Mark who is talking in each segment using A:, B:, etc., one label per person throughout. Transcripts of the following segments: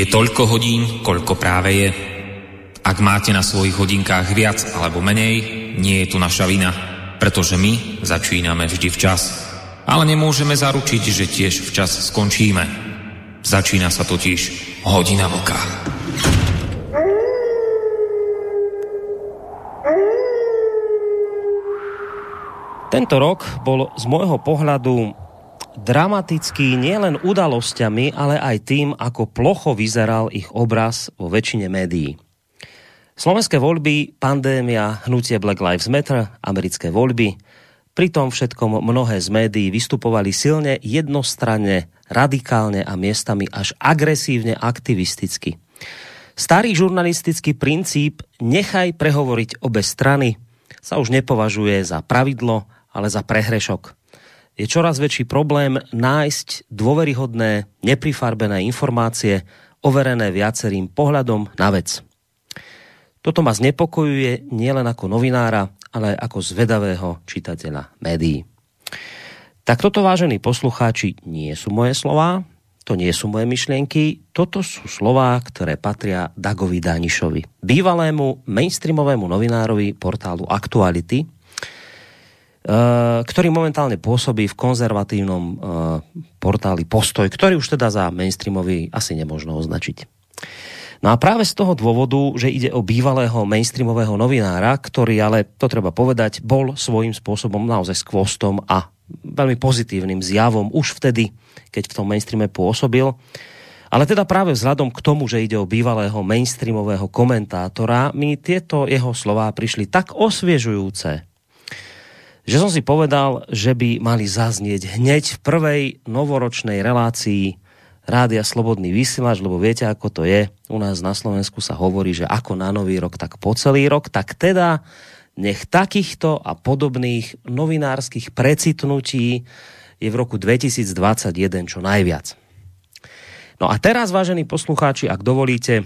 A: Je toľko hodín, koľko práve je. Ak máte na svojich hodinkách viac alebo menej, nie je tu naša vina, pretože my začíname vždy včas. Ale nemôžeme zaručiť, že tiež včas skončíme. Začína sa totiž hodina vlka.
B: Tento rok bol z môjho pohľadu dramatický nielen udalosťami, ale aj tým, ako plocho vyzeral ich obraz vo väčšine médií. Slovenské voľby, pandémia, hnutie Black Lives Matter, americké voľby, pri tom všetkom mnohé z médií vystupovali silne, jednostranne, radikálne a miestami až agresívne aktivisticky. Starý žurnalistický princíp nechaj prehovoriť obe strany sa už nepovažuje za pravidlo, ale za prehrešok je čoraz väčší problém nájsť dôveryhodné, neprifarbené informácie, overené viacerým pohľadom na vec. Toto ma znepokojuje nielen ako novinára, ale ako zvedavého čitateľa médií. Tak toto, vážení poslucháči, nie sú moje slová, to nie sú moje myšlienky, toto sú slová, ktoré patria Dagovi Danišovi, bývalému mainstreamovému novinárovi portálu Aktuality, ktorý momentálne pôsobí v konzervatívnom eh, portáli Postoj, ktorý už teda za mainstreamový asi nemôžno označiť. No a práve z toho dôvodu, že ide o bývalého mainstreamového novinára, ktorý ale, to treba povedať, bol svojím spôsobom naozaj skvostom a veľmi pozitívnym zjavom už vtedy, keď v tom mainstreame pôsobil. Ale teda práve vzhľadom k tomu, že ide o bývalého mainstreamového komentátora, mi tieto jeho slová prišli tak osviežujúce, že som si povedal, že by mali zaznieť hneď v prvej novoročnej relácii Rádia Slobodný vysielač, lebo viete, ako to je. U nás na Slovensku sa hovorí, že ako na nový rok, tak po celý rok. Tak teda nech takýchto a podobných novinárskych precitnutí je v roku 2021 čo najviac. No a teraz, vážení poslucháči, ak dovolíte,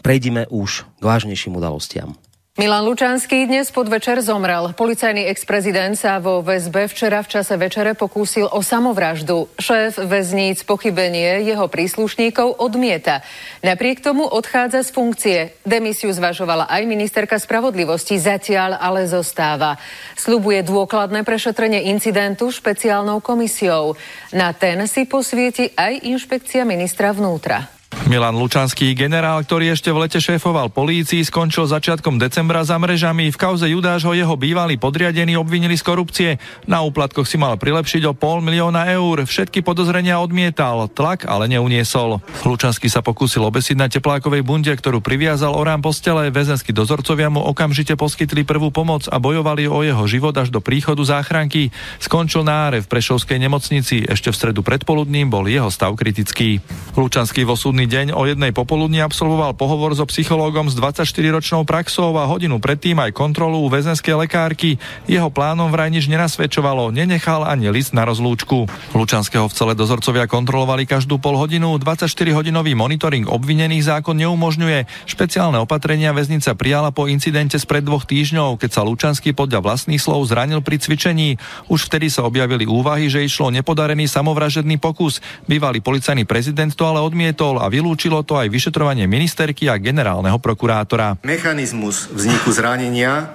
B: prejdime už k vážnejším udalostiam.
C: Milan Lučanský dnes podvečer zomrel. Policajný ex-prezident sa vo väzbe včera v čase večere pokúsil o samovraždu. Šéf väzníc pochybenie jeho príslušníkov odmieta. Napriek tomu odchádza z funkcie. Demisiu zvažovala aj ministerka spravodlivosti, zatiaľ ale zostáva. Slubuje dôkladné prešetrenie incidentu špeciálnou komisiou. Na ten si posvieti aj inšpekcia ministra vnútra.
D: Milan Lučanský, generál, ktorý ešte v lete šéfoval polícii, skončil začiatkom decembra za mrežami. V kauze Judáš ho jeho bývalí podriadení obvinili z korupcie. Na úplatkoch si mal prilepšiť o pol milióna eur. Všetky podozrenia odmietal, tlak ale neuniesol. Lučanský sa pokúsil obesiť na teplákovej bunde, ktorú priviazal orám postele. Väzenskí dozorcovia mu okamžite poskytli prvú pomoc a bojovali o jeho život až do príchodu záchranky. Skončil na áre v Prešovskej nemocnici. Ešte v stredu predpoludním bol jeho stav kritický. Lučanský vo súdny deň o jednej popoludní absolvoval pohovor so psychológom s 24-ročnou praxou a hodinu predtým aj kontrolu u väzenskej lekárky. Jeho plánom vraj nič nenasvedčovalo, nenechal ani list na rozlúčku. Lučanského v celé dozorcovia kontrolovali každú pol hodinu, 24-hodinový monitoring obvinených zákon neumožňuje. Špeciálne opatrenia väznica prijala po incidente spred dvoch týždňov, keď sa Lučanský podľa vlastných slov zranil pri cvičení. Už vtedy sa objavili úvahy, že išlo nepodarený samovražedný pokus. Bývalý policajný prezident to ale odmietol a vylúčilo to aj vyšetrovanie ministerky a generálneho prokurátora.
E: Mechanizmus vzniku zranenia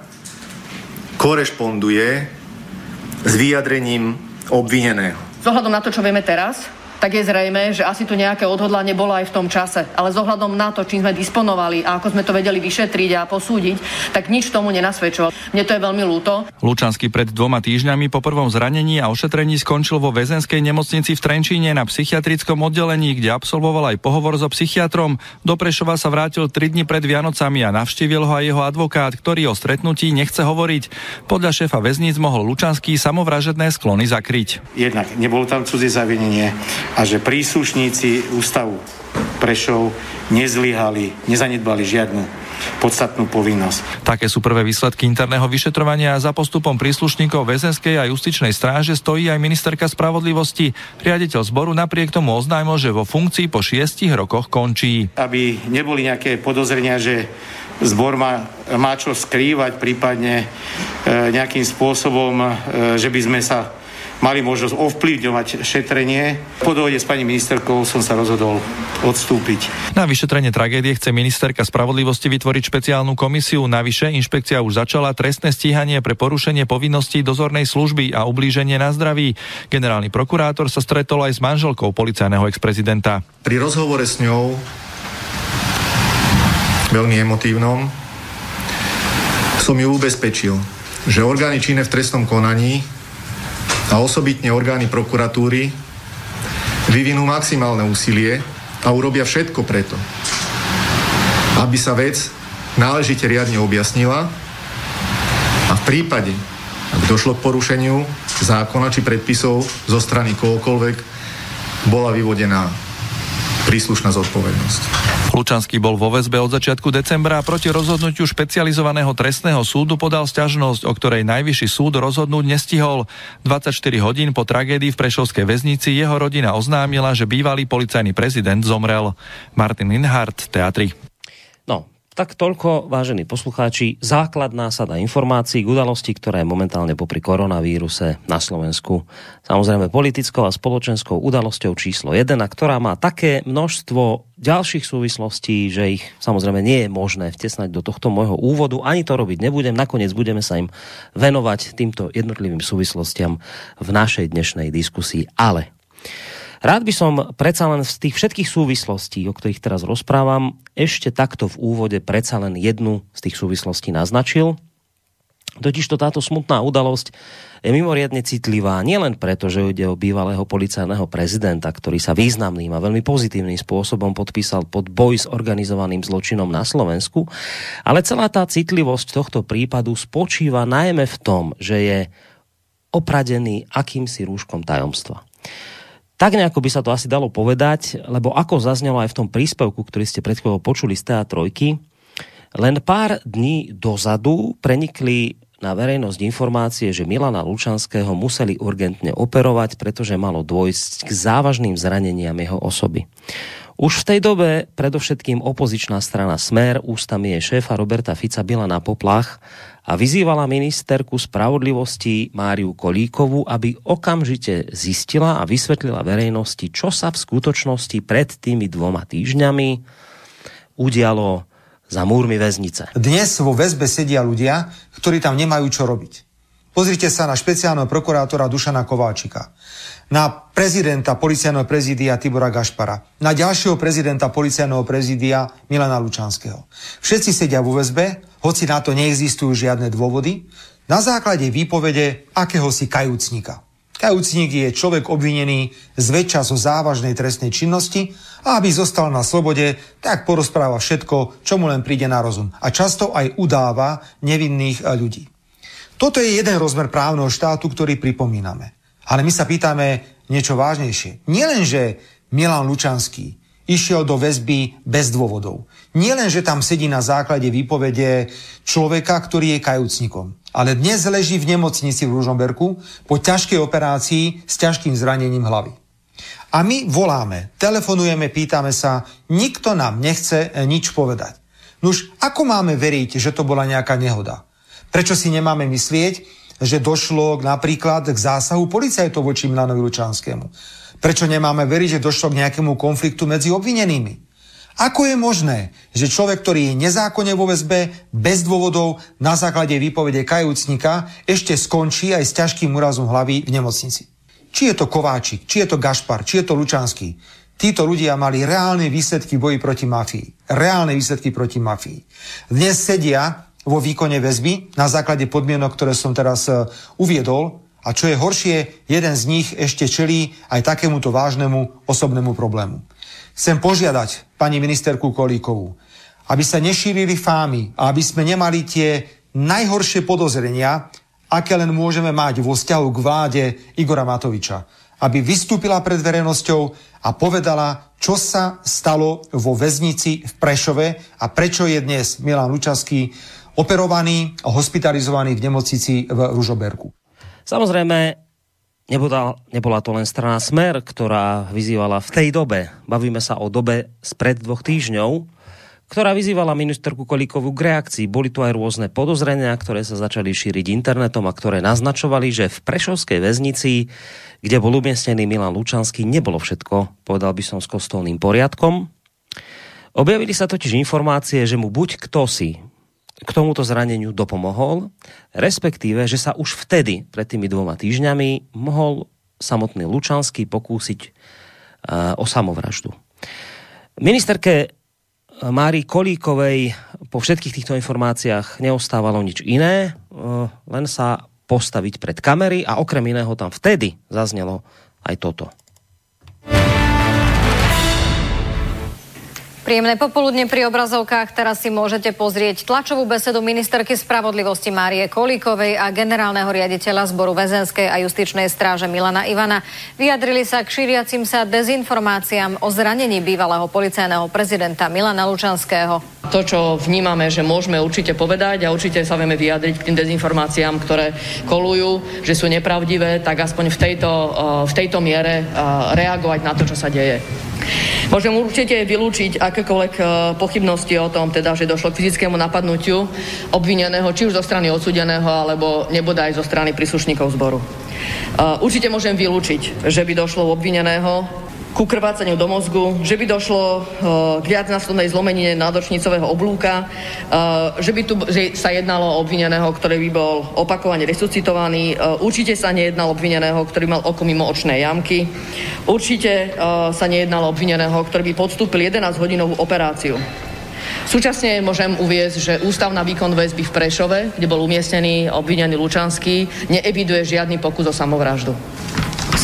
E: korešponduje s vyjadrením obvineného.
F: Zohľadom na to, čo vieme teraz, tak je zrejme, že asi tu nejaké odhodlanie bolo aj v tom čase. Ale z ohľadom na to, čím sme disponovali a ako sme to vedeli vyšetriť a posúdiť, tak nič tomu nenasvedčovalo. Mne to je veľmi ľúto.
D: Lučanský pred dvoma týždňami po prvom zranení a ošetrení skončil vo väzenskej nemocnici v Trenčíne na psychiatrickom oddelení, kde absolvoval aj pohovor so psychiatrom. Do Prešova sa vrátil 3 dni pred Vianocami a navštívil ho aj jeho advokát, ktorý o stretnutí nechce hovoriť. Podľa šéfa väzníc mohol Lučanský samovražedné sklony zakryť.
G: Jednak nebolo tam cudzie zavinenie, a že príslušníci ústavu Prešov nezlyhali, nezanedbali žiadnu podstatnú povinnosť.
D: Také sú prvé výsledky interného vyšetrovania a za postupom príslušníkov väzenskej a justičnej stráže stojí aj ministerka spravodlivosti. Riaditeľ zboru napriek tomu oznámil, že vo funkcii po šiestich rokoch končí.
G: Aby neboli nejaké podozrenia, že zbor má, má čo skrývať, prípadne e, nejakým spôsobom, e, že by sme sa mali možnosť ovplyvňovať šetrenie. Po dohode s pani ministerkou som sa rozhodol odstúpiť.
D: Na vyšetrenie tragédie chce ministerka spravodlivosti vytvoriť špeciálnu komisiu. Navyše inšpekcia už začala trestné stíhanie pre porušenie povinností dozornej služby a ublíženie na zdraví. Generálny prokurátor sa stretol aj s manželkou policajného ex-prezidenta.
E: Pri rozhovore s ňou veľmi emotívnom som ju ubezpečil, že orgány činné v trestnom konaní a osobitne orgány prokuratúry vyvinú maximálne úsilie a urobia všetko preto, aby sa vec náležite riadne objasnila a v prípade, ak došlo k porušeniu zákona či predpisov zo strany kohokoľvek, bola vyvodená príslušná zodpovednosť.
D: Lučanský bol vo väzbe od začiatku decembra a proti rozhodnutiu špecializovaného trestného súdu podal sťažnosť, o ktorej najvyšší súd rozhodnúť nestihol. 24 hodín po tragédii v Prešovskej väznici jeho rodina oznámila, že bývalý policajný prezident zomrel. Martin Inhardt, Teatri.
B: Tak toľko, vážení poslucháči, základná sada informácií k udalosti, ktorá je momentálne popri koronavíruse na Slovensku. Samozrejme politickou a spoločenskou udalosťou číslo 1, a ktorá má také množstvo ďalších súvislostí, že ich samozrejme nie je možné vtesnať do tohto môjho úvodu. Ani to robiť nebudem. Nakoniec budeme sa im venovať týmto jednotlivým súvislostiam v našej dnešnej diskusii. Ale Rád by som predsa len z tých všetkých súvislostí, o ktorých teraz rozprávam, ešte takto v úvode predsa len jednu z tých súvislostí naznačil. Totiž to táto smutná udalosť je mimoriadne citlivá, nielen preto, že ide o bývalého policajného prezidenta, ktorý sa významným a veľmi pozitívnym spôsobom podpísal pod boj s organizovaným zločinom na Slovensku, ale celá tá citlivosť tohto prípadu spočíva najmä v tom, že je opradený akýmsi rúškom tajomstva. Tak nejako by sa to asi dalo povedať, lebo ako zaznelo aj v tom príspevku, ktorý ste pred chvíľou počuli z TA3, len pár dní dozadu prenikli na verejnosť informácie, že Milana Lučanského museli urgentne operovať, pretože malo dôjsť k závažným zraneniam jeho osoby. Už v tej dobe predovšetkým opozičná strana Smer ústami je šéfa Roberta Fica byla na poplach a vyzývala ministerku spravodlivosti Máriu Kolíkovú, aby okamžite zistila a vysvetlila verejnosti, čo sa v skutočnosti pred tými dvoma týždňami udialo za múrmi väznice.
H: Dnes vo väzbe sedia ľudia, ktorí tam nemajú čo robiť. Pozrite sa na špeciálneho prokurátora Dušana Kováčika, na prezidenta policajného prezídia Tibora Gašpara, na ďalšieho prezidenta policajného prezídia Milana Lučanského. Všetci sedia vo väzbe, hoci na to neexistujú žiadne dôvody, na základe výpovede akéhosi kajúcnika. Kajúcnik je človek obvinený zväčša zo závažnej trestnej činnosti a aby zostal na slobode, tak porozpráva všetko, čo mu len príde na rozum. A často aj udáva nevinných ľudí. Toto je jeden rozmer právneho štátu, ktorý pripomíname. Ale my sa pýtame niečo vážnejšie. Nielen, že Milan Lučanský išiel do väzby bez dôvodov. Nie len, že tam sedí na základe výpovede človeka, ktorý je kajúcnikom, ale dnes leží v nemocnici v Ružomberku po ťažkej operácii s ťažkým zranením hlavy. A my voláme, telefonujeme, pýtame sa, nikto nám nechce eh, nič povedať. Nuž, ako máme veriť, že to bola nejaká nehoda? Prečo si nemáme myslieť, že došlo napríklad k zásahu policajtov voči Milanovi Lučanskému? Prečo nemáme veriť, že došlo k nejakému konfliktu medzi obvinenými? Ako je možné, že človek, ktorý je nezákonne vo väzbe, bez dôvodov, na základe výpovede kajúcnika, ešte skončí aj s ťažkým úrazom hlavy v nemocnici? Či je to Kováčik, či je to Gašpar, či je to Lučanský. Títo ľudia mali reálne výsledky boji proti mafii. Reálne výsledky proti mafii. Dnes sedia vo výkone väzby na základe podmienok, ktoré som teraz uh, uviedol, a čo je horšie, jeden z nich ešte čelí aj takémuto vážnemu osobnému problému. Chcem požiadať pani ministerku Kolíkovú, aby sa nešírili fámy a aby sme nemali tie najhoršie podozrenia, aké len môžeme mať vo vzťahu k vláde Igora Matoviča. Aby vystúpila pred verejnosťou a povedala, čo sa stalo vo väznici v Prešove a prečo je dnes Milan Lučaský operovaný a hospitalizovaný v nemocnici v Ružoberku.
B: Samozrejme, nebola, nebola to len strana Smer, ktorá vyzývala v tej dobe, bavíme sa o dobe spred dvoch týždňov, ktorá vyzývala ministerku Kolíkovú k reakcii. Boli tu aj rôzne podozrenia, ktoré sa začali šíriť internetom a ktoré naznačovali, že v Prešovskej väznici, kde bol umiestnený Milan Lučanský, nebolo všetko, povedal by som, s kostolným poriadkom. Objavili sa totiž informácie, že mu buď kto si k tomuto zraneniu dopomohol, respektíve, že sa už vtedy, pred tými dvoma týždňami, mohol samotný Lučanský pokúsiť uh, o samovraždu. Ministerke Mári Kolíkovej po všetkých týchto informáciách neostávalo nič iné, uh, len sa postaviť pred kamery a okrem iného tam vtedy zaznelo aj toto.
I: Príjemné popoludne pri obrazovkách. Teraz si môžete pozrieť tlačovú besedu ministerky spravodlivosti Márie Kolíkovej a generálneho riaditeľa zboru väzenskej a justičnej stráže Milana Ivana. Vyjadrili sa k šíriacim sa dezinformáciám o zranení bývalého policajného prezidenta Milana Lučanského.
F: To, čo vnímame, že môžeme určite povedať a určite sa vieme vyjadriť k tým dezinformáciám, ktoré kolujú, že sú nepravdivé, tak aspoň v tejto, v tejto miere reagovať na to, čo sa deje. Môžem určite vylúčiť akékoľvek e, pochybnosti o tom, teda, že došlo k fyzickému napadnutiu obvineného, či už zo strany odsudeného, alebo nebude aj zo strany príslušníkov zboru. E, určite môžem vylúčiť, že by došlo obvineného ku krvácaniu do mozgu, že by došlo uh, k viacnásobnej zlomenine nádočnicového oblúka, uh, že by tu že sa jednalo o obvineného, ktorý by bol opakovane resuscitovaný, uh, určite sa nejednalo obvineného, ktorý mal oko mimo očné jamky, určite sa nejednalo obvineného, ktorý by podstúpil 11-hodinovú operáciu. Súčasne môžem uviezť, že Ústav na výkon väzby v Prešove, kde bol umiestnený obvinený Lučanský, neeviduje žiadny pokus o samovraždu.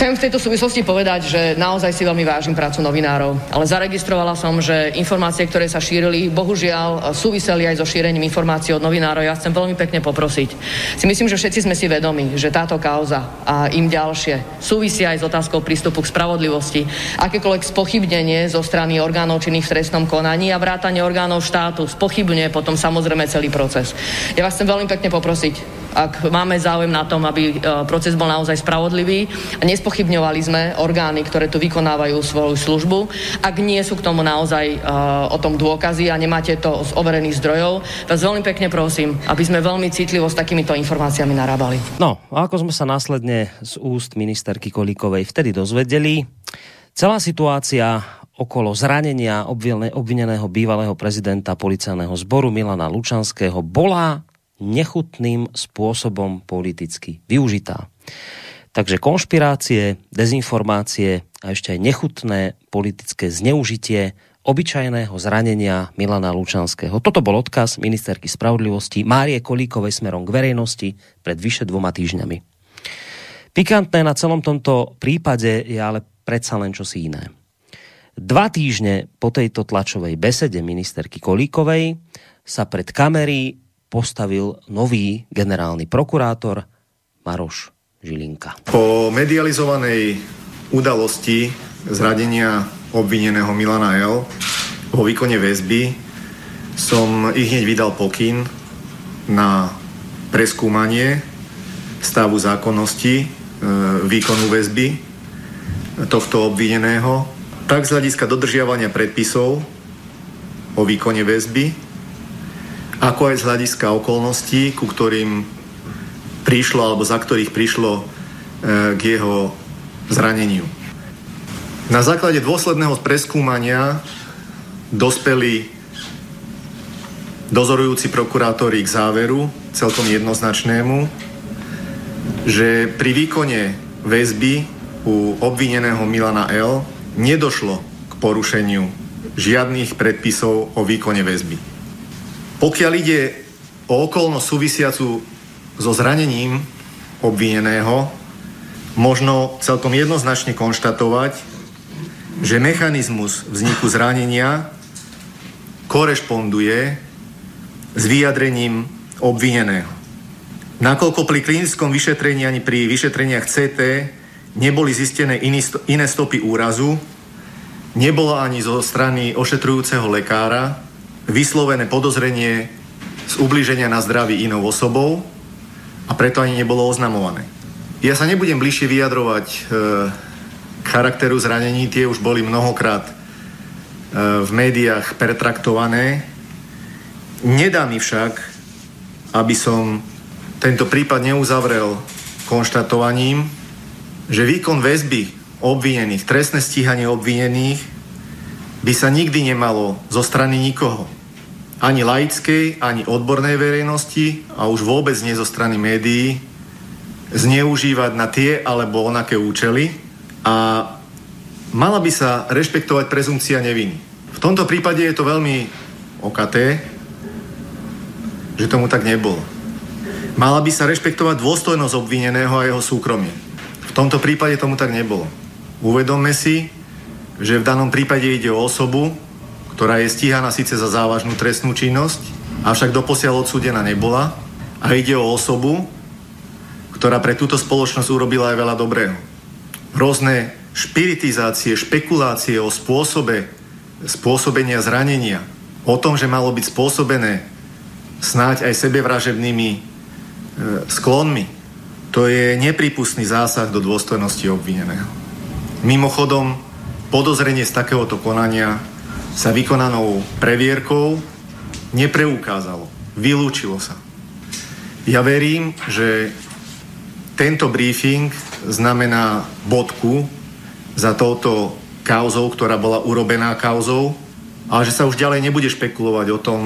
F: Chcem v tejto súvislosti povedať, že naozaj si veľmi vážim prácu novinárov, ale zaregistrovala som, že informácie, ktoré sa šírili, bohužiaľ súviseli aj so šírením informácií od novinárov. Ja chcem veľmi pekne poprosiť. Si myslím, že všetci sme si vedomi, že táto kauza a im ďalšie súvisia aj s otázkou prístupu k spravodlivosti. Akékoľvek spochybnenie zo strany orgánov činných v trestnom konaní a vrátanie orgánov štátu spochybňuje potom samozrejme celý proces. Ja vás chcem veľmi pekne poprosiť, ak máme záujem na tom, aby e, proces bol naozaj spravodlivý nespochybňovali sme orgány, ktoré tu vykonávajú svoju službu. Ak nie sú k tomu naozaj uh, o tom dôkazy a nemáte to z overených zdrojov, vás veľmi pekne prosím, aby sme veľmi citlivo s takýmito informáciami narábali.
B: No, a ako sme sa následne z úst ministerky Kolíkovej vtedy dozvedeli, celá situácia okolo zranenia obvineného bývalého prezidenta policajného zboru Milana Lučanského bola nechutným spôsobom politicky využitá. Takže konšpirácie, dezinformácie a ešte aj nechutné politické zneužitie obyčajného zranenia Milana Lučanského. Toto bol odkaz ministerky spravodlivosti Márie Kolíkovej smerom k verejnosti pred vyše dvoma týždňami. Pikantné na celom tomto prípade je ale predsa len čosi iné. Dva týždne po tejto tlačovej besede ministerky Kolíkovej sa pred kamery postavil nový generálny prokurátor Maroš Žilinka.
E: Po medializovanej udalosti zradenia obvineného Milana L. vo výkone väzby som ich hneď vydal pokyn na preskúmanie stavu zákonnosti e, výkonu väzby tohto obvineného, tak z hľadiska dodržiavania predpisov o výkone väzby, ako aj z hľadiska okolností, ku ktorým prišlo alebo za ktorých prišlo e, k jeho zraneniu. Na základe dôsledného preskúmania dospeli dozorujúci prokurátori k záveru, celkom jednoznačnému, že pri výkone väzby u obvineného Milana L. nedošlo k porušeniu žiadnych predpisov o výkone väzby. Pokiaľ ide o okolnosť súvisiacu so zranením obvineného, možno celkom jednoznačne konštatovať, že mechanizmus vzniku zranenia korešponduje s vyjadrením obvineného. Nakoľko pri klinickom vyšetrení ani pri vyšetreniach CT neboli zistené iné stopy úrazu, nebolo ani zo strany ošetrujúceho lekára vyslovené podozrenie z ubliženia na zdraví inou osobou a preto ani nebolo oznamované. Ja sa nebudem bližšie vyjadrovať e, k charakteru zranení, tie už boli mnohokrát e, v médiách pretraktované Nedá mi však, aby som tento prípad neuzavrel konštatovaním, že výkon väzby obvinených, trestné stíhanie obvinených by sa nikdy nemalo zo strany nikoho, ani laickej, ani odbornej verejnosti a už vôbec nie zo strany médií, zneužívať na tie alebo onaké účely a mala by sa rešpektovať prezumcia neviny. V tomto prípade je to veľmi okaté, že tomu tak nebolo. Mala by sa rešpektovať dôstojnosť obvineného a jeho súkromie. V tomto prípade tomu tak nebolo. Uvedomme si, že v danom prípade ide o osobu, ktorá je stíhaná síce za závažnú trestnú činnosť, avšak doposiaľ odsúdená nebola a ide o osobu, ktorá pre túto spoločnosť urobila aj veľa dobrého. Rôzne špiritizácie, špekulácie o spôsobe spôsobenia zranenia, o tom, že malo byť spôsobené snáď aj sebevražebnými e, sklonmi, to je nepripustný zásah do dôstojnosti obvineného. Mimochodom, podozrenie z takéhoto konania sa vykonanou previerkou nepreukázalo. Vylúčilo sa. Ja verím, že tento briefing znamená bodku za touto kauzou, ktorá bola urobená kauzou, ale že sa už ďalej nebude špekulovať o tom,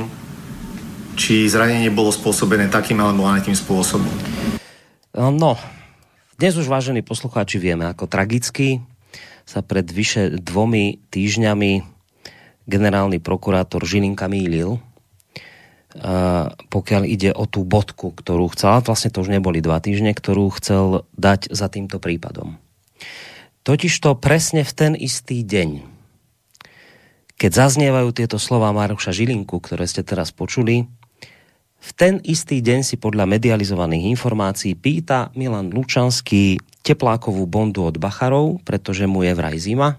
E: či zranenie bolo spôsobené takým alebo nejakým spôsobom.
B: No, dnes už, vážení poslucháči, vieme, ako tragicky sa pred vyše dvomi týždňami generálny prokurátor Žilinka mýlil, pokiaľ ide o tú bodku, ktorú chcel, vlastne to už neboli dva týždne, ktorú chcel dať za týmto prípadom. Totižto presne v ten istý deň, keď zaznievajú tieto slova Maruša Žilinku, ktoré ste teraz počuli, v ten istý deň si podľa medializovaných informácií pýta Milan Lučanský teplákovú bondu od Bacharov, pretože mu je vraj zima.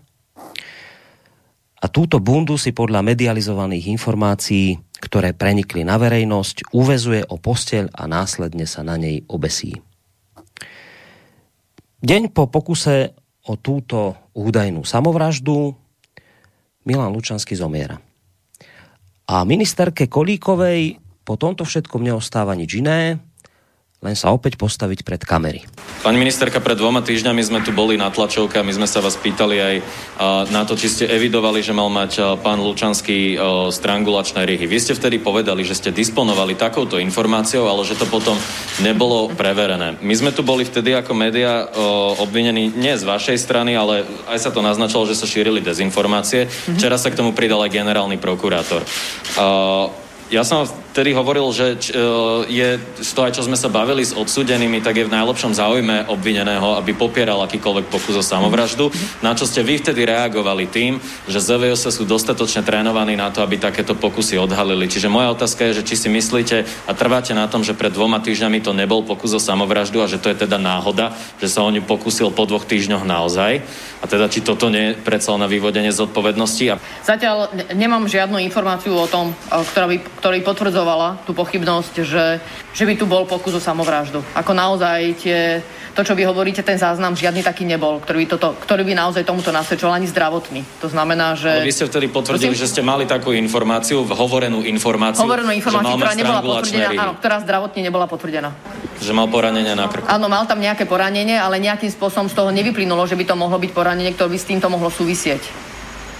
B: A túto bundu si podľa medializovaných informácií, ktoré prenikli na verejnosť, uvezuje o posteľ a následne sa na nej obesí. Deň po pokuse o túto údajnú samovraždu Milan Lučanský zomiera. A ministerke Kolíkovej po tomto všetkom neostáva nič iné, len sa opäť postaviť pred kamery.
J: Pani ministerka, pred dvoma týždňami sme tu boli na tlačovke a my sme sa vás pýtali aj na to, či ste evidovali, že mal mať pán Lučanský strangulačné ryhy. Vy ste vtedy povedali, že ste disponovali takouto informáciou, ale že to potom nebolo preverené. My sme tu boli vtedy ako média obvinení nie z vašej strany, ale aj sa to naznačilo, že sa šírili dezinformácie. Mhm. Včera sa k tomu pridal aj generálny prokurátor. Ja som vtedy hovoril, že e, je z toho, čo sme sa bavili s odsúdenými, tak je v najlepšom záujme obvineného, aby popieral akýkoľvek pokus o samovraždu. Na čo ste vy vtedy reagovali tým, že ZVS sú dostatočne trénovaní na to, aby takéto pokusy odhalili. Čiže moja otázka je, že či si myslíte a trváte na tom, že pred dvoma týždňami to nebol pokus o samovraždu a že to je teda náhoda, že sa o ňu pokusil po dvoch týždňoch naozaj. A teda či toto nie je predsa na vyvodenie zodpovednosti. A...
F: Zatiaľ nemám žiadnu informáciu o tom, ktorá by ktorý potvrdzovala tú pochybnosť, že, že by tu bol pokus o samovraždu. Ako naozaj tie, to, čo vy hovoríte, ten záznam žiadny taký nebol, ktorý by, toto, ktorý by naozaj tomuto nasvedčoval ani zdravotný. To znamená, že...
J: Ale vy ste vtedy potvrdili, Prosím? že ste mali takú informáciu, hovorenú informáciu,
F: hovorenú informáciu, ktorá nebola potvrdená, áno, ktorá zdravotne nebola potvrdená.
J: Že mal poranenie na krku.
F: Áno, mal tam nejaké poranenie, ale nejakým spôsobom z toho nevyplynulo, že by to mohlo byť poranenie, ktoré by s týmto mohlo súvisieť.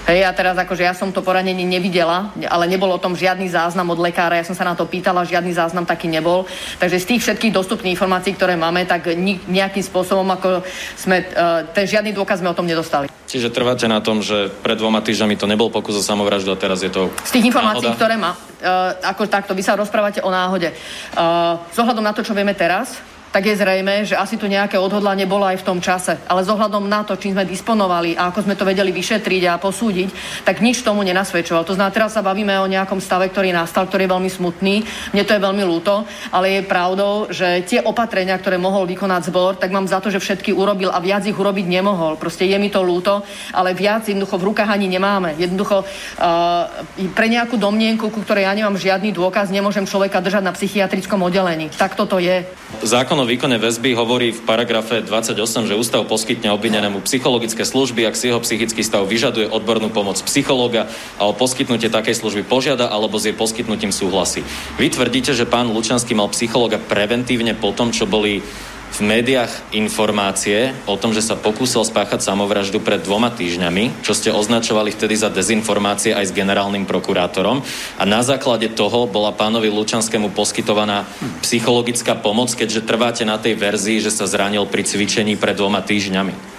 F: Hej, a teraz akože ja som to poranenie nevidela, ale nebol o tom žiadny záznam od lekára, ja som sa na to pýtala, žiadny záznam taký nebol. Takže z tých všetkých dostupných informácií, ktoré máme, tak nejakým spôsobom ako sme, uh, ten žiadny dôkaz sme o tom nedostali.
J: Čiže trváte na tom, že pred dvoma týždňami to nebol pokus o samovraždu a teraz je to
F: Z tých informácií, náhoda? ktoré má, uh, ako takto, vy sa rozprávate o náhode. Uh, s ohľadom na to, čo vieme teraz, tak je zrejme, že asi tu nejaké odhodlanie bolo aj v tom čase. Ale s ohľadom na to, čím sme disponovali a ako sme to vedeli vyšetriť a posúdiť, tak nič tomu nenasvedčovalo. To znamená, teraz sa bavíme o nejakom stave, ktorý nastal, ktorý je veľmi smutný. Mne to je veľmi ľúto, ale je pravdou, že tie opatrenia, ktoré mohol vykonať zbor, tak mám za to, že všetky urobil a viac ich urobiť nemohol. Proste je mi to ľúto, ale viac jednoducho v rukách ani nemáme. Jednoducho uh, pre nejakú domnienku, ku ktorej ja nemám žiadny dôkaz, nemôžem človeka držať na psychiatrickom oddelení. Tak toto je.
J: Zákon o výkone väzby hovorí v paragrafe 28, že ústav poskytne obvinenému psychologické služby, ak si jeho psychický stav vyžaduje odbornú pomoc psychológa a o poskytnutie takej služby požiada alebo s jej poskytnutím súhlasí. Vy tvrdíte, že pán Lučanský mal psychológa preventívne po tom, čo boli v médiách informácie o tom, že sa pokúsil spáchať samovraždu pred dvoma týždňami, čo ste označovali vtedy za dezinformácie aj s generálnym prokurátorom. A na základe toho bola pánovi Lučanskému poskytovaná psychologická pomoc, keďže trváte na tej verzii, že sa zranil pri cvičení pred dvoma týždňami.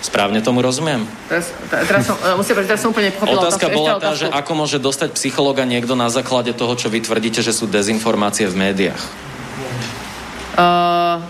J: Správne tomu rozumiem?
F: Teraz, teraz som, e, musím teraz som úplne pochopila
J: Otázka
F: otázku.
J: bola tá,
F: otázku.
J: že ako môže dostať psychologa niekto na základe toho, čo vy tvrdíte, že sú dezinformácie v médiách.
F: Uh,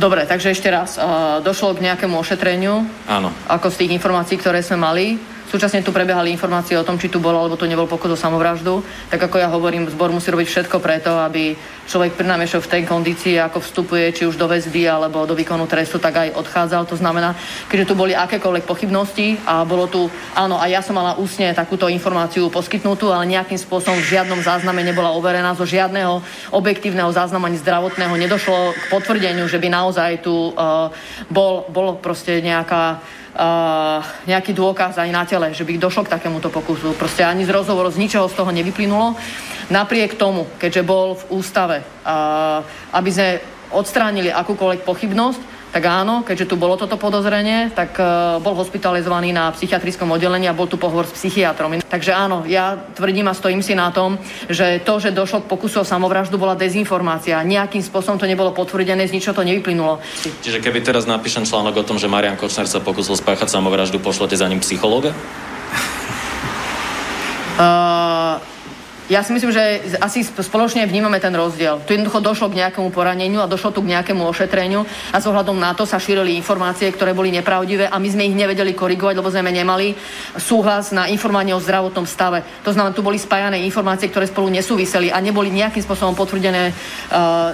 F: dobre, takže ešte raz. Uh, došlo k nejakému ošetreniu,
J: Áno.
F: ako z tých informácií, ktoré sme mali. Súčasne tu prebiehali informácie o tom, či tu bol alebo tu nebol pokus o samovraždu. Tak ako ja hovorím, zbor musí robiť všetko preto, aby človek pri najmenšom v tej kondícii, ako vstupuje, či už do väzby alebo do výkonu trestu, tak aj odchádzal. To znamená, keďže tu boli akékoľvek pochybnosti a bolo tu, áno, a ja som mala ústne takúto informáciu poskytnutú, ale nejakým spôsobom v žiadnom zázname nebola overená, zo žiadneho objektívneho záznamu ani zdravotného nedošlo k potvrdeniu, že by naozaj tu uh, bol, bol proste nejaká uh, nejaký dôkaz aj na tele, že by došlo k takémuto pokusu. Proste ani z rozhovoru, z ničoho z toho nevyplynulo. Napriek tomu, keďže bol v ústave, uh, aby sme odstránili akúkoľvek pochybnosť, tak áno, keďže tu bolo toto podozrenie, tak uh, bol hospitalizovaný na psychiatrickom oddelení a bol tu pohovor s psychiatrom. Takže áno, ja tvrdím a stojím si na tom, že to, že došlo k pokusu o samovraždu, bola dezinformácia. Nejakým spôsobom to nebolo potvrdené, z ničoho to nevyplynulo.
J: Čiže keby teraz napíšem článok o tom, že Marian Kočner sa pokusil spáchať samovraždu, pošlete za ním psychológa?
F: Uh, ja si myslím, že asi spoločne vnímame ten rozdiel. Tu jednoducho došlo k nejakému poraneniu a došlo tu k nejakému ošetreniu a s ohľadom na to sa šírili informácie, ktoré boli nepravdivé a my sme ich nevedeli korigovať, lebo sme nemali súhlas na informovanie o zdravotnom stave. To znamená, tu boli spájané informácie, ktoré spolu nesúviseli a neboli nejakým spôsobom potvrdené uh,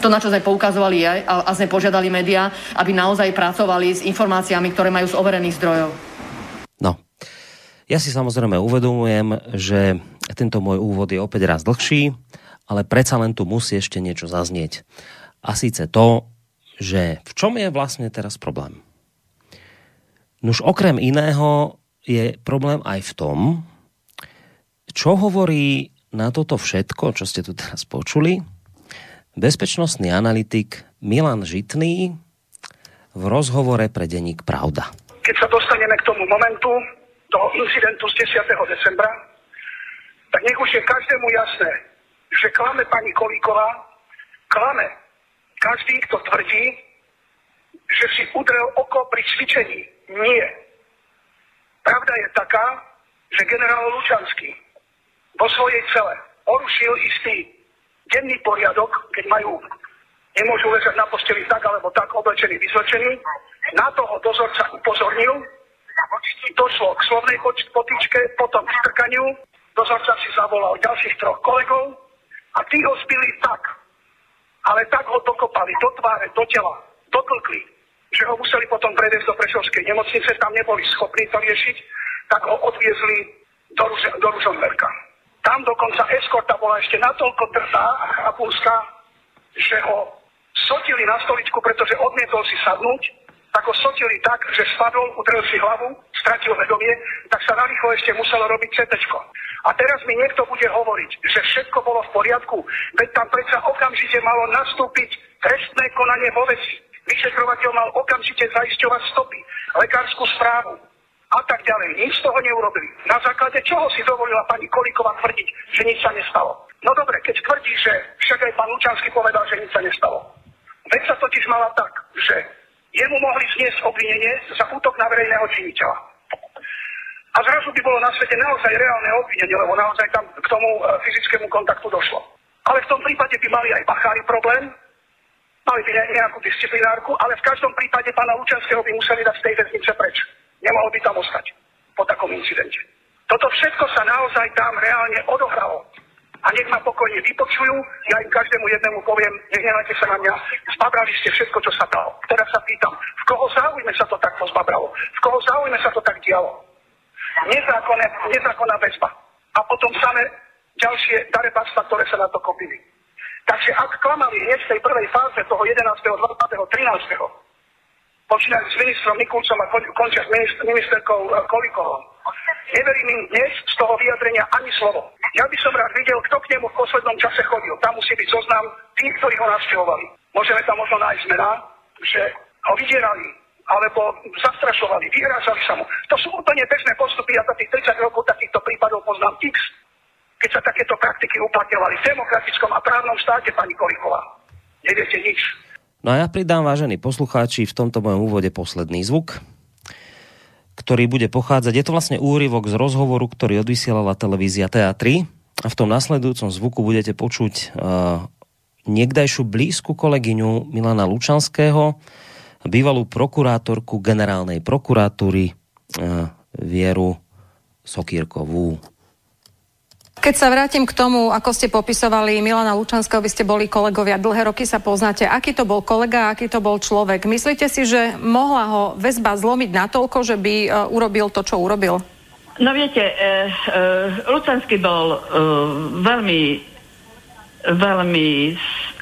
F: to, na čo sme poukazovali aj, a, a sme požiadali médiá, aby naozaj pracovali s informáciami, ktoré majú z overených zdrojov.
B: No, ja si samozrejme uvedomujem, že tento môj úvod je opäť raz dlhší, ale predsa len tu musí ešte niečo zaznieť. A síce to, že v čom je vlastne teraz problém? Nuž okrem iného je problém aj v tom, čo hovorí na toto všetko, čo ste tu teraz počuli, bezpečnostný analytik Milan Žitný v rozhovore pre denník Pravda.
K: Keď sa dostaneme k tomu momentu, toho incidentu z 10. decembra, tak nech už je každému jasné, že klame pani Kolíková, klame každý, kto tvrdí, že si udrel oko pri cvičení. Nie. Pravda je taká, že generál Lučanský vo svojej cele porušil istý denný poriadok, keď majú, nemôžu ležať na posteli tak alebo tak oblečení, vyzlečení. Na toho dozorca upozornil, došlo k slovnej potičke, potom k strkaniu, dozorca si zavolal ďalších troch kolegov a tí ho zbili tak, ale tak ho dokopali do tváre, do tela, dotlkli, že ho museli potom previesť do Prešovskej nemocnice, tam neboli schopní to riešiť, tak ho odviezli do, Ruž- do Ružomberka. Tam dokonca eskorta bola ešte natoľko drzá a chrapúska, že ho sotili na stoličku, pretože odmietol si sadnúť, tak ho sotili tak, že spadol, udrel si hlavu, stratil vedomie, tak sa narýchlo ešte muselo robiť CT. A teraz mi niekto bude hovoriť, že všetko bolo v poriadku, veď tam predsa okamžite malo nastúpiť trestné konanie vo veci. Vyšetrovateľ mal okamžite zaisťovať stopy, lekárskú správu a tak ďalej. Nič z toho neurobili. Na základe čoho si dovolila pani Kolíková tvrdiť, že nič sa nestalo? No dobre, keď tvrdí, že však aj pán Lučanský povedal, že nič sa nestalo. Veď sa totiž mala tak, že jemu mohli zniesť obvinenie za útok na verejného činiteľa. A zrazu by bolo na svete naozaj reálne obvinenie, lebo naozaj tam k tomu e, fyzickému kontaktu došlo. Ale v tom prípade by mali aj bachári problém, mali by ne- nejakú disciplinárku, ale v každom prípade pána Lučanského by museli dať z tej väznice preč. Nemohol by tam ostať po takom incidente. Toto všetko sa naozaj tam reálne odohralo. A nech ma pokojne vypočujú, ja im každému jednému poviem, nech nenajte sa na mňa, zbabrali ste všetko, čo sa dalo. Teraz sa pýtam, v koho záujme sa to takto zbabralo? V koho záujme sa to tak dialo? Nezákonné, nezákonná väzba. A potom samé ďalšie darebáctva, ktoré sa na to kopili. Takže ak klamali hneď v tej prvej fáze toho 11., 20., 13., počínať s ministrom Mikulcom a končia s minister, ministerkou e, Kolikovou. Neverím im dnes z toho vyjadrenia ani slovo. Ja by som rád videl, kto k nemu v poslednom čase chodil. Tam musí byť zoznam tých, ktorí ho navštevovali. Môžeme tam možno nájsť mená, že ho vydierali, alebo zastrašovali, vyhrážali sa mu. To sú úplne bežné postupy, ja za tých 30 rokov takýchto prípadov poznám x, keď sa takéto praktiky uplatňovali v demokratickom a právnom štáte, pani Koliková. Neviete nič.
B: No a ja pridám, vážení poslucháči, v tomto mojom úvode posledný zvuk, ktorý bude pochádzať. Je to vlastne úryvok z rozhovoru, ktorý odvysielala televízia TA3 a v tom nasledujúcom zvuku budete počuť uh, niekdajšiu blízku kolegyňu Milana Lučanského, bývalú prokurátorku generálnej prokuratúry uh, Vieru Sokírkovú.
L: Keď sa vrátim k tomu, ako ste popisovali Milana Lučanského, vy ste boli kolegovia, dlhé roky sa poznáte. Aký to bol kolega, aký to bol človek? Myslíte si, že mohla ho väzba zlomiť natoľko, že by uh, urobil to, čo urobil?
M: No viete, uh, uh, Lučanský bol uh, veľmi, veľmi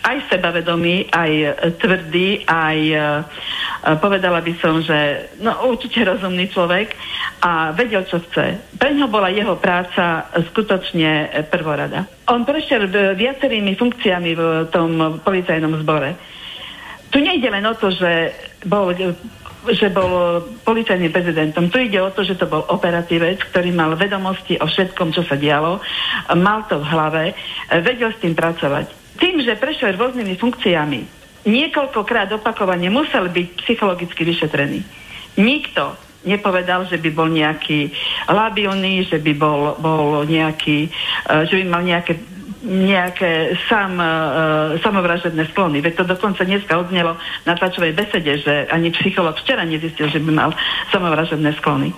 M: aj sebavedomý, aj tvrdý, aj povedala by som, že no, určite rozumný človek a vedel, čo chce. Pre ňo bola jeho práca skutočne prvorada. On prešiel viacerými funkciami v tom policajnom zbore. Tu nejde len o to, že bol že bol policajným prezidentom. Tu ide o to, že to bol operatívec, ktorý mal vedomosti o všetkom, čo sa dialo, mal to v hlave, vedel s tým pracovať. Tým, že prešiel rôznymi funkciami, niekoľkokrát opakovane musel byť psychologicky vyšetrený. Nikto nepovedal, že by bol nejaký labilný, že by bol, bol nejaký, uh, že by mal nejaké nejaké sam, uh, samovražedné sklony. Veď to dokonca dneska odznelo na tlačovej besede, že ani psycholog včera nezistil, že by mal samovražedné sklony.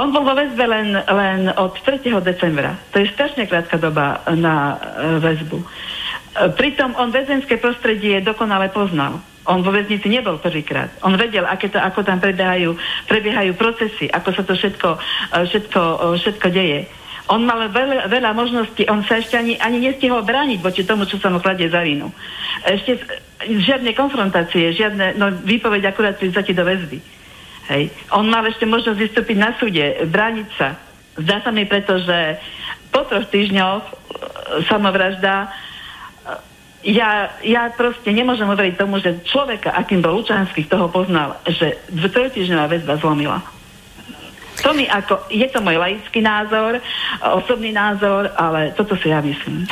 M: On bol vo väzbe len, len od 3. decembra. To je strašne krátka doba na uh, väzbu. E, pritom on väzenské prostredie dokonale poznal. On vo väznici nebol prvýkrát. On vedel, aké to, ako tam prebiehajú, prebiehajú procesy, ako sa to všetko, e, všetko, e, všetko deje. On mal veľa, veľa možností, on sa ešte ani, ani nestihol brániť voči tomu, čo sa mu kladie za vinu. Ešte žiadne konfrontácie, žiadne no, výpoveď akurát pri zati do väzby. Hej. On mal ešte možnosť vystúpiť na súde, brániť sa. Zdá sa mi preto, že po troch týždňoch samovražda ja, ja proste nemôžem uveriť tomu, že človeka, akým bol Lučanský, toho poznal, že trojtýždňová väzba zlomila. To mi ako, je to môj laický názor, osobný názor, ale toto si ja myslím.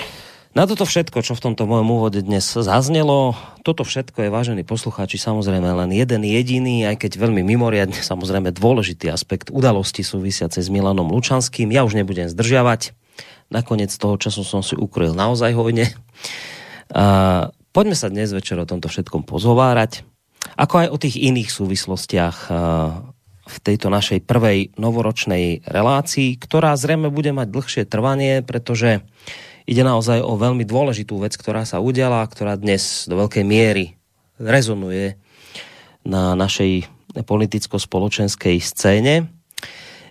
B: Na toto všetko, čo v tomto mojom úvode dnes zaznelo, toto všetko je, vážení poslucháči, samozrejme len jeden jediný, aj keď veľmi mimoriadne, samozrejme dôležitý aspekt udalosti súvisiace s Milanom Lučanským. Ja už nebudem zdržiavať. Nakoniec toho času som si ukryl naozaj hojne. Uh, poďme sa dnes večer o tomto všetkom pozhovárať, ako aj o tých iných súvislostiach v tejto našej prvej novoročnej relácii, ktorá zrejme bude mať dlhšie trvanie, pretože ide naozaj o veľmi dôležitú vec, ktorá sa udiala, ktorá dnes do veľkej miery rezonuje na našej politicko-spoločenskej scéne.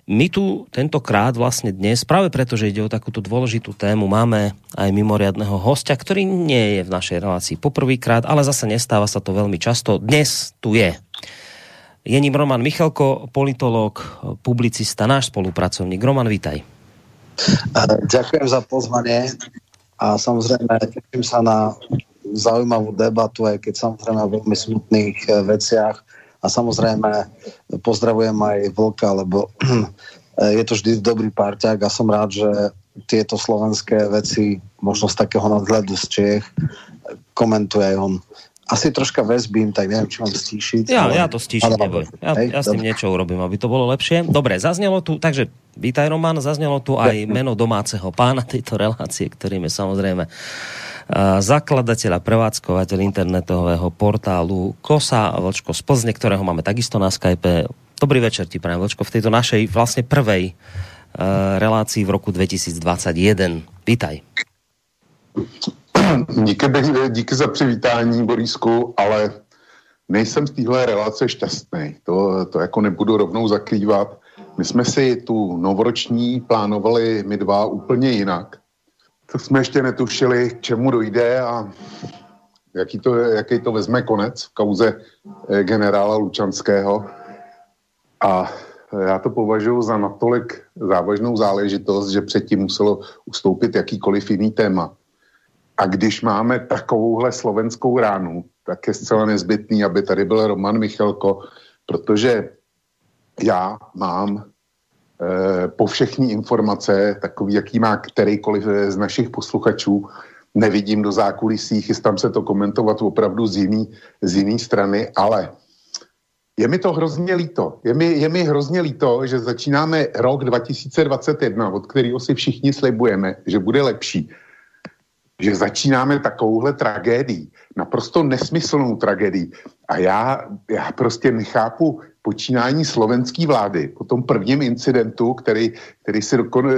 B: My tu tentokrát vlastne dnes, práve preto, že ide o takúto dôležitú tému, máme aj mimoriadného hostia, ktorý nie je v našej relácii poprvýkrát, ale zase nestáva sa to veľmi často. Dnes tu je. Je ním Roman Michalko, politológ, publicista, náš spolupracovník. Roman, vítaj.
N: Ďakujem za pozvanie a samozrejme teším sa na zaujímavú debatu, aj keď samozrejme o veľmi smutných eh, veciach a samozrejme pozdravujem aj Vlka, lebo je to vždy dobrý parťák a som rád, že tieto slovenské veci možno z takého nadhľadu z Čech komentuje aj on. Asi troška väzbím, tak neviem, či mám stíšiť.
B: Ja, ale... ja to stíšim, neboj. Ja, hej, ja s tým niečo urobím, aby to bolo lepšie. Dobre, zaznelo tu, takže vítaj Roman, zaznelo tu aj meno domáceho pána tejto relácie, ktorým je samozrejme zakladateľ a prevádzkovateľ internetového portálu Kosa Vlčko z Plzne, ktorého máme takisto na Skype. Dobrý večer ti, prajem Vlčko, v tejto našej vlastne prvej relácii v roku 2021. Vítaj.
O: Díky, díky za přivítání, Borisku, ale nejsem z téhle relace šťastný. To, to jako nebudu rovnou zakrývat. My jsme si tu novoroční plánovali my dva úplně jinak. to jsme ještě netušili, k čemu dojde a jaký to, jaký to vezme konec v kauze eh, generála Lučanského. A já to považuji za natolik závažnou záležitost, že předtím muselo ustoupit jakýkoliv jiný téma. A když máme takovouhle slovenskou ránu, tak je zcela nezbytný, aby tady byl Roman Michalko, protože já mám e, po všechny informace, takový, jaký má kterýkoliv z našich posluchačů, nevidím do zákulisí, chystám se to komentovat opravdu z jiný, z jiný strany, ale je mi to hrozně líto. Je mi, je mi hrozně líto, že začínáme rok 2021, od kterého si všichni slibujeme, že bude lepší. Že začínáme takovouhle tragédii, naprosto nesmyslnou tragédii. A já, já prostě nechápu počínání slovenské vlády po tom prvním incidentu, který, který si dokon,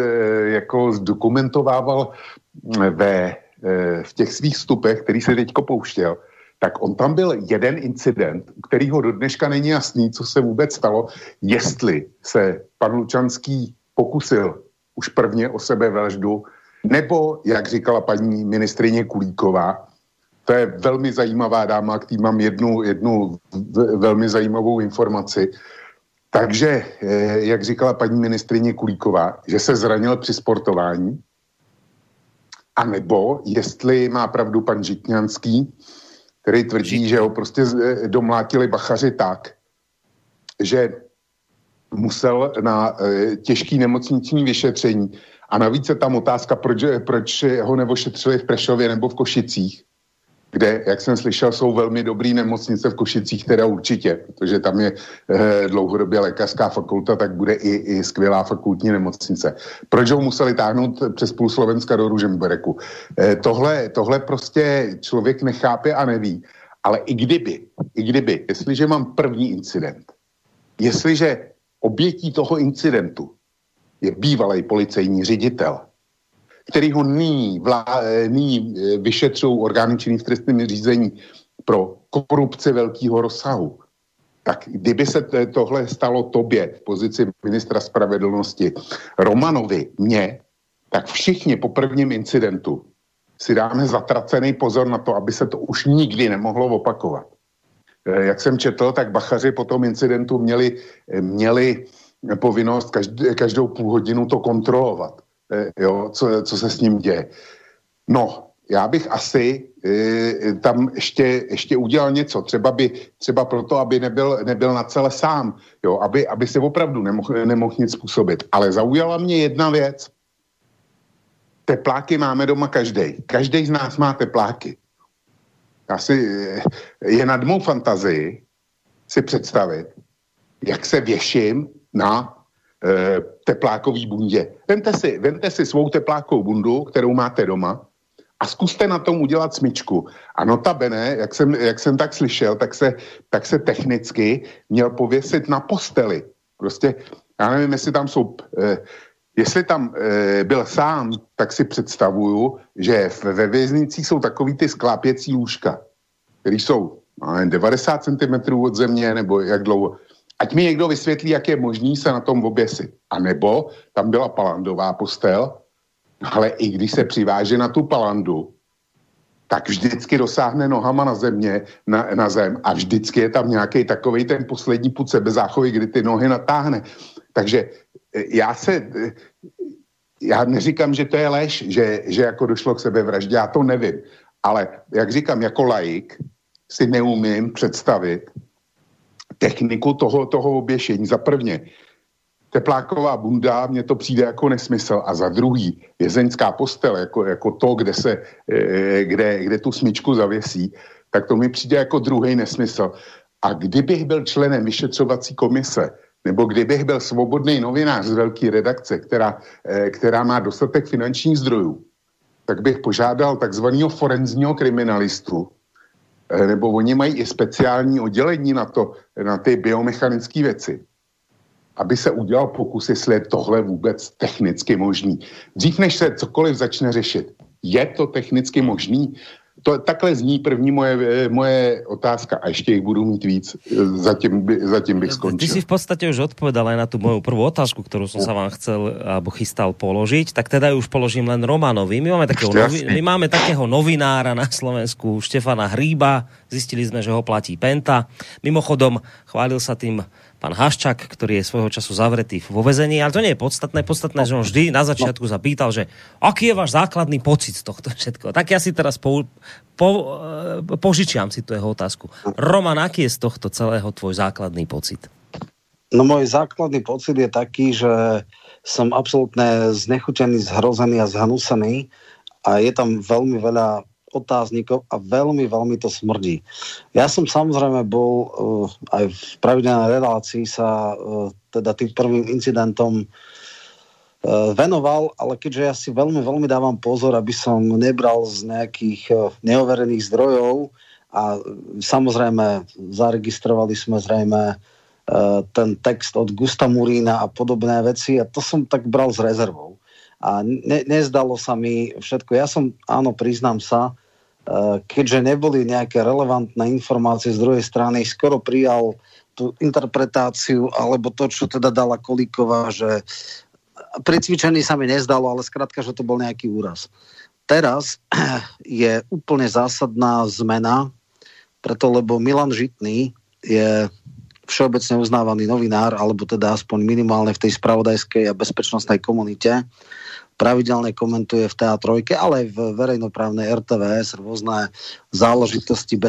O: jako zdokumentovával ve, v těch svých vstupech, který se teďko pouštěl, tak on tam byl jeden incident, kterýho do dneška není jasný, co se vůbec stalo, jestli se pan Lučanský pokusil už prvně o sebe vraždu, nebo, jak říkala paní ministrině Kulíková, to je velmi zajímavá dáma, k mám jednu, jednu velmi zajímavou informaci. Takže, eh, jak říkala paní ministrině Kulíková, že se zranil při sportování, a nebo jestli má pravdu pan Žitňanský, který tvrdí, že ho prostě eh, domlátili bachaři tak, že musel na e, těžký nemocniční vyšetření. A navíc je tam otázka, proč, proč ho nevošetřili v Prešově nebo v Košicích kde, jak jsem slyšel, jsou velmi dobrý nemocnice v Košicích, teda určitě, protože tam je eh, dlouhodobě lékařská fakulta, tak bude i, i skvělá fakultní nemocnice. Proč ho museli táhnout přes půl Slovenska do Ružembereku? Eh, tohle, tohle prostě člověk nechápe a neví. Ale i kdyby, i kdyby, jestliže mám první incident, jestliže obětí toho incidentu je bývalý policejní ředitel, který ho nyní, vlá, eh, nyní eh, vyšetřují orgány činný v trestním řízení pro korupci velkého rozsahu, tak kdyby se tohle stalo tobě v pozici ministra spravedlnosti, Romanovi, mě, tak všichni po prvním incidentu si dáme zatracený pozor na to, aby se to už nikdy nemohlo opakovat. Eh, jak jsem četl, tak bachaři po tom incidentu měli, měli povinnost každý, každou půl hodinu to kontrolovat. Eh, jo, co, co se s ním děje. No, já bych asi e, tam ještě, ještě udělal něco, třeba, by, třeba proto, aby nebyl, nebyl na celé sám, jo, aby, aby si opravdu nemohl, nemohl nic způsobit. Ale zaujala mě jedna věc. Tepláky máme doma každý. Každý z nás má tepláky. Asi eh, je nad mou fantazii si představit, jak se věším na e, teplákový bundě. Vemte si, vemte si svou teplákovou bundu, kterou máte doma a zkuste na tom udělat smyčku. A notabene, jak jsem, jak jsem tak slyšel, tak se, tak se technicky měl pověsit na posteli. Prostě, já nevím, jestli tam jsou... E, Jestli tam e, byl sám, tak si představuju, že ve věznicích jsou takový ty sklápěcí lůžka, které jsou no, 90 cm od země, nebo jak dlouho. Ať mi někdo vysvětlí, jak je možný se na tom oběsit. A nebo tam byla palandová postel, ale i když se přiváže na tu palandu, tak vždycky dosáhne nohama na země, na, na zem a vždycky je tam nějaký takový ten poslední put sebezáchovy, kdy ty nohy natáhne. Takže e, já se, e, já neříkám, že to je lež, že, že jako došlo k sebevraždě, já to nevím. Ale jak říkám, jako laik si neumím představit, techniku toho, toho oběšení. Za prvně, tepláková bunda, mně to přijde jako nesmysl. A za druhý, vězeňská postel, jako, jako to, kde, se, e, kde, kde tu smyčku zavěsí, tak to mi přijde jako druhý nesmysl. A kdybych byl členem vyšetřovací komise, nebo kdybych byl svobodný novinář z velké redakce, která, e, která má dostatek finančních zdrojů, tak bych požádal takzvaného forenzního kriminalistu, nebo oni mají i speciální oddělení na, to, na ty biomechanické věci, aby se udělal pokus, jestli je tohle vůbec technicky možný. Dřív než se cokoliv začne řešit, je to technicky možný? To, takhle zní první moje, moje otázka a ještě ich budu mít víc. Zatím, by, zatím bych skončil.
B: Ty si v podstate už odpovedal aj na tú moju prvú otázku, ktorú som sa vám chcel alebo chystal položiť, tak teda ju už položím len Romanovi. My máme takého, novi, my máme takého novinára na Slovensku, Štefana Hríba, zistili sme, že ho platí Penta. Mimochodom, chválil sa tým pán Haščak, ktorý je svojho času zavretý vo vezení, ale to nie je podstatné. Podstatné, že on vždy na začiatku zapýtal, že aký je váš základný pocit z tohto všetko. Tak ja si teraz po, po, e, požičiam si tu jeho otázku. Roman, aký je z tohto celého tvoj základný pocit?
N: No môj základný pocit je taký, že som absolútne znechutený, zhrozený a zhanúsený a je tam veľmi veľa otáznikov a veľmi, veľmi to smrdí. Ja som samozrejme bol uh, aj v pravidelnej relácii sa uh, teda tým prvým incidentom uh, venoval, ale keďže ja si veľmi, veľmi dávam pozor, aby som nebral z nejakých uh, neoverených zdrojov a samozrejme zaregistrovali sme zrejme ten text od Gusta Murína a podobné veci a to som tak bral s rezervou. A ne, nezdalo sa mi všetko. Ja som, áno, priznám sa, keďže neboli nejaké relevantné informácie z druhej strany, skoro prijal tú interpretáciu alebo to, čo teda dala Kolíková, že precvičený sa mi nezdalo, ale skrátka, že to bol nejaký úraz. Teraz je úplne zásadná zmena, preto lebo Milan Žitný je všeobecne uznávaný novinár, alebo teda aspoň minimálne v tej spravodajskej a bezpečnostnej komunite pravidelne komentuje v TA3, ale aj v verejnoprávnej RTVS rôzne záležitosti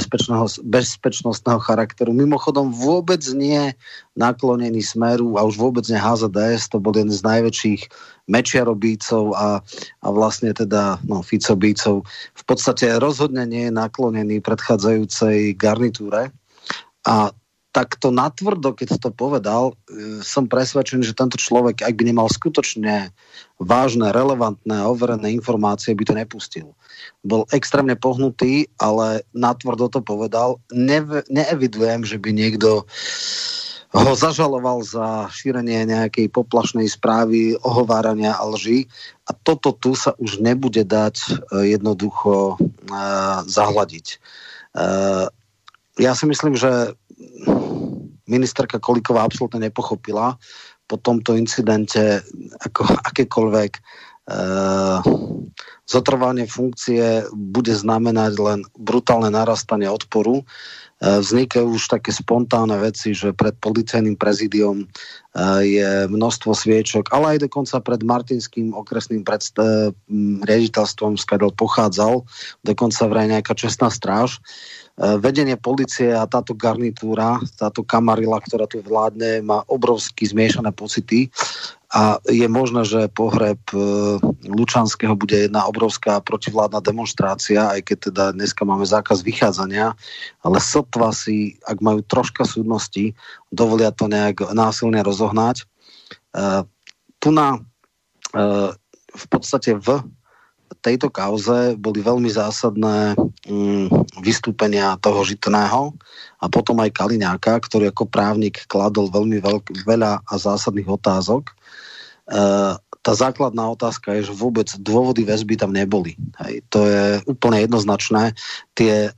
N: bezpečnostného charakteru. Mimochodom vôbec nie naklonený smeru a už vôbec nie HZDS, to bol jeden z najväčších mečiarobícov a, a vlastne teda no, Ficobícov. V podstate rozhodne nie je naklonený predchádzajúcej garnitúre a takto natvrdo, keď to povedal, e, som presvedčený, že tento človek, ak by nemal skutočne vážne, relevantné a overené informácie, by to nepustil. Bol extrémne pohnutý, ale natvrdo to povedal. Ne, neevidujem, že by niekto ho zažaloval za šírenie nejakej poplašnej správy, ohovárania a lži. A toto tu sa už nebude dať e, jednoducho uh, zahľadiť. Uh, ja si myslím, že ministerka Kolíková absolútne nepochopila po tomto incidente ako akékoľvek uh, zotrvanie funkcie bude znamenať len brutálne narastanie odporu. Uh, vznikajú už také spontánne veci, že pred policajným prezidiom uh, je množstvo sviečok, ale aj dokonca pred Martinským okresným predst- riaditeľstvom, skadal pochádzal, dokonca vraj nejaká čestná stráž. Uh, vedenie policie a táto garnitúra, táto kamarila, ktorá tu vládne, má obrovsky zmiešané pocity a je možné, že pohreb e, Lučanského bude jedna obrovská protivládna demonstrácia, aj keď teda dneska máme zákaz vychádzania, ale sotva si, ak majú troška súdnosti, dovolia to nejak násilne rozohnať. E, tu na v podstate v tejto kauze boli veľmi zásadné mm, vystúpenia toho Žitného a potom aj Kaliňáka, ktorý ako právnik kladol veľmi veľk, veľa a zásadných otázok. E, tá základná otázka je, že vôbec dôvody väzby tam neboli. Hej. To je úplne jednoznačné. Tie e,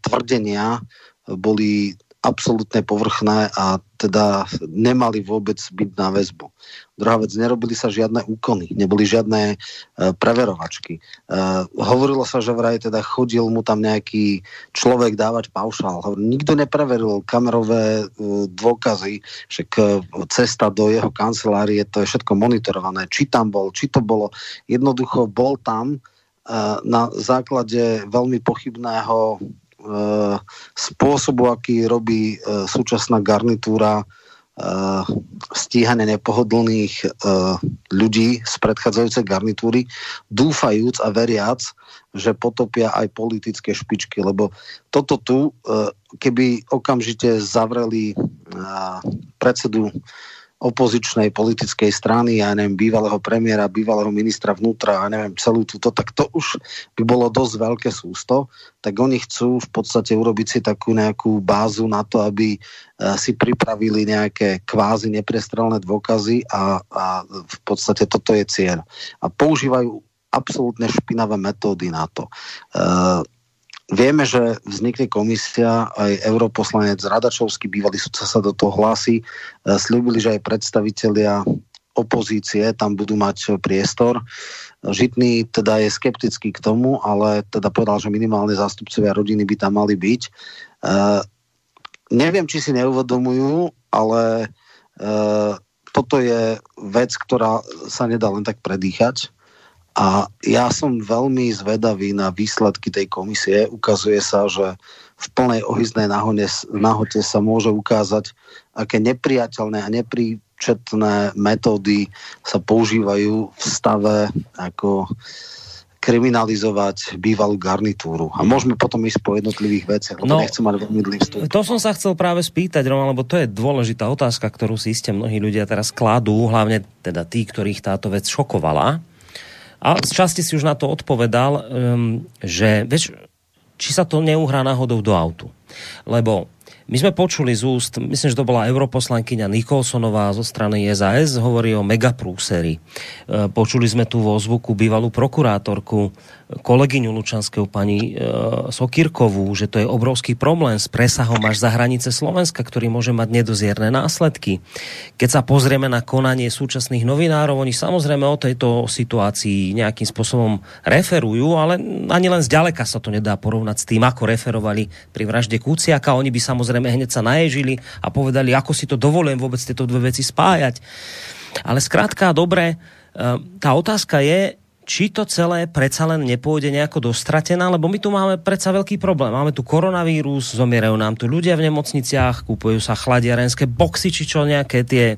N: tvrdenia boli absolútne povrchné a teda nemali vôbec byť na väzbu. Druhá vec, nerobili sa žiadne úkony, neboli žiadne e, preverovačky. E, hovorilo sa, že vraj teda chodil mu tam nejaký človek dávať paušál. Nikto nepreveril kamerové e, dôkazy, že k, cesta do jeho kancelárie, to je všetko monitorované. Či tam bol, či to bolo. Jednoducho bol tam e, na základe veľmi pochybného e, spôsobu, aký robí e, súčasná garnitúra stíhanie nepohodlných uh, ľudí z predchádzajúcej garnitúry, dúfajúc a veriac, že potopia aj politické špičky, lebo toto tu, uh, keby okamžite zavreli predsedu opozičnej politickej strany, ja neviem, bývalého premiéra, bývalého ministra vnútra, a neviem, celú túto, tak to už by bolo dosť veľké sústo, tak oni chcú v podstate urobiť si takú nejakú bázu na to, aby e, si pripravili nejaké kvázi neprestrelné dôkazy a, a v podstate toto je cieľ. A používajú absolútne špinavé metódy na to. Uh, Vieme, že vznikne komisia, aj europoslanec Radačovský, bývalý sudca sa do toho hlási. Sľúbili, že aj predstavitelia opozície tam budú mať priestor. Žitný teda je skeptický k tomu, ale teda povedal, že minimálne zástupcovia rodiny by tam mali byť. Uh, neviem, či si neuvedomujú, ale uh, toto je vec, ktorá sa nedá len tak predýchať. A ja som veľmi zvedavý na výsledky tej komisie. Ukazuje sa, že v plnej ohyznej nahote sa môže ukázať, aké nepriateľné a nepríčetné metódy sa používajú v stave ako kriminalizovať bývalú garnitúru. A môžeme potom ísť po jednotlivých veciach, lebo no, nechcem mať veľmi dlhý vstup.
B: To som sa chcel práve spýtať, Roman, lebo to je dôležitá otázka, ktorú si iste mnohí ľudia teraz kladú, hlavne teda tí, ktorých táto vec šokovala a z časti si už na to odpovedal, um, že vieš, či sa to neuhrá náhodou do autu. Lebo my sme počuli z úst, myslím, že to bola europoslankyňa Nikolsonová zo strany SAS, hovorí o megaprúseri. E, počuli sme tu vo zvuku bývalú prokurátorku kolegyňu Lučanského pani e, Sokirkovú, že to je obrovský problém s presahom až za hranice Slovenska, ktorý môže mať nedozierne následky. Keď sa pozrieme na konanie súčasných novinárov, oni samozrejme o tejto situácii nejakým spôsobom referujú, ale ani len zďaleka sa to nedá porovnať s tým, ako referovali pri vražde Kuciaka. Oni by samozrejme hneď sa naježili a povedali, ako si to dovolujem vôbec tieto dve veci spájať. Ale skrátka, dobre, e, tá otázka je, či to celé predsa len nepôjde nejako dostratená, lebo my tu máme predsa veľký problém. Máme tu koronavírus, zomierajú nám tu ľudia v nemocniciach, kúpujú sa chladiarenské boxy, či čo nejaké tie e,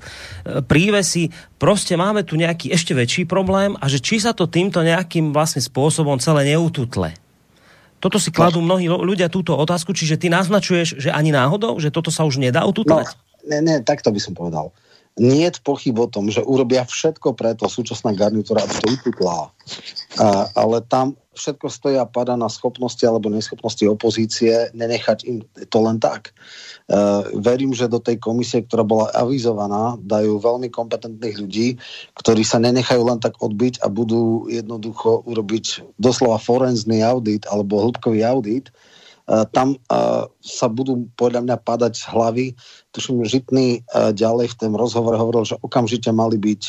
B: prívesy. Proste máme tu nejaký ešte väčší problém a že či sa to týmto nejakým vlastne spôsobom celé neututle. Toto si kladú mnohí ľudia túto otázku, čiže ty naznačuješ, že ani náhodou, že toto sa už nedá ututleť?
N: No, ne, ne, takto by som povedal. Uh, nie je pochyb o tom, že urobia všetko preto súčasná garnitúra, aby to ututlá. Ale tam všetko stojí a pada na schopnosti alebo neschopnosti opozície nenechať im to len tak. Uh, verím, že do tej komisie, ktorá bola avizovaná, dajú veľmi kompetentných ľudí, ktorí sa nenechajú len tak odbiť a budú jednoducho urobiť doslova forenzný audit alebo hĺbkový audit, tam eh, sa budú podľa mňa padať z hlavy. Tuším, Žitný eh, ďalej v tom rozhovore hovoril, že okamžite mali byť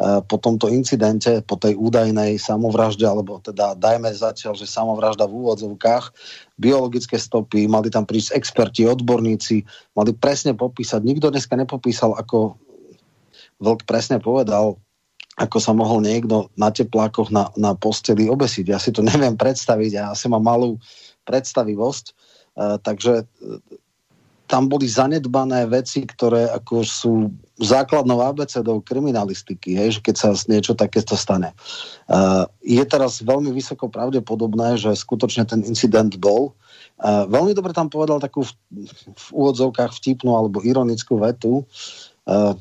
N: po tomto incidente, po tej údajnej samovražde, alebo teda dajme zatiaľ, že samovražda v úvodzovkách, biologické stopy, mali tam prísť experti, odborníci, mali presne popísať. Nikto dneska nepopísal, ako Vlk presne povedal, ako sa mohol niekto na teplákoch na, na posteli obesiť. Ja si to neviem predstaviť, ja asi mám malú predstavivosť. E, takže e, tam boli zanedbané veci, ktoré ako sú základnou abecedou kriminalistiky, hej, že keď sa niečo takéto stane. Uh, je teraz veľmi vysoko pravdepodobné, že skutočne ten incident bol. Uh, veľmi dobre tam povedal takú v, v úvodzovkách vtipnú alebo ironickú vetu. Uh,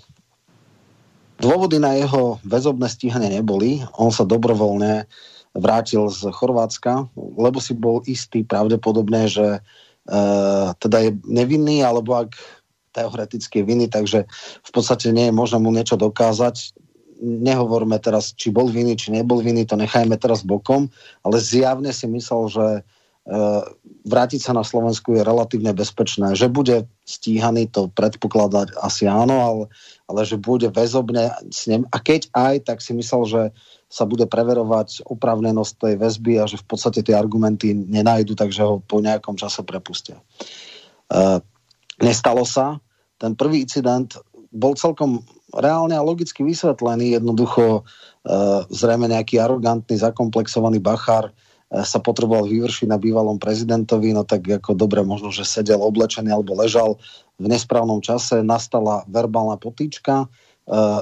N: dôvody na jeho väzobné stíhanie neboli. On sa dobrovoľne uh, vrátil z Chorvátska, lebo si bol istý pravdepodobne, že e, teda je nevinný, alebo ak teoreticky vinný, takže v podstate nie je možné mu niečo dokázať. Nehovorme teraz, či bol vinný, či nebol vinný, to nechajme teraz bokom, ale zjavne si myslel, že e, vrátiť sa na Slovensku je relatívne bezpečné. Že bude stíhaný, to predpokladať asi áno, ale, ale že bude väzobne s ním. A keď aj, tak si myslel, že sa bude preverovať opravnenosť tej väzby a že v podstate tie argumenty nenájdu, takže ho po nejakom čase prepustia. E, nestalo sa. Ten prvý incident bol celkom reálne a logicky vysvetlený. Jednoducho e, zrejme nejaký arogantný, zakomplexovaný bachár e, sa potreboval vyvršiť na bývalom prezidentovi, no tak ako dobre, možno, že sedel oblečený alebo ležal v nesprávnom čase, nastala verbálna potýčka,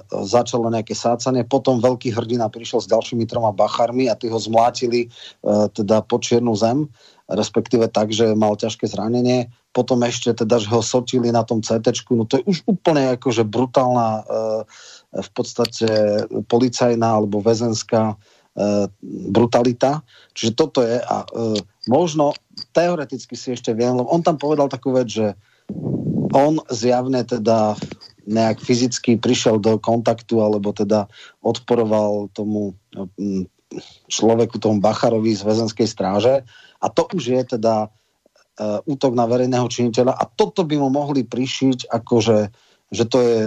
N: začalo nejaké sácanie, potom veľký hrdina prišiel s ďalšími troma bachármi a tí ho zmlátili uh, teda po čiernu zem, respektíve tak, že mal ťažké zranenie. Potom ešte teda, že ho sotili na tom CT, no to je už úplne akože brutálna uh, v podstate policajná alebo väzenská brutalita. Čiže toto je a možno teoreticky si ešte viem, lebo on tam povedal takú vec, že on zjavne teda nejak fyzicky prišiel do kontaktu alebo teda odporoval tomu mm, človeku tomu Bacharovi z väzenskej stráže a to už je teda uh, útok na verejného činiteľa a toto by mu mohli prišiť akože, že to je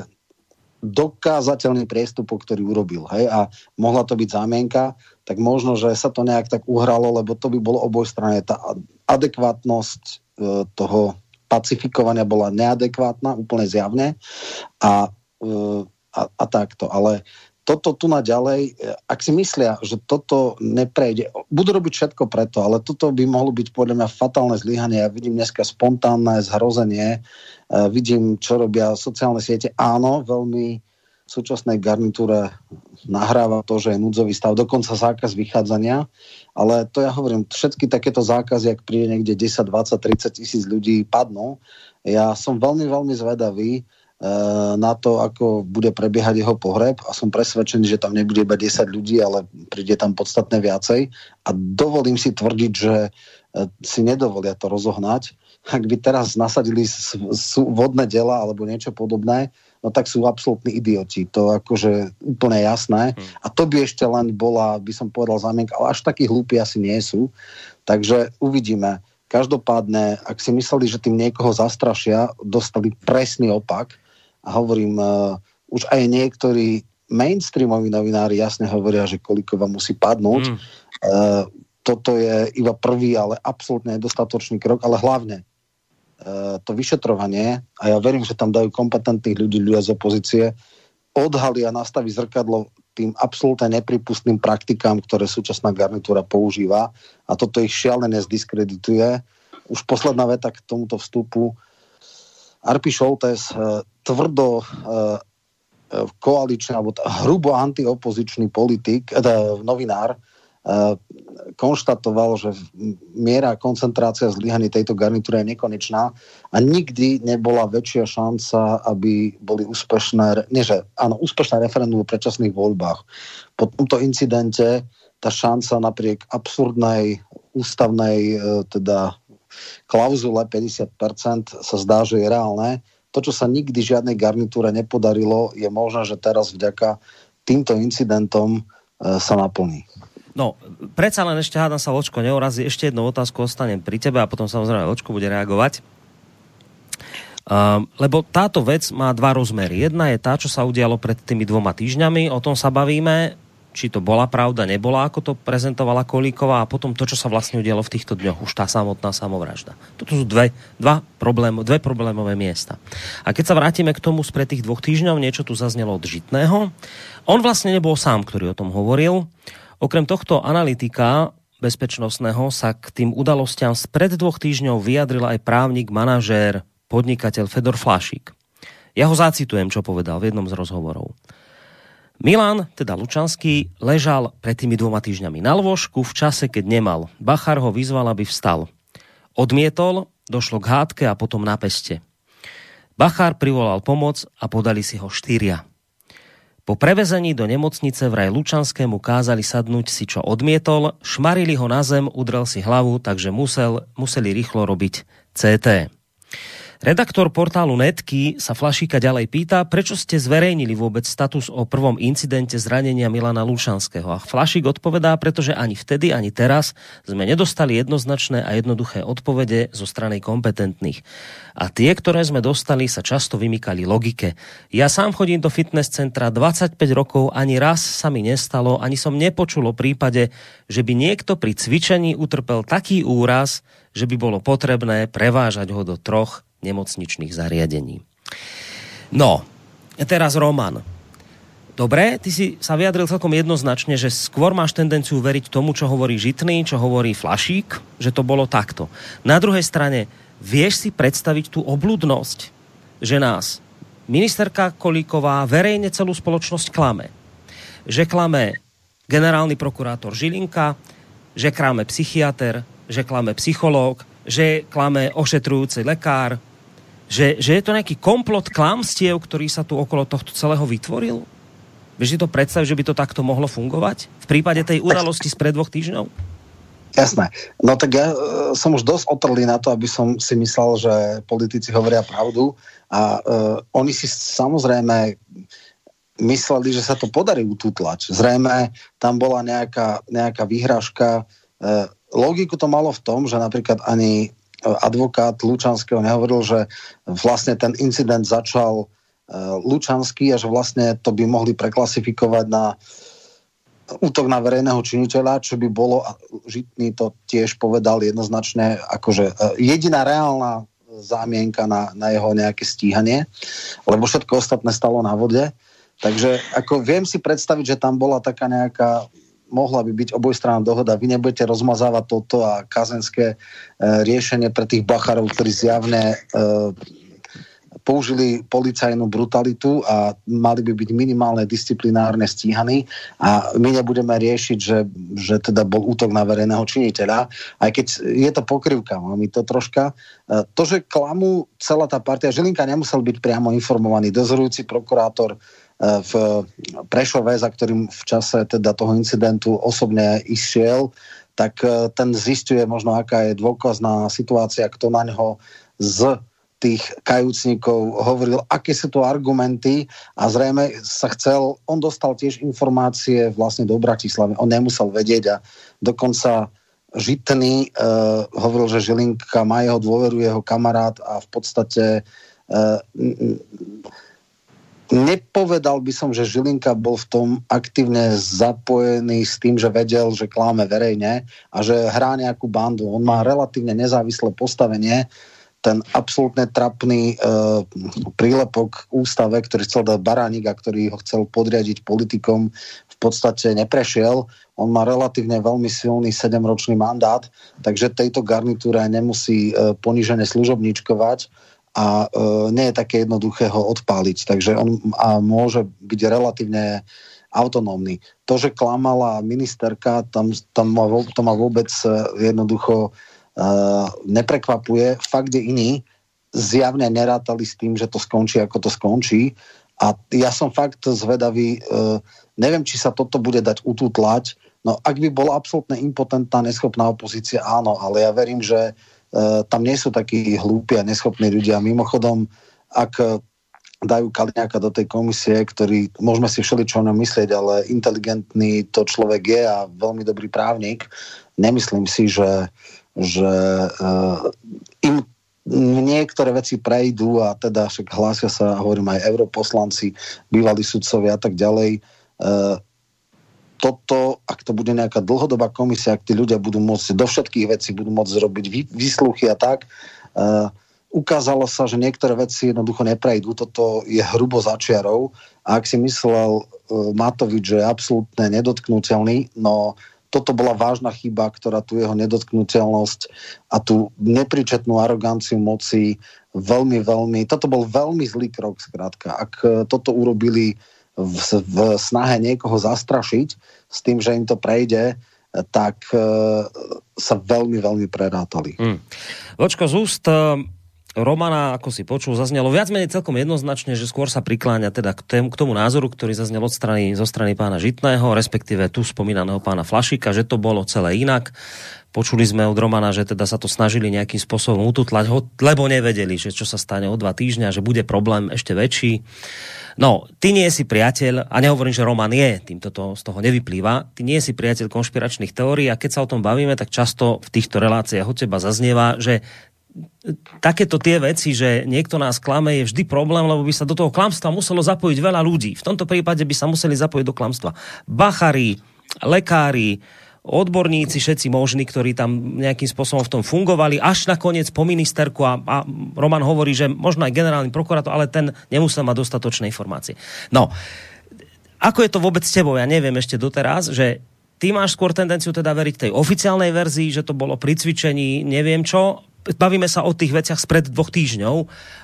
N: dokázateľný priestupok, ktorý urobil. Hej? A mohla to byť zámienka, tak možno, že sa to nejak tak uhralo, lebo to by bolo oboj strane. Tá adekvátnosť e, toho pacifikovania bola neadekvátna, úplne zjavne. A, e, a, a takto. Ale toto tu na ďalej, e, ak si myslia, že toto neprejde, budú robiť všetko preto, ale toto by mohlo byť podľa mňa fatálne zlyhanie. Ja vidím dneska spontánne zhrozenie, vidím, čo robia sociálne siete. Áno, veľmi súčasnej garnitúre nahráva to, že je núdzový stav, dokonca zákaz vychádzania, ale to ja hovorím, všetky takéto zákazy, ak príde niekde 10, 20, 30 tisíc ľudí, padnú. Ja som veľmi, veľmi zvedavý, na to, ako bude prebiehať jeho pohreb a som presvedčený, že tam nebude iba 10 ľudí, ale príde tam podstatne viacej a dovolím si tvrdiť, že e, si nedovolia to rozohnať. Ak by teraz nasadili vodné dela alebo niečo podobné, no tak sú absolútni idioti. To akože úplne jasné. Hmm. A to by ešte len bola, by som povedal, zamienka, ale až takí hlúpi asi nie sú. Takže uvidíme. Každopádne, ak si mysleli, že tým niekoho zastrašia, dostali presný opak a hovorím, uh, už aj niektorí mainstreamoví novinári jasne hovoria, že Kolikova musí padnúť. Mm. Uh, toto je iba prvý, ale absolútne nedostatočný krok, ale hlavne to vyšetrovanie, a ja verím, že tam dajú kompetentných ľudí, ľudia z opozície, odhalia a nastaví zrkadlo tým absolútne nepripustným praktikám, ktoré súčasná garnitúra používa a toto ich šialené zdiskredituje. Už posledná veta k tomuto vstupu. Arpi Šoltes tvrdo uh, koaličný alebo hrubo antiopozičný politik, novinár, konštatoval, že miera koncentrácia zlyhaní tejto garnitúry je nekonečná a nikdy nebola väčšia šanca, aby boli úspešné, nie že, áno, úspešné referendum v predčasných voľbách. Po tomto incidente tá šanca napriek absurdnej ústavnej teda klauzule 50% sa zdá, že je reálne to, čo sa nikdy žiadnej garnitúre nepodarilo, je možné, že teraz vďaka týmto incidentom e, sa naplní.
B: No, predsa len ešte hádam sa Očko neurazí. Ešte jednu otázku ostanem pri tebe a potom samozrejme Očko bude reagovať. Um, lebo táto vec má dva rozmery. Jedna je tá, čo sa udialo pred tými dvoma týždňami, o tom sa bavíme či to bola pravda, nebola, ako to prezentovala Kolíková a potom to, čo sa vlastne udialo v týchto dňoch, už tá samotná samovražda. Toto sú dve, dva problém, dve problémové miesta. A keď sa vrátime k tomu spred tých dvoch týždňov, niečo tu zaznelo od Žitného. On vlastne nebol sám, ktorý o tom hovoril. Okrem tohto analytika bezpečnostného sa k tým udalostiam spred dvoch týždňov vyjadril aj právnik, manažér, podnikateľ Fedor Flašík. Ja ho zacitujem, čo povedal v jednom z rozhovorov. Milan, teda Lučanský, ležal pred tými dvoma týždňami na lôžku v čase, keď nemal. Bachar ho vyzval, aby vstal. Odmietol, došlo k hádke a potom na peste. Bachar privolal pomoc a podali si ho štyria. Po prevezení do nemocnice vraj Lučanskému kázali sadnúť si, čo odmietol, šmarili ho na zem, udrel si hlavu, takže musel, museli rýchlo robiť CT. Redaktor portálu Netky sa Flašíka ďalej pýta, prečo ste zverejnili vôbec status o prvom incidente zranenia Milana Lušanského. A Flašík odpovedá, pretože ani vtedy, ani teraz sme nedostali jednoznačné a jednoduché odpovede zo strany kompetentných. A tie, ktoré sme dostali, sa často vymykali logike. Ja sám chodím do fitness centra 25 rokov, ani raz sa mi nestalo, ani som nepočul o prípade, že by niekto pri cvičení utrpel taký úraz, že by bolo potrebné prevážať ho do troch nemocničných zariadení. No, teraz Roman. Dobre, ty si sa vyjadril celkom jednoznačne, že skôr máš tendenciu veriť tomu, čo hovorí Žitný, čo hovorí Flašík, že to bolo takto. Na druhej strane, vieš si predstaviť tú obludnosť, že nás ministerka Kolíková verejne celú spoločnosť klame. Že klame generálny prokurátor Žilinka, že klame psychiatr, že klame psychológ, že klame ošetrujúci lekár, že, že je to nejaký komplot klamstiev, ktorý sa tu okolo tohto celého vytvoril? Vieš si to predstaviť, že by to takto mohlo fungovať? V prípade tej udalosti z pred dvoch týždňov?
N: Jasné. No tak ja uh, som už dosť otrlý na to, aby som si myslel, že politici hovoria pravdu a uh, oni si samozrejme mysleli, že sa to podarí utútlať. Zrejme tam bola nejaká, nejaká výhražka. E, logiku to malo v tom, že napríklad ani advokát Lučanského nehovoril, že vlastne ten incident začal e, Lučanský a že vlastne to by mohli preklasifikovať na útok na verejného činiteľa, čo by bolo, Žitný to tiež povedal jednoznačne, akože e, jediná reálna zámienka na, na jeho nejaké stíhanie, lebo všetko ostatné stalo na vode. Takže ako viem si predstaviť, že tam bola taká nejaká mohla by byť obojstranná dohoda. Vy nebudete rozmazávať toto a kazenské e, riešenie pre tých bacharov, ktorí zjavne e, použili policajnú brutalitu a mali by byť minimálne disciplinárne stíhaní a my nebudeme riešiť, že, že teda bol útok na verejného činiteľa, aj keď je to pokrivka, mi to troška. E, to, že klamu celá tá partia, Žilinka nemusel byť priamo informovaný, dozorujúci prokurátor v Prešove, za ktorým v čase teda toho incidentu osobne išiel, tak e, ten zistuje možno, aká je dôkazná situácia, kto na ňo z tých kajúcnikov hovoril, aké sú to argumenty. A zrejme sa chcel, on dostal tiež informácie vlastne do Bratislavy, on nemusel vedieť a dokonca Žitný uh, hovoril, že Žilinka má jeho dôveru, jeho kamarát a v podstate uh, Nepovedal by som, že Žilinka bol v tom aktívne zapojený s tým, že vedel, že kláme verejne a že hrá nejakú bandu. On má relatívne nezávislé postavenie. Ten absolútne trapný e, prílepok ústave, ktorý chcel dať Baránik a ktorý ho chcel podriadiť politikom, v podstate neprešiel. On má relatívne veľmi silný 7-ročný mandát, takže tejto garnitúre nemusí e, ponižene služobníčkovať a e, nie je také jednoduché ho odpáliť. Takže on a môže byť relatívne autonómny. To, že klamala ministerka, tam, tam ma, to ma vôbec e, jednoducho e, neprekvapuje. Fakt je iný. Zjavne nerátali s tým, že to skončí, ako to skončí. A ja som fakt zvedavý, e, neviem, či sa toto bude dať ututlať. No ak by bola absolútne impotentná, neschopná opozícia, áno, ale ja verím, že tam nie sú takí hlúpi a neschopní ľudia. Mimochodom, ak e, dajú Kaliňáka do tej komisie, ktorý, môžeme si všeli čo myslieť, ale inteligentný to človek je a veľmi dobrý právnik, nemyslím si, že, že uh, im niektoré veci prejdú a teda však hlásia sa, hovorím aj europoslanci, bývalí sudcovia a tak ďalej. Uh, toto, ak to bude nejaká dlhodobá komisia, ak tí ľudia budú môcť do všetkých vecí budú môcť zrobiť výsluchy a tak, uh, ukázalo sa, že niektoré veci jednoducho neprejdú. Toto je hrubo začiarov a ak si myslel uh, Matovič, že je absolútne nedotknutelný, no toto bola vážna chyba, ktorá tu jeho nedotknutelnosť a tú nepričetnú aroganciu moci veľmi, veľmi, toto bol veľmi zlý krok, skrátka. Ak uh, toto urobili v, v snahe niekoho zastrašiť s tým, že im to prejde, tak e, sa veľmi, veľmi prerátali. Hmm.
B: Vočko, z úst e, Romana, ako si počul, zaznelo viac menej celkom jednoznačne, že skôr sa prikláňa teda k, tému, k tomu názoru, ktorý zaznel od strany, zo strany pána Žitného, respektíve tu spomínaného pána Flašika, že to bolo celé inak. Počuli sme od Romana, že teda sa to snažili nejakým spôsobom ututlať, lebo nevedeli, že čo sa stane o dva týždňa, že bude problém ešte väčší. No, ty nie si priateľ, a nehovorím, že Roman je, týmto to z toho nevyplýva, ty nie si priateľ konšpiračných teórií a keď sa o tom bavíme, tak často v týchto reláciách od teba zaznieva, že takéto tie veci, že niekto nás klame, je vždy problém, lebo by sa do toho klamstva muselo zapojiť veľa ľudí. V tomto prípade by sa museli zapojiť do klamstva bachari, lekári, odborníci, všetci možní, ktorí tam nejakým spôsobom v tom fungovali, až nakoniec po ministerku a, a Roman hovorí, že možno aj generálny prokurátor, ale ten nemusel mať dostatočné informácie. No, ako je to vôbec s tebou? Ja neviem ešte doteraz, že ty máš skôr tendenciu teda veriť tej oficiálnej verzii, že to bolo pri cvičení, neviem čo, bavíme sa o tých veciach spred dvoch týždňov,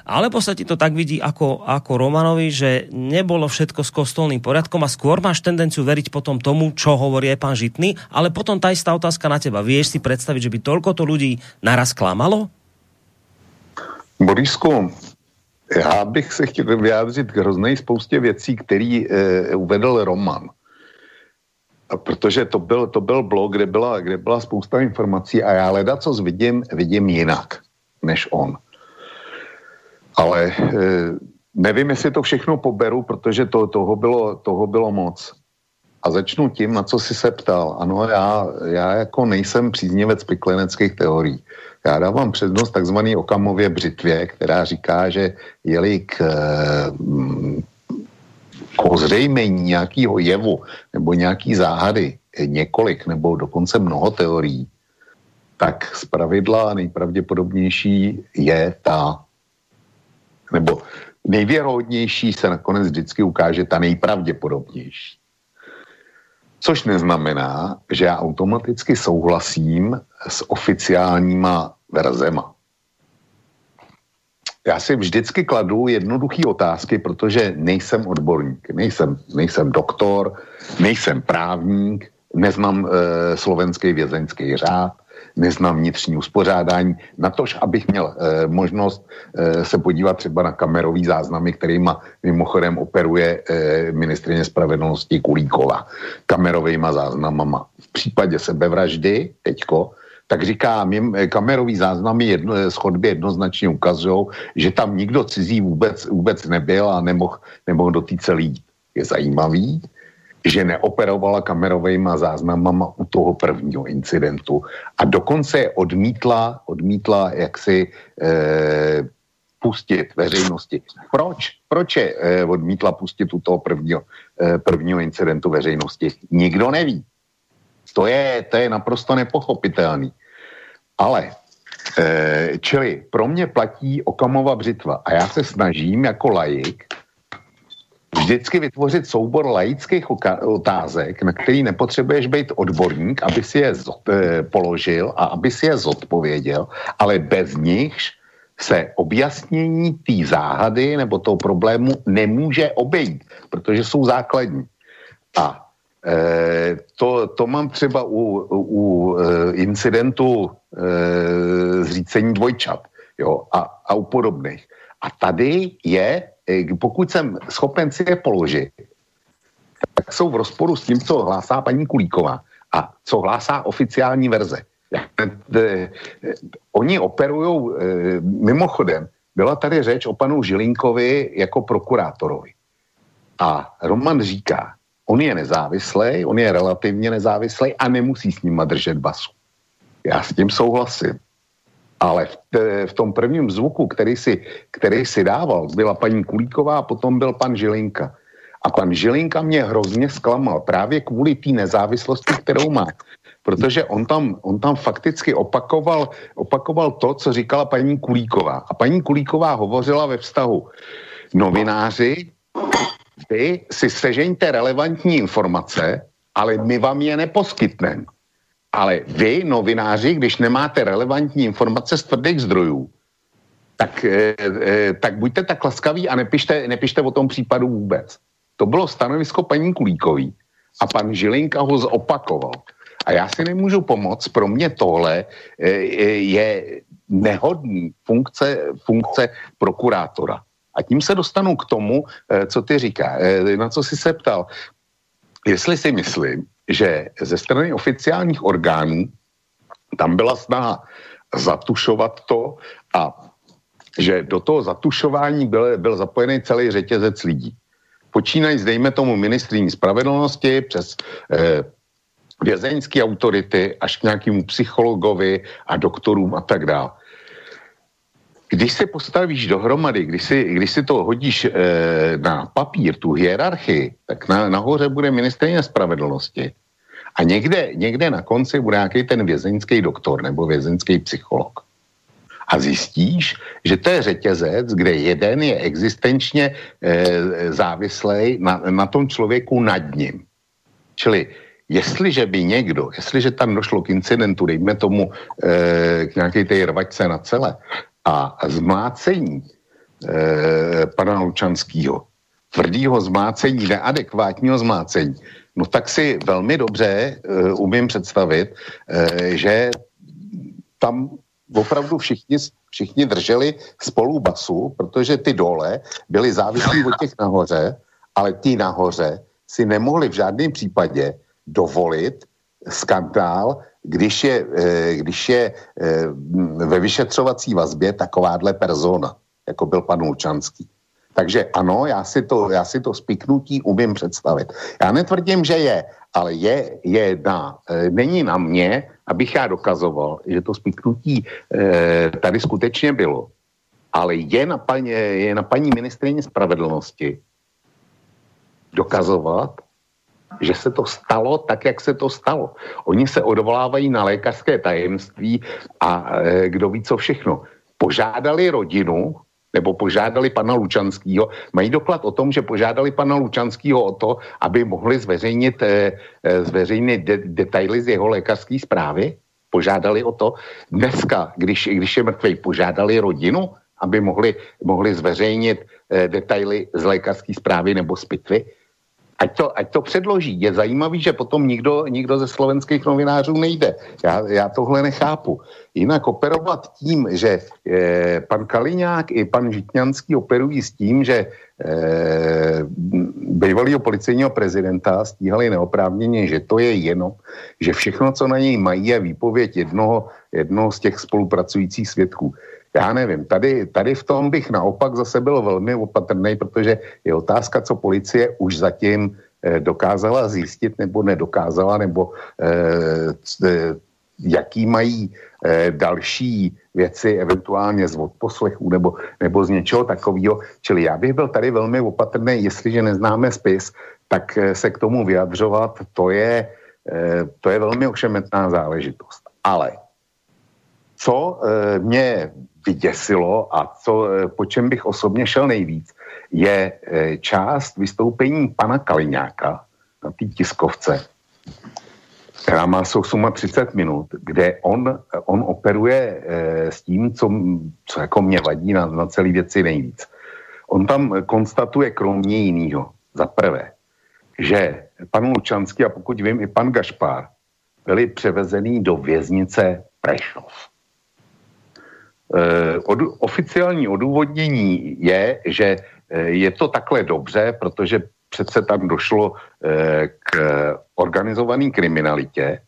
B: alebo sa ti to tak vidí ako, ako Romanovi, že nebolo všetko s kostolným poriadkom a skôr máš tendenciu veriť potom tomu, čo hovorí aj pán Žitný, ale potom tá istá otázka na teba. Vieš si predstaviť, že by toľko to ľudí naraz klamalo?
O: Borisku, já bych se chtěl vyjádřit k hroznej spoustě věcí, který e, uvedl Roman protože to byl, to byl blog, kde byla, kde byla spousta informací a já leda, co vidím, vidím jinak než on. Ale e, nevím, jestli to všechno poberu, protože to, toho, bylo, toho bylo moc. A začnu tím, na co jsi se ptal. Ano, já, já jako nejsem příznivec pikleneckých teorií. Já dávám přednost takzvaný Okamově břitvě, která říká, že jeli k, k ozřejmení nějakého jevu nebo nějaký záhady několik nebo dokonce mnoho teorií, tak z pravidla nejpravděpodobnější je ta, nebo nejvěrohodnější se nakonec vždycky ukáže ta nejpravděpodobnější. Což neznamená, že já automaticky souhlasím s oficiálníma verzema. Já si vždycky kladu jednoduché otázky, protože nejsem odborník, nejsem, nejsem doktor, nejsem právník, neznám e, slovenský vězeňský řád, neznám vnitřní uspořádání, na tož, abych měl e, možnost e, se podívat třeba na kamerový záznamy, kterýma mimochodem operuje e, ministrině spravedlnosti Kulíkova. Kamerovými záznamama. V případě sebevraždy, teďko, tak říká, mým, kamerový záznamy jedno, schodby jednoznačně ukazují, že tam nikdo cizí vůbec, vůbec nebyl a nemohl, nemohl do té celý. Je zajímavý, že neoperovala kamerovými záznamama u toho prvního incidentu a dokonce je odmítla, odmítla jaksi eh, pustit veřejnosti. Proč? Proč je eh, odmítla pustit u toho prvního, eh, prvního incidentu veřejnosti? Nikdo neví. To je, to je naprosto nepochopitelný. Ale eh, čili pro mě platí Okamova břitva a já se snažím jako laik vždycky vytvořit soubor laických otázek, na který nepotřebuješ být odborník, aby si je eh, položil a aby si je zodpověděl, ale bez nichž se objasnění té záhady nebo toho problému nemůže obejít, protože jsou základní. A e, to, to mám třeba u, u e, incidentu e, zřícení dvojčat jo, a, a u podobných. A tady je pokud jsem schopen si je položit, tak jsou v rozporu s tím, co hlásá paní Kulíková a co hlásá oficiální verze. Oni operují, mimochodem, byla tady řeč o panu Žilinkovi jako prokurátorovi. A Roman říká, on je nezávislý, on je relativně nezávislý a nemusí s ním držet basu. Já s tím souhlasím. Ale v, te, v tom prvním zvuku, který si, který si dával, byla paní Kulíková a potom byl pan Žilinka. A pan Žilinka mě hrozně zklamal právě kvůli té nezávislosti, kterou má. Protože on tam, on tam fakticky opakoval, opakoval to, co říkala paní Kulíková. A paní Kulíková hovořila ve vztahu novináři, vy si sežeňte relevantní informace, ale my vám je neposkytneme. Ale vy, novináři, když nemáte relevantní informace z tvrdých zdrojů, tak, e, e, tak buďte tak laskaví a nepište, nepište o tom případu vůbec. To bylo stanovisko paní Kulíkový a pan Žilinka ho zopakoval. A já si nemůžu pomoct, pro mě tohle e, je nehodný funkce, funkce prokurátora. A tím se dostanu k tomu, co ty říká, na co jsi se ptal. Jestli si myslím, že ze strany oficiálních orgánů tam byla snaha zatušovat to a že do toho zatušování byl, byl zapojený celý řetězec lidí. Počínají, dejme tomu, ministrní spravedlnosti přes eh, vězeňské autority až k nějakému psychologovi a doktorům a tak dále. Když se postavíš dohromady, když si, když si to hodíš e, na papír, tu hierarchii, tak na, nahoře bude ministrině spravedlnosti. A někde, někde na konci bude nějaký ten vězeňský doktor nebo vězeňský psycholog. A zjistíš, že to je řetězec, kde jeden je existenčně e, závislý na, na tom člověku nad ním. Čili jestliže by někdo, jestliže tam došlo k incidentu, dejme tomu e, k nějaké té rvačce na celé, a zmácení e, pana Lučanského, tvrdýho zmácení, neadekvátního zmácení, no tak si velmi dobře e, umím představit, e, že tam opravdu všichni, všichni drželi spolu basu, protože ty dole byly závislí od těch nahoře, ale ty nahoře si nemohli v žádném případě dovolit skandál, když je, eh, když je eh, ve vyšetřovací vazbě takováhle persona, jako byl pan Lučanský. Takže ano, já si to, já si to spiknutí umím představit. Já netvrdím, že je, ale je, je na, e, není na mě, abych já dokazoval, že to spiknutí tady skutečně bylo. Ale je na paní, je na paní ministrině spravedlnosti dokazovat, že se to stalo tak, jak se to stalo. Oni se odvolávají na lékařské tajemství a e, kdo ví co všechno. Požádali rodinu, nebo požádali pana Lučanského, mají doklad o tom, že požádali pana Lučanského o to, aby mohli zveřejnit, e, e, zveřejnit de, detaily z jeho lékařské zprávy? Požádali o to. Dneska, když, když je mrtvý, požádali rodinu, aby mohli, mohli zveřejnit e, detaily z lékařské zprávy nebo z pitvy? Ať to, ať to předloží. Je zajímavý, že potom nikdo, nikdo ze slovenských novinářů nejde. Já, já tohle nechápu. Jinak operovat tím, že e, pan Kaliňák i pan Žitňanský operují s tím, že e, bývalého policejního prezidenta stíhali neoprávněně, že to je jenom, že všechno, co na něj mají, je výpověď jednoho, jednoho z těch spolupracujících svědků já nevím, tady, tady v tom bych naopak zase byl velmi opatrný, protože je otázka, co policie už zatím eh, dokázala zjistit nebo nedokázala, nebo eh, eh, jaký mají eh, další věci, eventuálně z odposlechů nebo, nebo z něčeho takového. Čili já bych byl tady velmi opatrný, jestliže neznáme spis, tak eh, se k tomu vyjadřovat, to je, eh, to je velmi ošemetná záležitost. Ale co e, mě vyděsilo a co, eh, po čem bych osobně šel nejvíc, je eh, část vystoupení pana Kaliňáka na té tiskovce, která má 38 minut, kde on, on operuje eh, s tím, co, co jako mě vadí na, na celé věci nejvíc. On tam konstatuje kromě jiného, za prvé, že pan Lučanský a pokud vím i pan Gašpár byli převezený do věznice Prešov. Eh, od, oficiální odůvodnění je, že eh, je to takhle dobře, protože přece tam došlo eh, k organizované kriminalitě,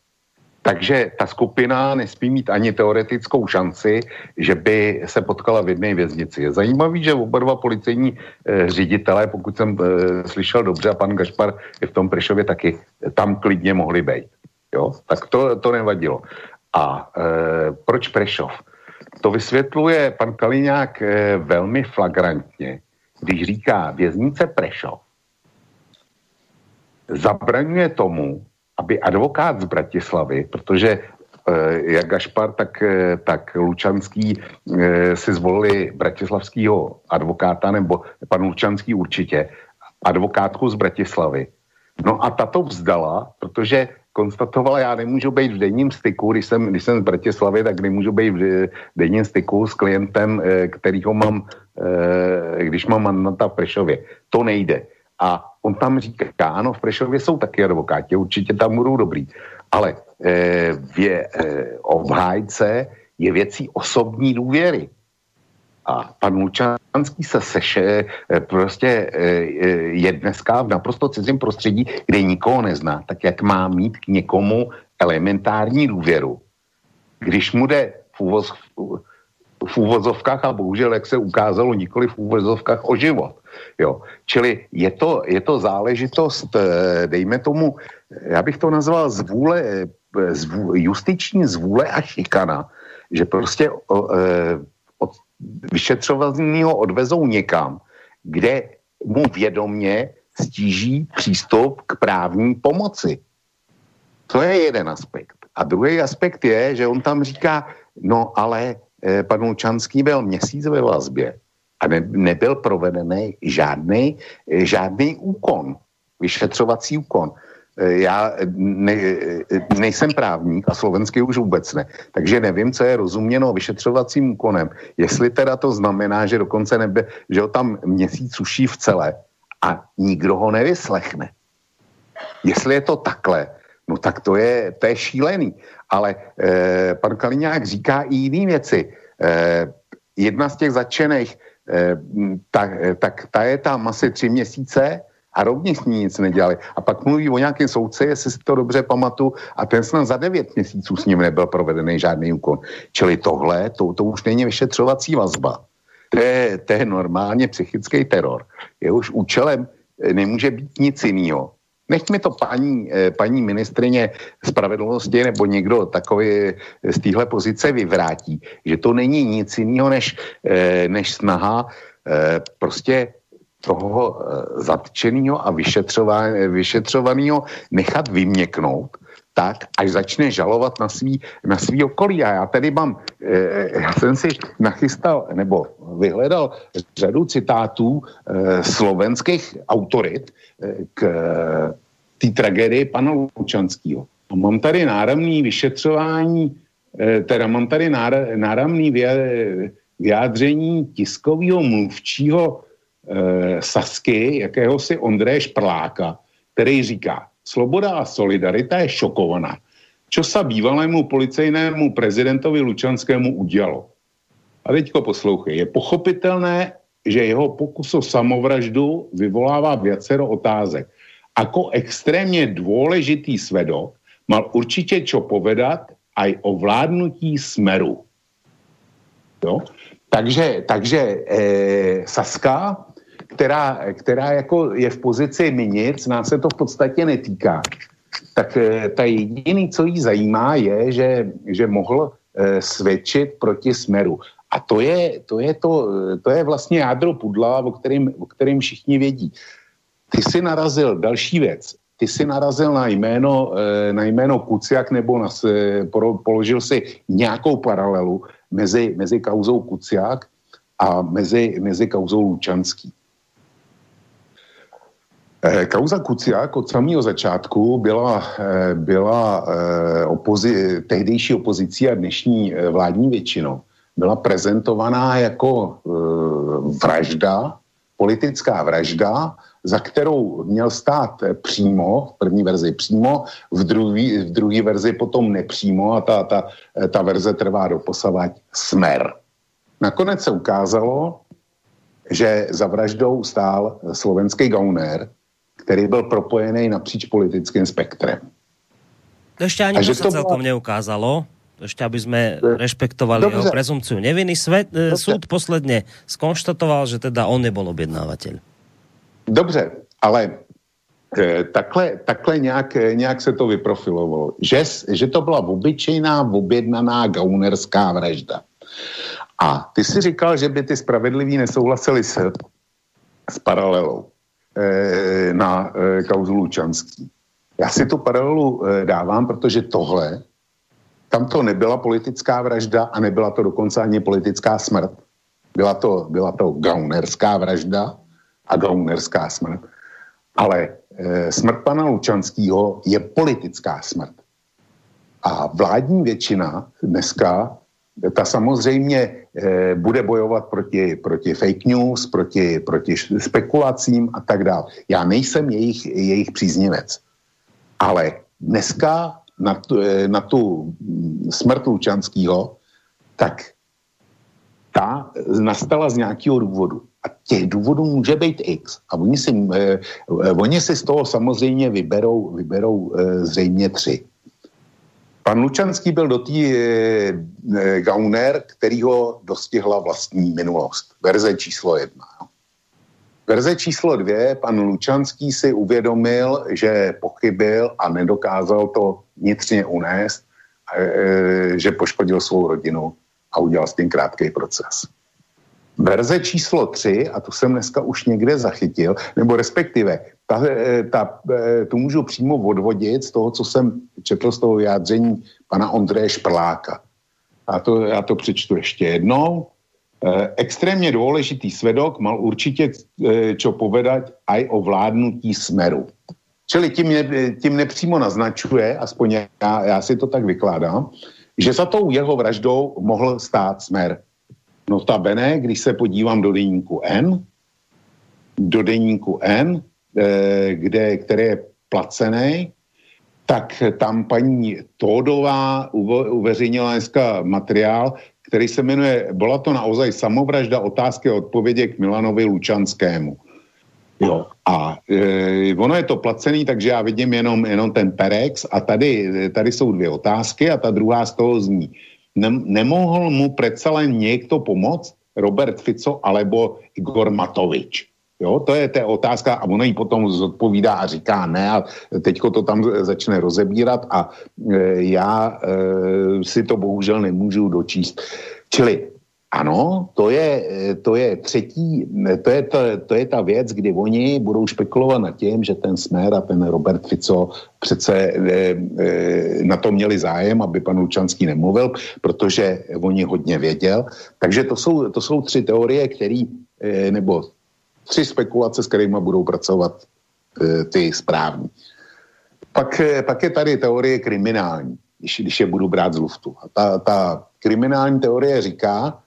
O: takže ta skupina nesmí mít ani teoretickou šanci, že by se potkala v jedné věznici. Je zajímavý, že oba dva policejní e, ředitelé, pokud jsem e, slyšel dobře, a pan Gašpar je v tom Prešově taky, tam klidně mohli být. Jo? Tak to, to nevadilo. A e, proč Prešov? To vysvětluje pan Kaliňák eh, velmi flagrantně, když říká věznice Prešov zabraňuje tomu, aby advokát z Bratislavy, protože eh, jak Gašpar, tak, eh, tak Lučanský si zvolili bratislavského advokáta, nebo pan Lučanský určitě, advokátku z Bratislavy. No a tato vzdala, protože konstatovala, já nemůžu být v denním styku, když jsem, když jsem z Bratislavy, tak nemůžu být v denním styku s klientem, eh, kterýho mám, eh, když mám mandata v Prešově. To nejde. A on tam říká, ano, v Prešově jsou taky advokáti, určitě tam budou dobrý, ale eh, v obhájce je věcí osobní důvěry. A pan Lučanský se seše, eh, prostě eh, eh, je dneska v naprosto cizím prostředí, kde nikoho nezná, tak jak má mít k někomu elementární důvěru. Když mu jde v, úvoz, v úvozovkách a bohužel, jak se ukázalo, nikoli v úvozovkách o život. Jo. Čili je to, je to záležitost, dejme tomu, já bych to nazval zvůle, zvů, justiční zvůle a šikana, že prostě vyšetřovaný ho odvezou někam, kde mu vědomně stíží přístup k právní pomoci. To je jeden aspekt. A druhý aspekt je, že on tam říká, no ale eh, pan Lučanský byl měsíc ve vazbě a ne, nebyl provedený žádný, eh, žádný úkon, vyšetřovací úkon. Eh, já ne, eh, nejsem právník a slovenský už vůbec ne, takže nevím, co je rozuměno vyšetřovacím úkonem. Jestli teda to znamená, že dokonce nebe, že ho tam měsíc suší v celé a nikdo ho nevyslechne. Jestli je to takhle, no tak to je, to je šílený. Ale eh, pan Kaliňák říká i jiné věci. Eh, jedna z těch začených, eh, tak, tak ta je tam asi tři měsíce, a rovněž s ní nic nedělali. A pak mluví o nějakém soudce, jestli si to dobře pamatuju, a ten snad za devět měsíců s ním nebyl provedený žádný úkon. Čili tohle, to, to už není vyšetřovací vazba. To je, to je normálně psychický teror. Jehož účelem eh, nemůže být nic jiného. Nech mi to paní, eh, paní ministrině spravedlnosti nebo někdo takový eh, z téhle pozice vyvrátí, že to není nic jiného než, než snaha prostě toho zatčeného a vyšetřovaného nechat vyměknout tak, až začne žalovat na svý, na svý okolí. A já tady mám, eh, já jsem si nachystal, nebo vyhledal řadu citátů eh, slovenských autorit eh, k té tragédii pana Lučanského. Mám tady náramný vyšetřování, teda mám tady náramný vyjádření tiskového mluvčího Sasky, jakéhosi Ondreje Špláka, který říká, Sloboda a solidarita je šokovaná. Čo sa bývalému policejnému prezidentovi Lučanskému udělalo? A teďko poslouchej. Je pochopitelné, že jeho pokus o samovraždu vyvolává viacero otázek. Ako extrémně dôležitý svedok mal určitě čo povedat aj o vládnutí smeru. Jo? Takže, takže e, Saska která, která jako je v pozici minic, nás se to v podstatě netýká, tak eh, ta jediný, co jí zajímá, je, že, že mohl eh, svědčit proti smeru. A to je, to je, to, to je vlastně jádro pudla, o kterým, o kterým všichni vědí. Ty si narazil, další věc, ty si narazil na jméno, eh, na jméno Kuciak nebo na, položil si nějakou paralelu mezi, mezi kauzou Kuciak a mezi, mezi kauzou Lučanský. Eh, kauza Kuciak od samého začátku byla, eh, byla eh, opozi- tehdejší opozicí a dnešní vládní většinou. Byla prezentovaná jako vražda, politická vražda, za kterou měl stát přímo, v první verzi přímo, v druhé v druhý verzi potom nepřímo a ta, ta, ta verze trvá do posavať smer. Nakonec se ukázalo, že za vraždou stál slovenský gauner, který byl propojený napříč politickým spektrem.
B: Ešte ani to sa celkom bola... neukázalo. Ešte aby sme rešpektovali Dobře. jeho prezumciu neviny. Svet, e, súd posledne skonštatoval, že teda on nebol objednávateľ.
O: Dobře, ale e, takhle, takhle nějak, nějak se to vyprofilovalo. Že, že to byla obyčejná, objednaná gaunerská vražda. A ty si říkal, že by ty spravedliví nesouhlasili s, s paralelou. Eh, na eh, kauzu Lučanský. Já si tu paralelu eh, dávám, protože tohle, tam to nebyla politická vražda a nebyla to dokonce ani politická smrt. Byla to, byla to gaunerská vražda a gaunerská smrt. Ale smrt pana Lučanského je politická smrt. A vládní většina dneska ta samozřejmě eh, bude bojovat proti, proti fake news, proti, proti spekulacím a tak dále. Já nejsem jejich, jejich příznivec. Ale dneska na tu, eh, na tu smrt Lučanského, tak ta nastala z nějakého důvodu. A těch důvodů může být x. A oni si, eh, oni si z toho samozřejmě vyberou, vyberou eh, zřejmě tři. Pan Lučanský byl do té e, gauner, který ho dostihla vlastní minulost. Verze číslo jedna. Verze číslo dvě, pan Lučanský si uvědomil, že pochybil a nedokázal to vnitřně unést, e, že poškodil svou rodinu a udělal s tím krátký proces. Verze číslo tři, a to jsem dneska už někde zachytil, nebo respektive ta, eh, ta, eh, tu můžu přímo odvodit z toho, co jsem četl z toho vyjádření pana Ondreje Šprláka. A to, já to přečtu ještě jednou. E, extrémně důležitý svedok mal určitě e, čo povedať aj o vládnutí smeru. Čili tím, tím nepřímo naznačuje, aspoň já, já si to tak vykládám, že za tou jeho vraždou mohl stát smer. Notabene, když se podívám do deníku N, do deníku N, Eh, kde, který je placený, tak tam paní Tódová uveřejnila dneska materiál, který se jmenuje Byla to naozaj samovražda otázky a odpovědi k Milanovi Lučanskému. Jo. A e, ono je to placený, takže já vidím jenom, jenom ten Perex a tady, tady jsou dvě otázky a ta druhá z toho zní. Ne, nemohl mu přece len někdo pomoct? Robert Fico alebo Igor Matovič. Jo, to je ta otázka a ona jí potom zodpovídá a říká ne a teďko to tam začne rozebírat a e, já e, si to bohužel nemůžu dočíst. Čili ano, to je, to je třetí, to je, to, to je ta věc, kdy oni budou špekulovat nad tím, že ten Smer a ten Robert Fico přece e, e, na to měli zájem, aby pan Lučanský nemluvil, protože oni hodně věděl. Takže to jsou, to jsou tři teorie, které, e, nebo tři spekulace, s kterými budou pracovat e, ty správní. Pak, e, pak je tady teorie kriminální, když, když je budu brát z luftu. A ta, ta kriminální teorie říká,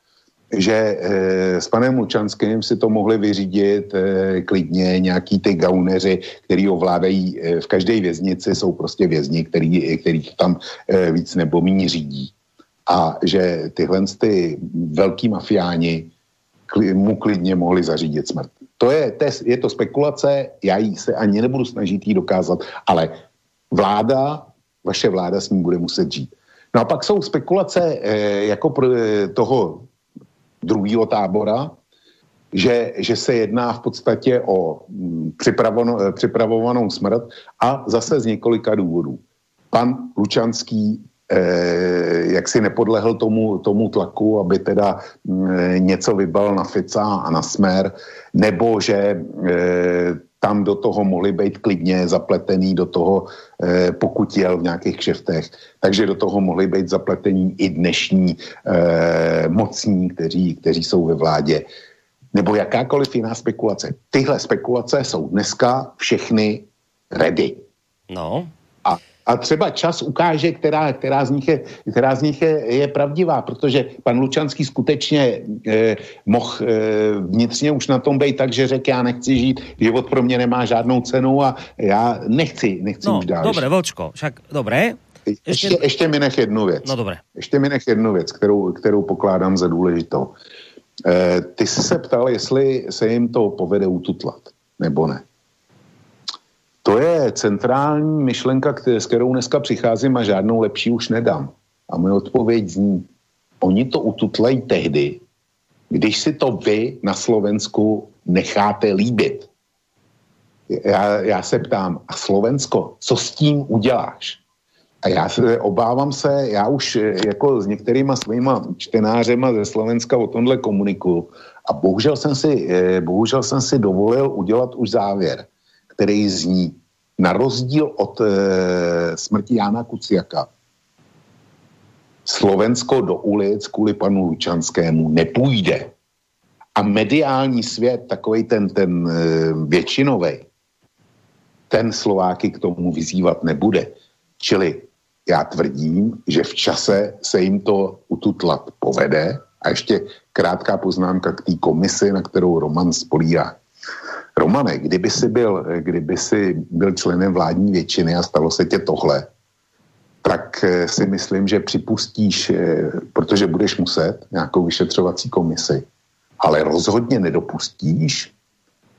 O: že e, s panem Lučanským si to mohli vyřídit e, klidně nějaký ty gauneři, který ovládají e, v každé věznici, jsou prostě vězni, který, který tam e, víc nebo méně řídí. A že tyhle ty velký mafiáni kli, mu klidně mohli zařídit smrt. To je, to je, je to spekulace, já jí se ani nebudu snažit jí dokázat, ale vláda, vaše vláda s ním bude muset žít. No a pak jsou spekulace e, jako pro, e, toho druhého tábora, že, že se jedná v podstatě o mm, připravovanou, připravovanou smrt a zase z několika důvodů. Pan Lučanský eh, jak si nepodlehl tomu, tomu tlaku, aby teda eh, něco vybal na Fica a na Smer, nebo že eh, tam do toho mohli být klidně zapletený do toho, eh, pokud jel v nějakých kšeftech, takže do toho mohli být zapletení i dnešní eh, mocní, kteří, kteří jsou ve vládě, nebo jakákoliv jiná spekulace. Tyhle spekulace jsou dneska všechny ready.
B: No.
O: A třeba čas ukáže, která, která z nich, je, která z nich je, je pravdivá, protože pan Lučanský skutečně eh, mohl eh, vnitřně už na tom být tak, že řekl, já nechci žít, život pro mě nemá žádnou cenu a já nechci, nechci
B: no,
O: už dál.
B: Dobre, Vlčko, však dobré.
O: Ještě, ještě mi nech jednu věc.
B: No dobré.
O: Ještě mi nech jednu věc, kterou, kterou pokládám za důležitou. Eh, ty jsi se ptal, jestli se jim to povede ututlat, nebo ne. To je centrální myšlenka, s kterou dneska přicházím a žádnou lepší už nedám. A moje odpověď zní, oni to ututlají tehdy, když si to vy na Slovensku necháte líbit. Já, já se ptám, a Slovensko, co s tím uděláš? A já se obávám se, já už jako s některýma svýma čtenářema ze Slovenska o tomhle komunikuju a bohužel jsem si, bohužel jsem si dovolil udělat už závěr který zní, na rozdíl od e, smrti Jana Kuciaka, Slovensko do ulic kvůli panu Lučanskému nepůjde. A mediální svět, takový ten, ten e, většinový, ten Slováky k tomu vyzývat nebude. Čili já tvrdím, že v čase se jim to ututlat povede. A ještě krátká poznámka k té komisi, na kterou Roman spolírá. Romane, kdyby si byl, kdyby si byl členem vládní většiny a stalo se tě tohle, tak eh, si myslím, že připustíš, eh, protože budeš muset nějakou vyšetřovací komisi, ale rozhodně nedopustíš,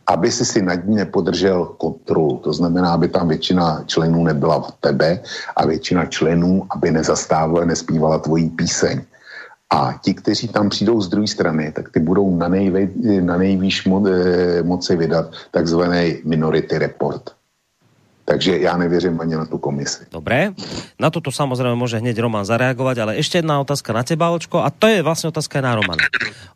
O: aby si si nad ní nepodržel kontrolu. To znamená, aby tam většina členů nebyla v tebe a většina členů, aby nezastávala, nespívala tvojí píseň. A ti, kteří tam přijdou z druhé strany, tak ty budou na, nejvej, na nejvýš mo, e, moci vydat takzvaný minority report. Takže já nevěřím ani na tu komisi.
B: Dobré, na toto samozrejme môže hneď Roman zareagovať, ale ešte jedna otázka na teba, Očko, a to je vlastne otázka aj na Romana.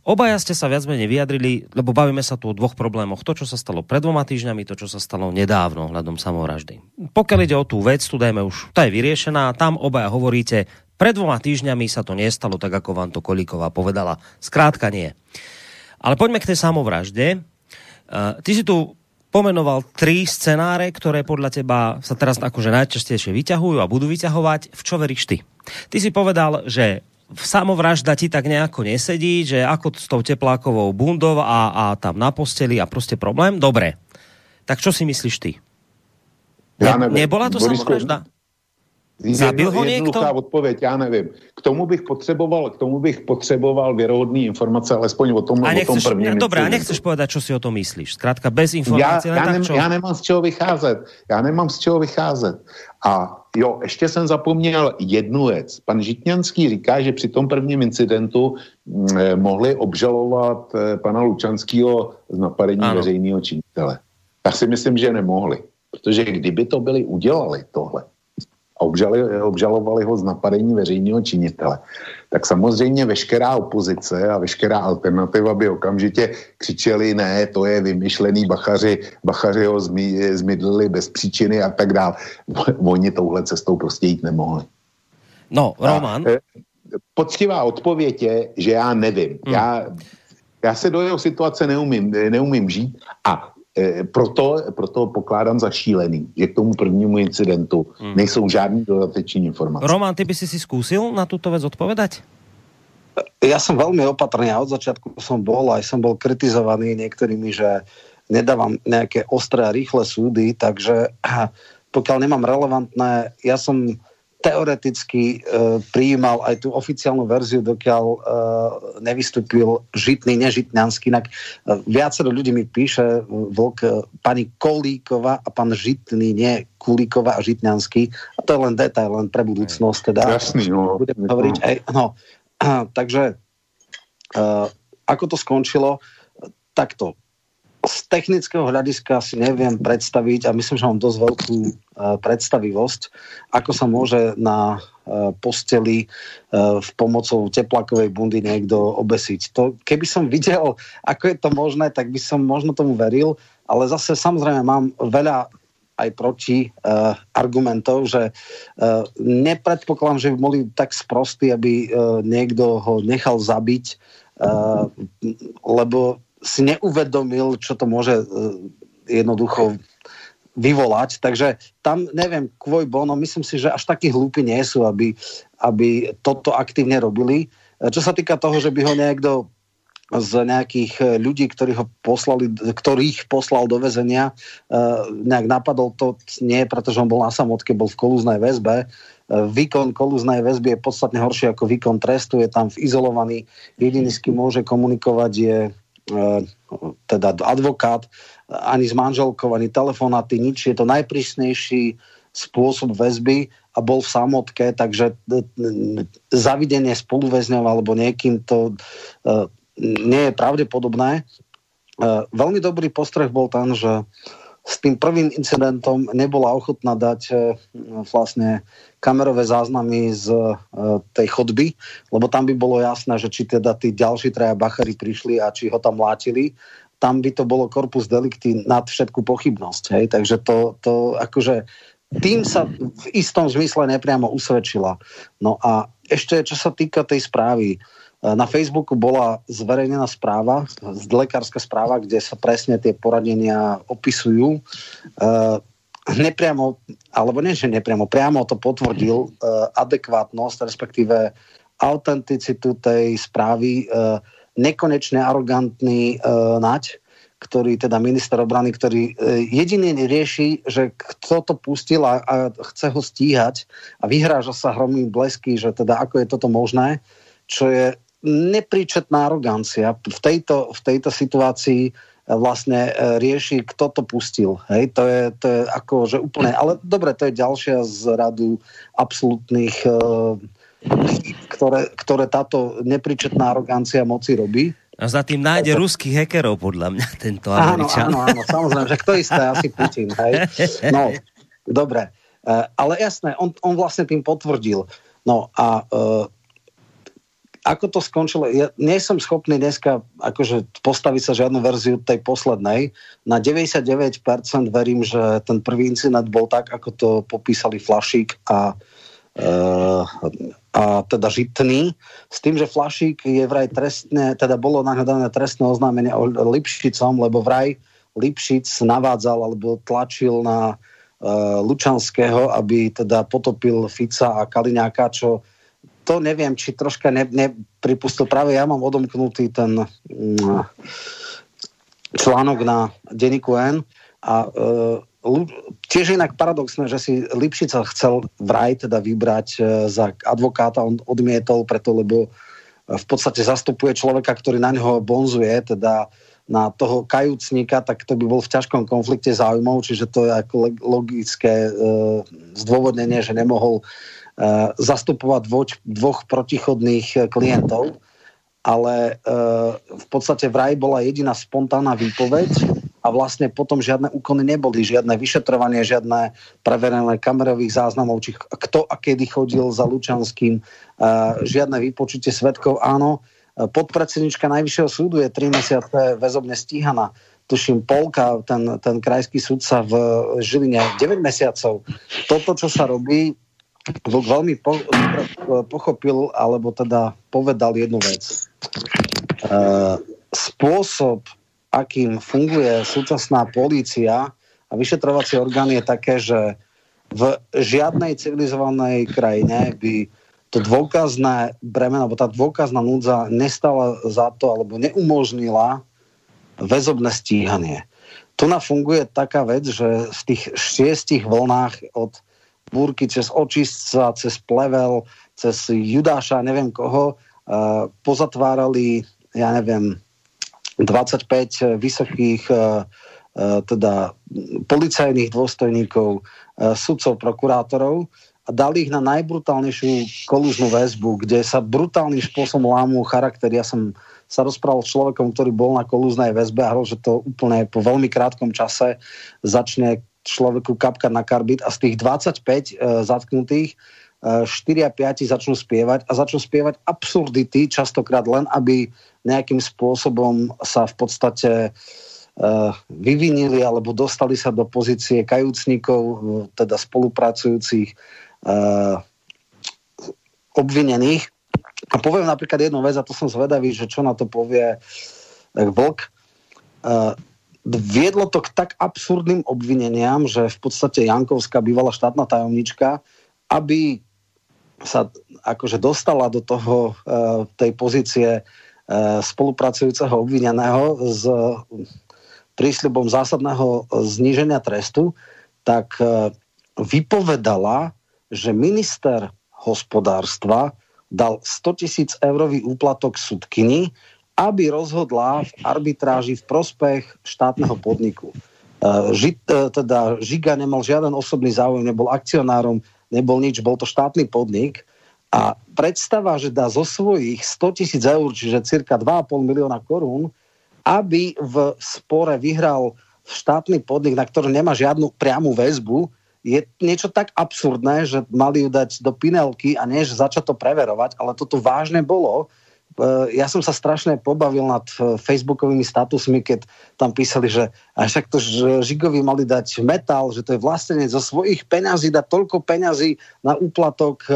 B: Obaja ste sa viac menej vyjadrili, lebo bavíme sa tu o dvoch problémoch. To, čo sa stalo pred dvoma týždňami, to, čo sa stalo nedávno hľadom samovraždy. Pokiaľ ide o tú vec, tu dajme už, tá je vyriešená, tam obaja hovoríte, pred dvoma týždňami sa to nestalo tak, ako vám to Kolíková povedala. Skrátka nie. Ale poďme k tej samovražde. Uh, ty si tu pomenoval tri scenáre, ktoré podľa teba sa teraz akože najčastejšie vyťahujú a budú vyťahovať. V čo veríš ty? Ty si povedal, že samovražda ti tak nejako nesedí, že ako s tou teplákovou bundou a, a tam na posteli a proste problém. Dobre. Tak čo si myslíš ty?
O: Ja neviem.
B: Nebola to
O: Borisku,
B: samovražda? Zabil ho někdo?
O: odpověď, já nevím. K tomu bych potřeboval, k tomu bych potřeboval věrohodný informace, alespoň o tom,
B: a
O: nechceš, o tom prvním.
B: Dobré, a nechceš povedať, čo si o tom myslíš? Zkrátka bez informací.
O: Já, já, nem, já nemám z čeho vycházet. Já nemám z čeho vycházet. A jo, ještě jsem zapomněl jednu věc. Pan Žitňanský říká, že při tom prvním incidentu hm, eh, mohli obžalovat eh, pana Lučanského z napadení ano. veřejného činitele. Já si myslím, že nemohli. Protože kdyby to byli udělali tohle, a obžali, obžalovali ho z napadení veřejného činitele, tak samozřejmě veškerá opozice a veškerá alternativa by okamžitě křičeli, ne, to je vymyšlený, bachaři, bachaři ho zmi, zmidlili bez příčiny a tak dále. Oni touhle cestou prostě jít nemohli.
B: No, Roman. A, e,
O: poctivá odpověď je, že já nevím. Hmm. Já, já se do jeho situace neumím, neumím žít a proto, proto pokládám za šílený, že k tomu prvnímu incidentu hmm. nejsou žádný dodateční informace.
B: Roman, ty by si si skúsil na túto vec odpovedať?
N: Ja som veľmi opatrný a od začiatku som bol, aj som bol kritizovaný niektorými, že nedávam nejaké ostré a rýchle súdy, takže pokiaľ nemám relevantné, ja som teoreticky e, prijímal aj tú oficiálnu verziu, dokiaľ e, nevystúpil žitný, nežitňanský. Inak e, viacero ľudí mi píše, vlk, e, pani Kolíková a pán Žitný, nie Kulíková a Žitňanský. A to je len detail, len pre budúcnosť. Teda,
O: Jasný, no.
N: Budem hovoriť aj, no. Takže e, ako to skončilo? Takto z technického hľadiska si neviem predstaviť a myslím, že mám dosť veľkú uh, predstavivosť, ako sa môže na uh, posteli uh, v pomocou teplakovej bundy niekto obesiť. To, keby som videl, ako je to možné, tak by som možno tomu veril, ale zase samozrejme mám veľa aj proti uh, argumentov, že uh, nepredpokladám, že by boli tak sprostí, aby uh, niekto ho nechal zabiť, uh, lebo si neuvedomil, čo to môže e, jednoducho vyvolať. Takže tam, neviem, kvôj bono, myslím si, že až takí hlúpi nie sú, aby, aby toto aktívne robili. E, čo sa týka toho, že by ho niekto z nejakých e, ľudí, ktorí ho poslali, ktorých poslal do väzenia, nejak napadol to nie, pretože on bol na samotke, bol v kolúznej väzbe. Výkon kolúznej väzby je podstatne horší ako výkon trestu, je tam izolovaný. Jediný, s kým môže komunikovať, je teda advokát, ani s manželkou, ani telefonáty, nič. Je to najprísnejší spôsob väzby a bol v samotke, takže e, zavidenie spoluväzňov alebo niekým to e, nie je pravdepodobné. Veľmi dobrý postreh bol ten, že s tým prvým incidentom nebola ochotná dať e, vlastne kamerové záznamy z e, tej chodby, lebo tam by bolo jasné, že či teda tí ďalší traja bachary prišli a či ho tam látili, tam by to bolo korpus delikty nad všetku pochybnosť. Hej? Takže to, to akože tým sa v istom zmysle nepriamo usvedčila. No a ešte, čo sa týka tej správy, na Facebooku bola zverejnená správa, lekárska správa, kde sa presne tie poradenia opisujú. Uh, nepriamo, alebo nie, že nepriamo, priamo to potvrdil uh, adekvátnosť, respektíve autenticitu tej správy nekonečne arogantný nať, ktorý teda minister obrany, ktorý jediný rieši, že kto to pustil a, a chce ho stíhať a vyhráža sa hromým blesky, že teda ako je toto možné, čo je nepríčetná arogancia v tejto, v tejto situácii e, vlastne e, rieši, kto to pustil. Hej, to je, to je ako, že úplne, ale dobre, to je ďalšia z radu absolútnych, e, ktoré, ktoré táto nepríčetná arogancia moci robí.
B: A za tým nájde to... ruských hekerov, podľa mňa, tento Američan.
N: Áno, áno, áno, samozrejme, že kto isté, asi Putin, hej. No, dobre. Ale jasné, on, on vlastne tým potvrdil. No a ako to skončilo, ja nie som schopný dneska akože postaviť sa žiadnu verziu tej poslednej. Na 99% verím, že ten prvý incident bol tak, ako to popísali Flašík a, e, a teda Žitný. S tým, že Flašík je vraj trestne, teda bolo nahľadané trestné oznámenie o Lipšicom, lebo vraj Lipšic navádzal alebo tlačil na e, Lučanského, aby teda potopil Fica a Kaliňáka, čo to neviem, či troška ne. Práve ja mám odomknutý ten mm, článok na denníku N a e, Tiež inak paradoxné, že si Lipšica chcel vraj teda vybrať e, za advokáta, on odmietol preto, lebo v podstate zastupuje človeka, ktorý na neho bonzuje, teda na toho kajúcnika, tak to by bol v ťažkom konflikte záujmov, čiže to je ako logické e, zdôvodnenie, že nemohol e, zastupovať dvoč, dvoch protichodných e, klientov, ale e, v podstate vraj bola jediná spontánna výpoveď a vlastne potom žiadne úkony neboli, žiadne vyšetrovanie, žiadne preverené kamerových záznamov, či kto a kedy chodil za Lučanským, žiadne vypočutie svetkov, áno, podpredsednička Najvyššieho súdu je 3 mesiace väzobne stíhaná. Tuším, Polka, ten, ten krajský sudca v Žiline, 9 mesiacov. Toto, čo sa robí, Vlk veľmi po, pochopil, alebo teda povedal jednu vec. E, spôsob, akým funguje súčasná polícia a vyšetrovacie orgány je také, že v žiadnej civilizovanej krajine by to dôkazné bremeno, alebo tá dôkazná núdza nestala za to, alebo neumožnila väzobné stíhanie. Tu na funguje taká vec, že v tých šiestich vlnách od búrky cez očistca, cez plevel, cez Judáša, neviem koho, uh, pozatvárali, ja neviem, 25 vysokých uh, uh, teda policajných dôstojníkov, sudcov, prokurátorov a dali ich na najbrutálnejšiu kolúžnú väzbu, kde sa brutálnym spôsobom lámú charakter. Ja som sa rozprával s človekom, ktorý bol na kolúznej väzbe a že to úplne po veľmi krátkom čase začne človeku kapkať na karbit a z tých 25 e, zatknutých e, 4 a 5 začnú spievať a začnú spievať absurdity, častokrát len, aby nejakým spôsobom sa v podstate e, vyvinili alebo dostali sa do pozície kajúcnikov, e, teda spolupracujúcich obvinených. A poviem napríklad jednu vec, a to som zvedavý, že čo na to povie Vlk. Viedlo to k tak absurdným obvineniam, že v podstate Jankovská bývala štátna tajomnička, aby sa akože dostala do toho, uh, tej pozície uh, spolupracujúceho obvineného s prísľubom zásadného zníženia trestu, tak uh, vypovedala že minister hospodárstva dal 100 tisíc eurový úplatok sudkyni, aby rozhodla v arbitráži v prospech štátneho podniku. E, Ži, e, teda Žiga nemal žiaden osobný záujem, nebol akcionárom, nebol nič, bol to štátny podnik a predstava, že dá zo svojich 100 tisíc eur, čiže cirka 2,5 milióna korún, aby v spore vyhral štátny podnik, na ktorý nemá žiadnu priamu väzbu, je niečo tak absurdné, že mali ju dať do pinelky a než začať to preverovať, ale toto vážne bolo. E, ja som sa strašne pobavil nad e, facebookovými statusmi, keď tam písali, že a však to Žigovi mali dať metal, že to je vlastne zo svojich peňazí dať toľko peňazí na úplatok e,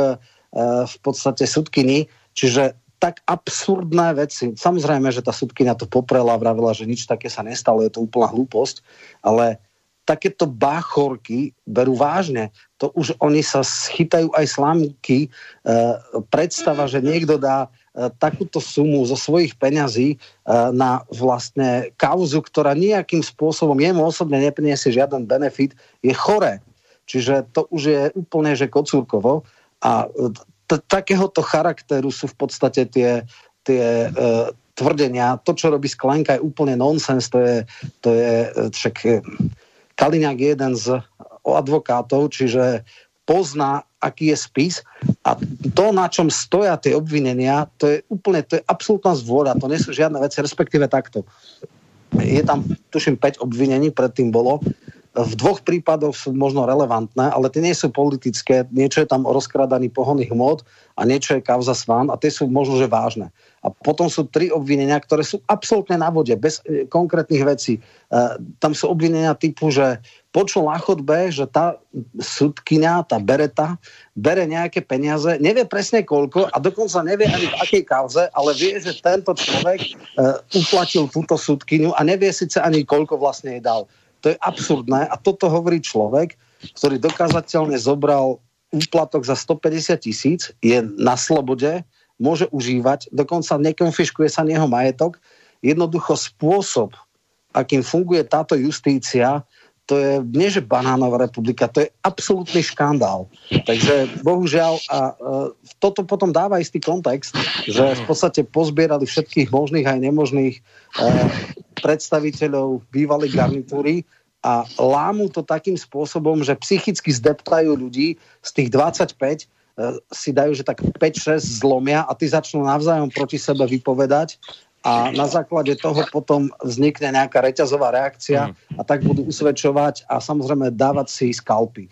N: v podstate sudkyni. Čiže tak absurdné veci. Samozrejme, že tá sudkynia to poprela vravila, že nič také sa nestalo, je to úplná hlúposť, ale takéto báchorky berú vážne. To už oni sa schytajú aj slámky. E, predstava, že niekto dá takúto sumu zo svojich peňazí e, na vlastne kauzu, ktorá nejakým spôsobom jemu osobne nepriniesie žiaden benefit, je chore. Čiže to už je úplne, že kocúrkovo. A t- takéhoto charakteru sú v podstate tie, tie e, tvrdenia. To, čo robí Sklenka, je úplne nonsens. To je, to je však Kaliňák je jeden z advokátov, čiže pozná, aký je spis a to, na čom stoja tie obvinenia, to je úplne, to je absolútna zvôľa, to nie sú žiadne veci, respektíve takto. Je tam, tuším, 5 obvinení, predtým bolo. V dvoch prípadoch sú možno relevantné, ale tie nie sú politické. Niečo je tam o rozkradaní pohonných hmot a niečo je kauza Svan a tie sú možno, že vážne. A potom sú tri obvinenia, ktoré sú absolútne na vode, bez e, konkrétnych vecí. E, tam sú obvinenia typu, že počul na chodbe, že tá sudkynia, tá Bereta, bere nejaké peniaze, nevie presne koľko a dokonca nevie ani v akej kauze, ale vie, že tento človek e, uplatil túto sudkyňu a nevie síce ani koľko vlastne jej dal. To je absurdné a toto hovorí človek, ktorý dokázateľne zobral úplatok za 150 tisíc, je na slobode, môže užívať, dokonca nekonfiškuje sa jeho majetok. Jednoducho spôsob, akým funguje táto justícia, to je nie že banánová republika, to je absolútny škandál. Takže bohužiaľ, a e, toto potom dáva istý kontext, že v podstate pozbierali všetkých možných aj nemožných e, predstaviteľov bývalej garnitúry a lámu to takým spôsobom, že psychicky zdeptajú ľudí z tých 25 e, si dajú, že tak 5-6 zlomia a ty začnú navzájom proti sebe vypovedať a na základe toho potom vznikne nejaká reťazová reakcia mm. a tak budú usvedčovať a samozrejme dávať si skalpy. E,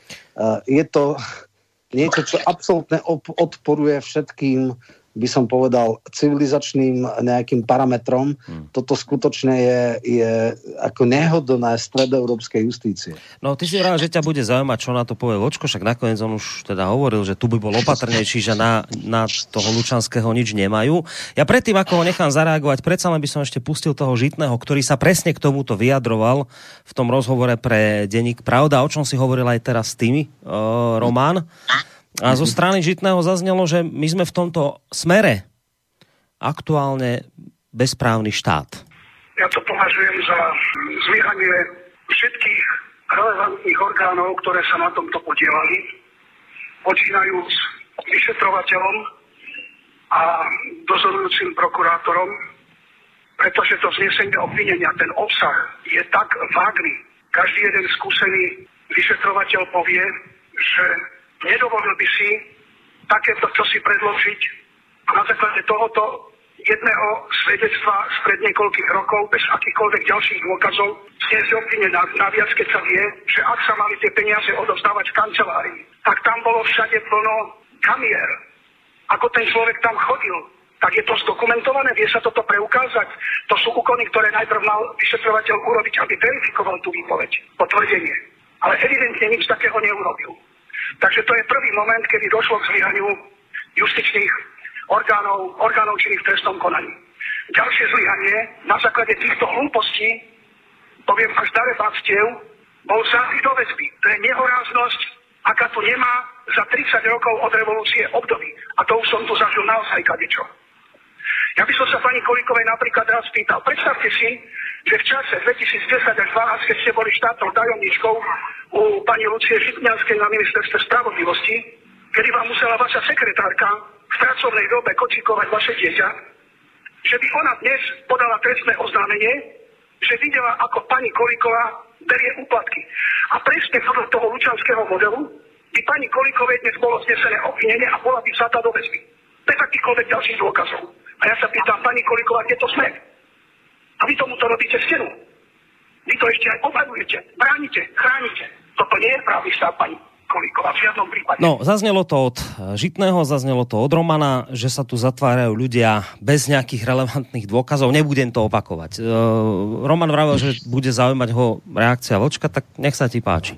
N: je to niečo, čo absolútne odporuje všetkým by som povedal, civilizačným nejakým parametrom. Hmm. Toto skutočne je, je ako nehodné stredoeurópskej justície.
B: No ty si rád, že ťa bude zaujímať, čo na to povie Vočko, však nakoniec on už teda hovoril, že tu by bol opatrnejší, že na, na toho Lučanského nič nemajú. Ja predtým, ako ho nechám zareagovať, predsa len by som ešte pustil toho Žitného, ktorý sa presne k tomuto vyjadroval v tom rozhovore pre denník Pravda, o čom si hovoril aj teraz s tými, uh, Román. A zo strany Žitného zaznelo, že my sme v tomto smere aktuálne bezprávny štát.
K: Ja to považujem za zlyhanie všetkých relevantných orgánov, ktoré sa na tomto podielali, počínajúc vyšetrovateľom a dozorujúcim prokurátorom, pretože to znesenie obvinenia, ten obsah je tak vágný. Každý jeden skúsený vyšetrovateľ povie, že nedovolil by si takéto čosi predložiť a na základe tohoto jedného svedectva spred niekoľkých rokov bez akýchkoľvek ďalších dôkazov zniesť obvine na, naviac, keď sa vie, že ak sa mali tie peniaze odovzdávať v kancelárii, tak tam bolo všade plno kamier. Ako ten človek tam chodil, tak je to zdokumentované, vie sa toto preukázať. To sú úkony, ktoré najprv mal vyšetrovateľ urobiť, aby verifikoval tú výpoveď, potvrdenie. Ale evidentne nič takého neurobil. Takže to je prvý moment, kedy došlo k zlyhaniu justičných orgánov, orgánov činných v trestnom konaní. Ďalšie zlyhanie na základe týchto hlúpostí, poviem až darebáctiev, bol záhy do väzby. To je nehoráznosť, aká tu nemá za 30 rokov od revolúcie období. A to už som tu zažil naozaj kadečo. Ja by som sa pani Kolíkovej napríklad raz spýtal. Predstavte si, že v čase 2010 až 2012, keď ste boli štátnou tajomníčkou u pani Lucie Žitňanskej na ministerstve spravodlivosti, kedy vám musela vaša sekretárka v pracovnej dobe kočikovať vaše dieťa, že by ona dnes podala trestné oznámenie, že videla, ako pani Kolíková berie úplatky. A presne podľa toho lučanského modelu by pani Kolíkovej dnes bolo znesené obvinenie a bola by vzatá do väzby. Bez akýchkoľvek ďalších dôkazov. A ja sa pýtam, pani Kolíková, kde to sme? A vy tomuto robíte stenu. Vy to ešte aj obhajujete, bránite, chránite. Toto nie je právny štát, pani Kolíková, v žiadnom prípade.
B: No, zaznelo to od Žitného, zaznelo to od Romana, že sa tu zatvárajú ľudia bez nejakých relevantných dôkazov. Nebudem to opakovať. Uh, Roman vravel, že bude zaujímať ho reakcia Vlčka, tak nech sa ti páči.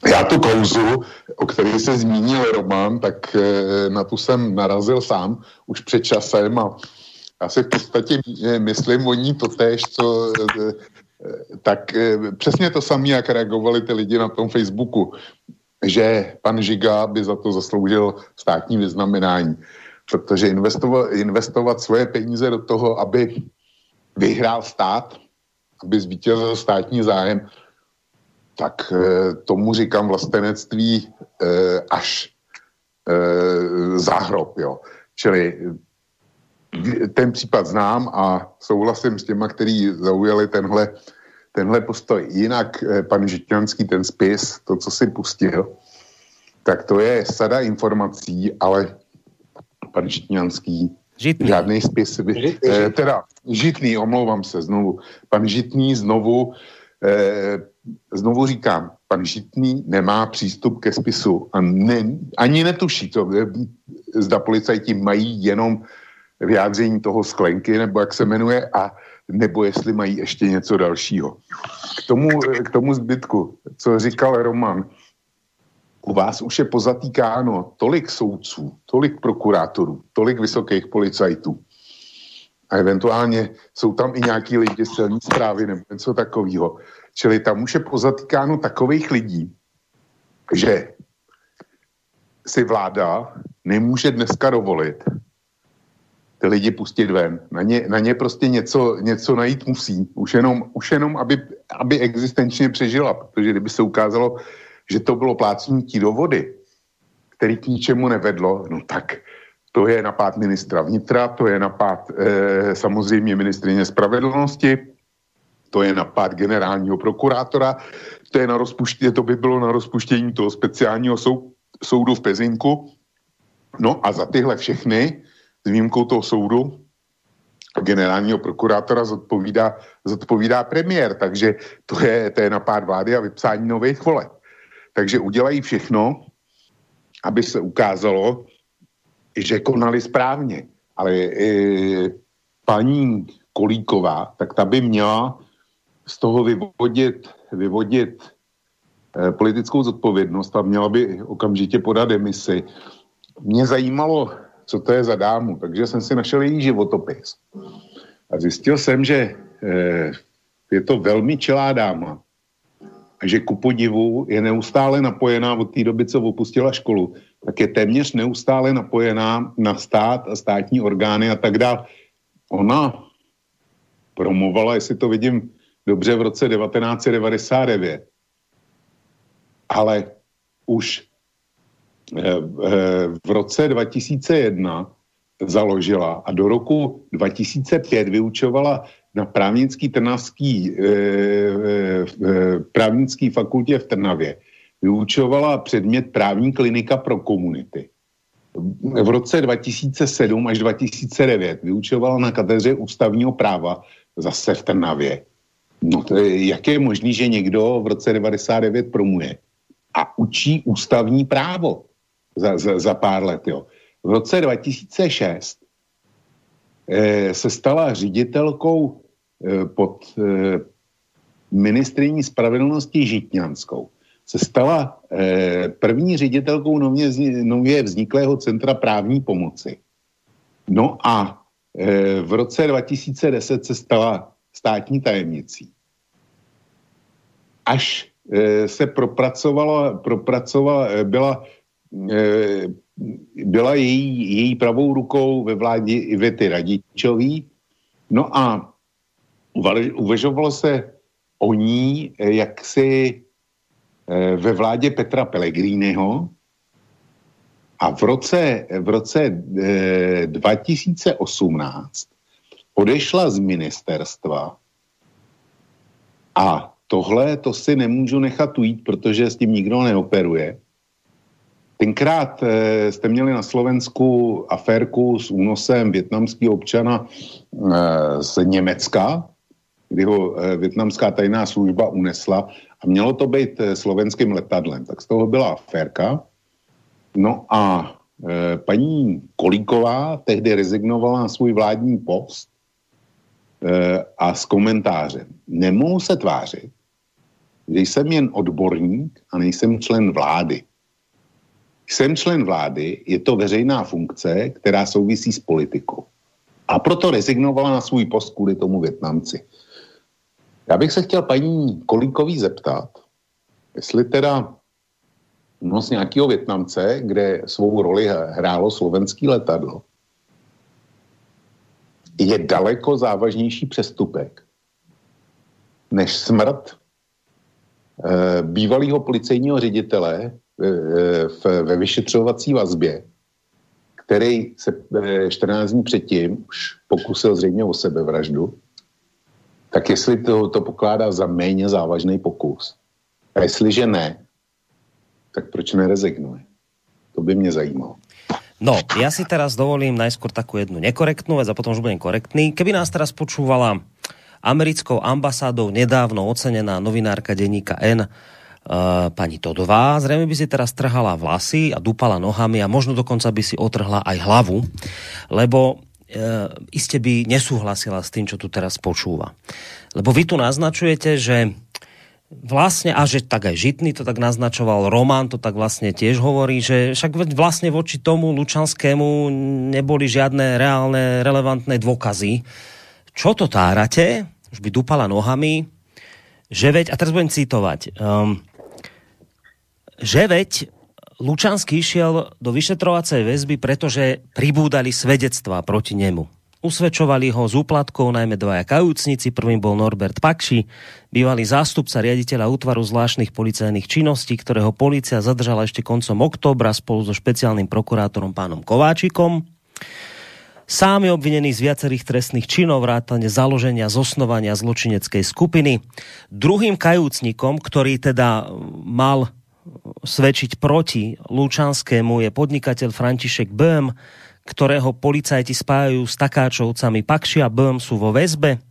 O: Já tu kauzu, o které se zmínil Roman, tak eh, na tu jsem narazil sám už před časem a já si v podstatě eh, myslím o ní totéž, co eh, tak přesně to samé, jak reagovali ty lidi na tom Facebooku, že pan Žiga by za to zasloužil státní vyznamenání, protože investovat, investovat svoje peníze do toho, aby vyhrál stát, aby zvítězil státní zájem, tak eh, tomu říkám vlastenectví eh, až eh, záhrob, jo. Čili ten případ znám a souhlasím s těma, kteří zaujali tenhle, tenhle postoj. Jinak pan Žitňanský, ten spis, to, co si pustil, tak to je sada informací, ale pan Žitňanský
B: Žitný.
O: žádný spis, Žitný. Eh, teda Žitný, omlouvám se znovu. Pan Žitný znovu eh, znovu říkám, pan Žitný nemá přístup ke spisu a ne, ani netuší to, zda policajti mají jenom vyjádření toho sklenky, nebo jak se jmenuje, a nebo jestli mají ještě něco dalšího. K tomu, k tomu zbytku, co říkal Roman, u vás už je pozatýkáno tolik soudců, tolik prokurátorů, tolik vysokých policajtů. A eventuálně jsou tam i nějaký lidi silní zprávy nebo něco takového, Čili tam už je pozatýkáno takových lidí, že si vláda nemůže dneska dovolit ty lidi pustit ven. Na ně, na ně prostě něco, něco najít musí. Už jenom, už jenom aby, aby existenčně přežila, protože kdyby se ukázalo, že to bylo plácnutí do vody, který k ničemu nevedlo, no tak to je napád ministra vnitra, to je napád e, samozřejmě ministrině spravedlnosti, to je napád generálního prokurátora, to, je na rozpuště, to by bylo na rozpuštění toho speciálního sou, soudu v Pezinku. No a za tyhle všechny, s výjimkou toho soudu, generálního prokurátora zodpovídá, zodpovídá premiér, takže to je, to je napád vlády a vypsání nových voleb. Takže udělají všechno, aby se ukázalo, že konali správně. Ale e, paní Kolíková, tak ta by měla z toho vyvodit, vyvodit e, politickou zodpovědnost a měla by okamžitě podat demisi. Mě zajímalo, co to je za dámu, takže jsem si našel její životopis. A zjistil jsem, že e, je to velmi čelá dáma a že ku podivu je neustále napojená od té doby, co opustila školu, tak je téměř neustále napojená na stát a státní orgány a tak dále. Ona promovala, jestli to vidím dobře, v roce 1999. Ale už eh, eh, v roce 2001 založila a do roku 2005 vyučovala na právnický trnavský, e, e, právnický fakultě v Trnavě vyučovala předmět právní klinika pro komunity. V roce 2007 až 2009 vyučovala na katedře ústavního práva zase v Trnavě. No to je, jak je možný, že někdo v roce 99 promuje a učí ústavní právo za, za, za pár let, jo. V roce 2006 eh, se stala ředitelkou eh, pod eh, ministriní spravedlnosti Žitňanskou se stala eh, první ředitelkou nově, nově vzniklého Centra právní pomoci. No a v roce 2010 se stala státní tajemnicí. Až se propracovala, propracovala byla, byla její, její pravou rukou ve vládě Ivety Radičový. No a uvažovalo se o ní, eh, jak si Eh, ve vládě Petra Pellegriniho a v roce, v roce 2018 eh, odešla z ministerstva a tohle to si nemůžu nechat ujít, protože s tím nikdo neoperuje. Tenkrát e, jste měli na Slovensku aférku s únosem větnamského občana e, z Německa, kdy ho e, větnamská tajná služba unesla a mělo to být eh, slovenským letadlem. Tak z toho byla aférka. No a e, paní Kolíková tehdy rezignovala na svůj vládní post e, a s komentářem. Nemohu se tvářit, že jsem jen odborník a nejsem člen vlády. Jsem člen vlády, je to veřejná funkce, která souvisí s politikou. A proto rezignovala na svůj post kvůli tomu Větnamci. Já bych se chtěl paní Kolíkový zeptat, jestli teda no, z nějakého Větnamce, kde svou roli hrálo slovenský letadlo, je daleko závažnější přestupek než smrt bývalého policejního ředitele e, v, ve vyšetřovací vazbě, který se e, 14 dní předtím už pokusil zřejmě o sebevraždu tak jestli to, to pokládá za méně závažný pokus. A jestliže ne, tak proč nerezignuje? To by mě zajímalo.
B: No, ja si teraz dovolím najskôr takú jednu nekorektnú vec a potom už budem korektný. Keby nás teraz počúvala americkou ambasádou nedávno ocenená novinárka denníka N, uh, pani Todová, zrejme by si teraz trhala vlasy a dupala nohami a možno dokonca by si otrhla aj hlavu, lebo E, iste by nesúhlasila s tým, čo tu teraz počúva. Lebo vy tu naznačujete, že vlastne, a že tak aj Žitný to tak naznačoval, Román to tak vlastne tiež hovorí, že však vlastne voči tomu Lučanskému neboli žiadne reálne, relevantné dôkazy. Čo to tárate? Už by dupala nohami, že veď, a teraz budem citovať, um, že veď Lučanský išiel do vyšetrovacej väzby, pretože pribúdali svedectvá proti nemu. Usvedčovali ho z úplatkov najmä dvaja kajúcnici, prvým bol Norbert Pakši, bývalý zástupca riaditeľa útvaru zvláštnych policajných činností, ktorého policia zadržala ešte koncom októbra spolu so špeciálnym prokurátorom pánom Kováčikom. Sám je obvinený z viacerých trestných činov, vrátane založenia, zosnovania zločineckej skupiny. Druhým kajúcnikom, ktorý teda mal svedčiť proti Lučanskému je podnikateľ František Böhm, ktorého policajti spájajú s takáčovcami Pakši a Böhm sú vo väzbe.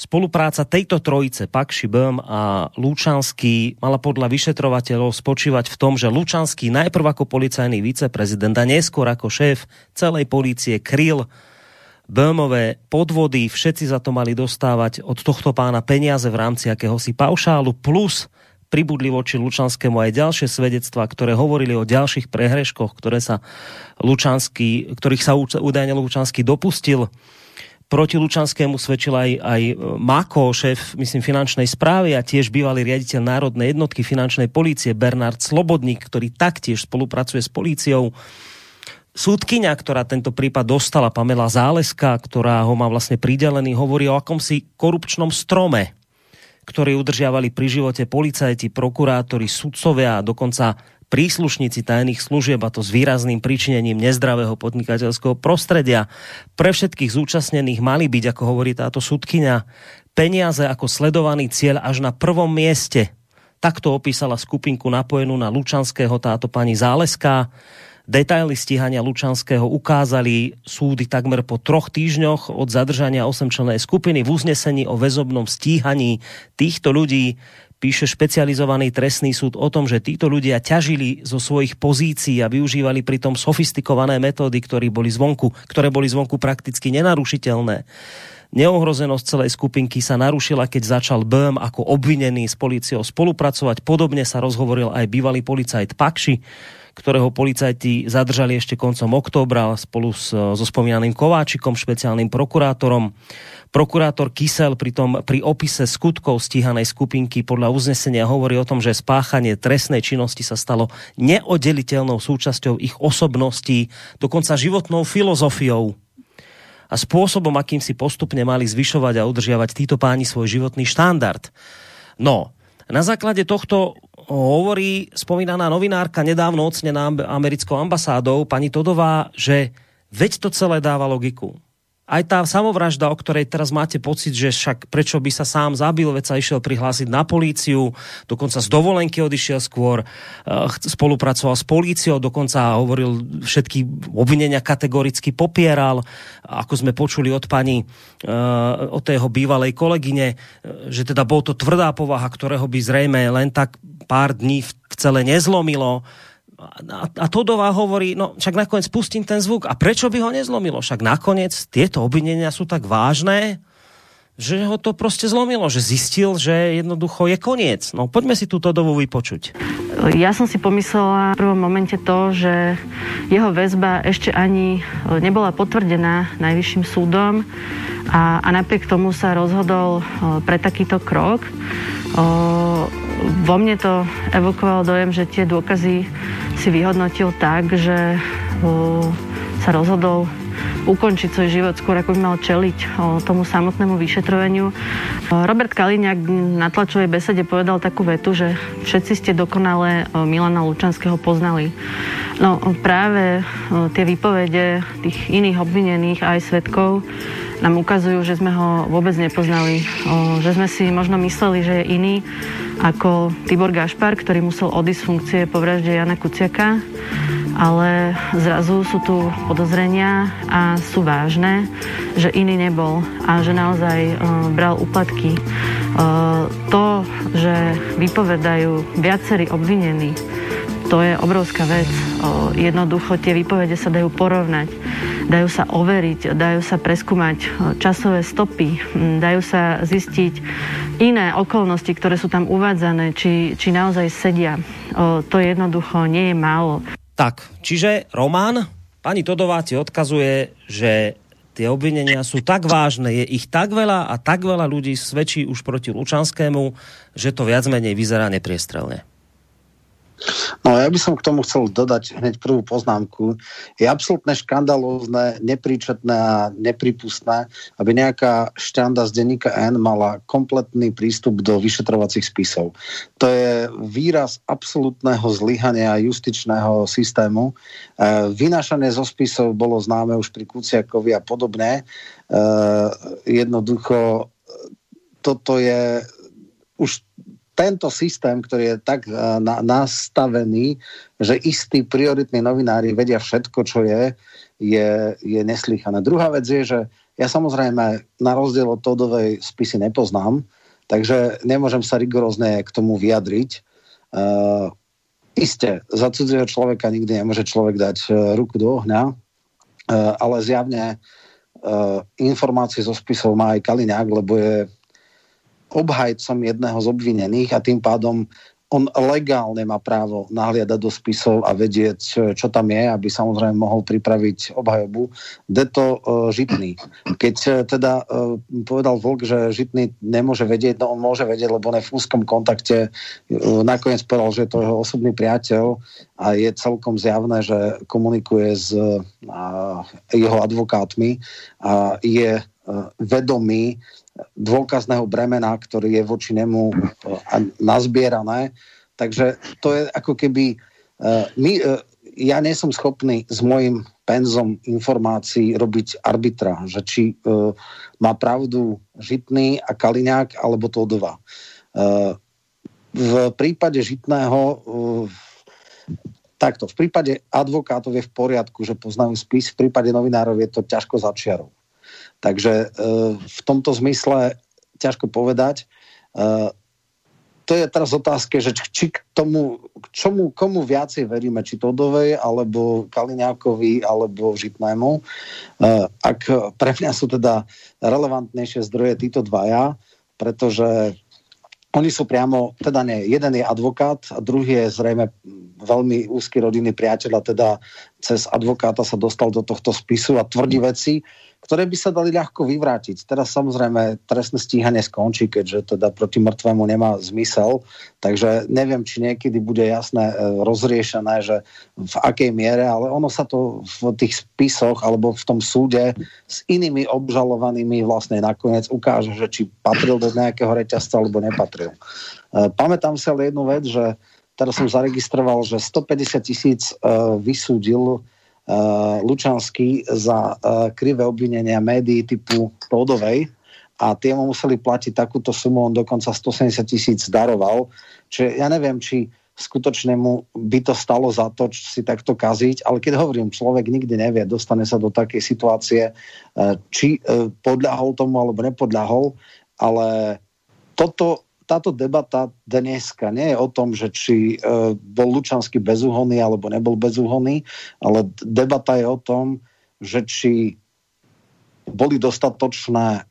B: Spolupráca tejto trojice, Pakši, Böhm a Lučanský, mala podľa vyšetrovateľov spočívať v tom, že Lučanský najprv ako policajný viceprezident a neskôr ako šéf celej polície kryl Böhmové podvody, všetci za to mali dostávať od tohto pána peniaze v rámci akéhosi paušálu, plus pribudli voči Lučanskému aj ďalšie svedectvá, ktoré hovorili o ďalších prehreškoch, ktoré sa Lučanský, ktorých sa údajne Lučanský dopustil. Proti Lučanskému svedčil aj, aj Mako, šéf myslím, finančnej správy a tiež bývalý riaditeľ Národnej jednotky finančnej polície Bernard Slobodník, ktorý taktiež spolupracuje s políciou. Súdkyňa, ktorá tento prípad dostala, Pamela Záleska, ktorá ho má vlastne pridelený, hovorí o akomsi korupčnom strome, ktorí udržiavali pri živote policajti, prokurátori, sudcovia a dokonca príslušníci tajných služieb a to s výrazným príčinením nezdravého podnikateľského prostredia. Pre všetkých zúčastnených mali byť, ako hovorí táto sudkynia, peniaze ako sledovaný cieľ až na prvom mieste. Takto opísala skupinku napojenú na Lučanského táto pani Záleská. Detaily stíhania Lučanského ukázali súdy takmer po troch týždňoch od zadržania osemčlennej skupiny v uznesení o väzobnom stíhaní týchto ľudí píše špecializovaný trestný súd o tom, že títo ľudia ťažili zo svojich pozícií a využívali pritom sofistikované metódy, ktoré boli zvonku, ktoré boli zvonku prakticky nenarušiteľné. Neohrozenosť celej skupinky sa narušila, keď začal Böhm ako obvinený s policiou spolupracovať. Podobne sa rozhovoril aj bývalý policajt Pakši, ktorého policajti zadržali ešte koncom októbra spolu s, so spomínaným Kováčikom, špeciálnym prokurátorom. Prokurátor Kysel pri, tom, pri opise skutkov stíhanej skupinky podľa uznesenia hovorí o tom, že spáchanie trestnej činnosti sa stalo neoddeliteľnou súčasťou ich osobností, dokonca životnou filozofiou a spôsobom, akým si postupne mali zvyšovať a udržiavať títo páni svoj životný štandard. No, na základe tohto hovorí spomínaná novinárka nedávno ocenená americkou ambasádou, pani Todová, že veď to celé dáva logiku aj tá samovražda, o ktorej teraz máte pocit, že však prečo by sa sám zabil, veď sa išiel prihlásiť na políciu, dokonca z dovolenky odišiel skôr, uh, spolupracoval s políciou, dokonca hovoril všetky obvinenia kategoricky popieral, ako sme počuli od pani, uh, od tého bývalej kolegyne, uh, že teda bol to tvrdá povaha, ktorého by zrejme len tak pár dní v celé nezlomilo a, a Todová hovorí, no však nakoniec pustím ten zvuk. A prečo by ho nezlomilo? Však nakoniec tieto obvinenia sú tak vážne, že ho to proste zlomilo, že zistil, že jednoducho je koniec. No poďme si túto dobu vypočuť.
P: Ja som si pomyslela v prvom momente to, že jeho väzba ešte ani nebola potvrdená najvyšším súdom a, a napriek tomu sa rozhodol pre takýto krok. Vo mne to evokovalo dojem, že tie dôkazy si vyhodnotil tak, že sa rozhodol ukončiť svoj život skôr, ako by mal čeliť tomu samotnému vyšetrovaniu. Robert Kaliňák na tlačovej besede povedal takú vetu, že všetci ste dokonale Milana Lučanského poznali. No práve tie výpovede tých iných obvinených aj svetkov nám ukazujú, že sme ho vôbec nepoznali, že sme si možno mysleli, že je iný ako Tibor Gašpar, ktorý musel odísť funkcie po vražde Jana Kuciaka, ale zrazu sú tu podozrenia a sú vážne, že iný nebol a že naozaj bral úplatky. to, že vypovedajú viacerí obvinení, to je obrovská vec. Jednoducho tie výpovede sa dajú porovnať, dajú sa overiť, dajú sa preskúmať časové stopy, dajú sa zistiť iné okolnosti, ktoré sú tam uvádzané, či, či naozaj sedia. To jednoducho nie je málo.
B: Tak, čiže Román, pani Todová ti odkazuje, že tie obvinenia sú tak vážne, je ich tak veľa a tak veľa ľudí svedčí už proti Lučanskému, že to viac menej vyzerá nepriestrelne.
N: No ja by som k tomu chcel dodať hneď prvú poznámku. Je absolútne škandalózne, nepríčetné a nepripustné, aby nejaká šťanda z denníka N mala kompletný prístup do vyšetrovacích spisov. To je výraz absolútneho zlyhania justičného systému. E, vynášanie zo spisov bolo známe už pri Kuciakovi a podobne. E, jednoducho toto je už tento systém, ktorý je tak uh, na, nastavený, že istí prioritní novinári vedia všetko, čo je, je, je neslychané. Druhá vec je, že ja samozrejme na rozdiel od Todovej spisy nepoznám, takže nemôžem sa rigorózne k tomu vyjadriť. Uh, Isté, za cudzieho človeka nikdy nemôže človek dať uh, ruku do ohňa, uh, ale zjavne uh, informácie zo spisov má aj Kaliňák, lebo je obhajcom jedného z obvinených a tým pádom on legálne má právo nahliadať do spisov a vedieť, čo tam je, aby samozrejme mohol pripraviť obhajobu. Deto uh, Žitný. Keď uh, teda uh, povedal Volk, že Žitný nemôže vedieť, no on môže vedieť, lebo on je v úzkom kontakte. Uh, nakoniec povedal, že je to jeho osobný priateľ a je celkom zjavné, že komunikuje s uh, jeho advokátmi a je uh, vedomý dôkazného bremena, ktorý je voči nemu eh, nazbierané. Takže to je ako keby... Eh, my, eh, ja nie som schopný s mojim penzom informácií robiť arbitra, že či má pravdu Žitný a Kaliňák alebo Todova. v prípade Žitného takto, v prípade advokátov je v poriadku, že poznajú spis, v prípade novinárov je to ťažko začiarov. Takže e, v tomto zmysle ťažko povedať. E, to je teraz otázka, že či k tomu, k čomu, komu viacej veríme, či Todovej, alebo Kaliňákovi, alebo Žitnému. E, ak pre mňa sú teda relevantnejšie zdroje títo dvaja, pretože oni sú priamo, teda nie, jeden je advokát a druhý je zrejme veľmi úzky rodinný priateľ a teda cez advokáta sa dostal do tohto spisu a tvrdí veci, ktoré by sa dali ľahko vyvrátiť. Teraz samozrejme trestné stíhanie skončí, keďže teda proti mŕtvemu nemá zmysel, takže neviem, či niekedy bude jasné e, rozriešené, že v akej miere, ale ono sa to v tých spisoch alebo v tom súde s inými obžalovanými vlastne nakoniec ukáže, že či patril do nejakého reťazca alebo nepatril. E, pamätám si ale jednu vec, že teraz som zaregistroval, že 150 tisíc e, vysúdil Lučanský za uh, krivé obvinenia médií typu Tódovej a tie mu museli platiť takúto sumu, on dokonca 170 tisíc daroval. Čiže ja neviem, či skutočne mu by to stalo za to, si takto kaziť, ale keď hovorím, človek nikdy nevie, dostane sa do takej situácie, či podľahol tomu alebo nepodľahol, ale toto táto debata dneska nie je o tom, že či e, bol Lučanský bezúhonný alebo nebol bezúhonný, ale debata je o tom, že či boli dostatočné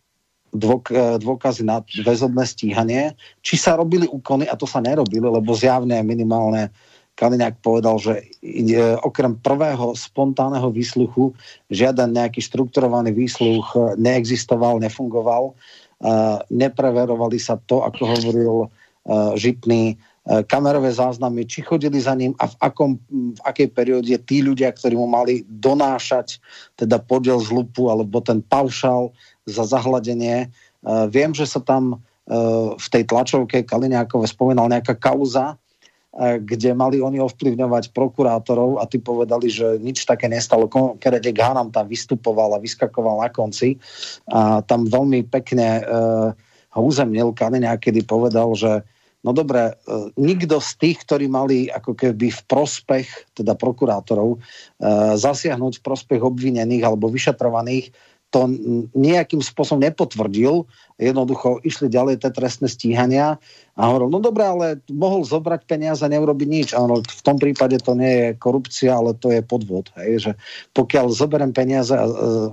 N: dôk, e, dôkazy na väzobné stíhanie, či sa robili úkony, a to sa nerobili, lebo zjavne minimálne Kaliňák povedal, že e, okrem prvého spontánneho výsluchu žiaden nejaký štrukturovaný výsluch neexistoval, nefungoval nepreverovali sa to, ako hovoril Žitný, kamerové záznamy, či chodili za ním a v, akom, v akej perióde tí ľudia, ktorí mu mali donášať teda podiel z lupu alebo ten paušal za zahladenie. Viem, že sa tam v tej tlačovke Kaliňákove spomínal nejaká kauza, kde mali oni ovplyvňovať prokurátorov a tí povedali, že nič také nestalo. Keredek Hanam tam vystupoval a vyskakoval na konci a tam veľmi pekne uh, ho uzemnil Kaneňa, kedy povedal, že no dobre, uh, nikto z tých, ktorí mali ako keby v prospech, teda prokurátorov, zasiahnuť v prospech obvinených alebo vyšetrovaných, to nejakým spôsobom nepotvrdil. Jednoducho išli ďalej tie trestné stíhania a hovoril, no dobre, ale mohol zobrať peniaze a neurobiť nič. Ano, v tom prípade to nie je korupcia, ale to je podvod. Hej? Že pokiaľ zoberiem peniaze a uh,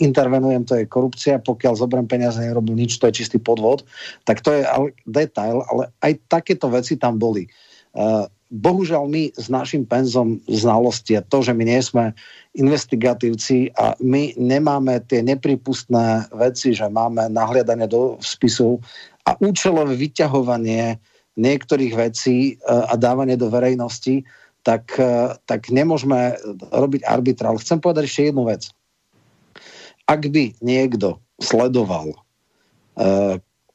N: intervenujem, to je korupcia, pokiaľ zoberiem peniaze a nerobil nič, to je čistý podvod. Tak to je detail, ale aj takéto veci tam boli. Uh, bohužiaľ my s našim penzom znalosti a to, že my nie sme investigatívci a my nemáme tie nepripustné veci, že máme nahliadanie do spisu a účelové vyťahovanie niektorých vecí a dávanie do verejnosti, tak, tak nemôžeme robiť arbitrál. Chcem povedať ešte jednu vec. Ak by niekto sledoval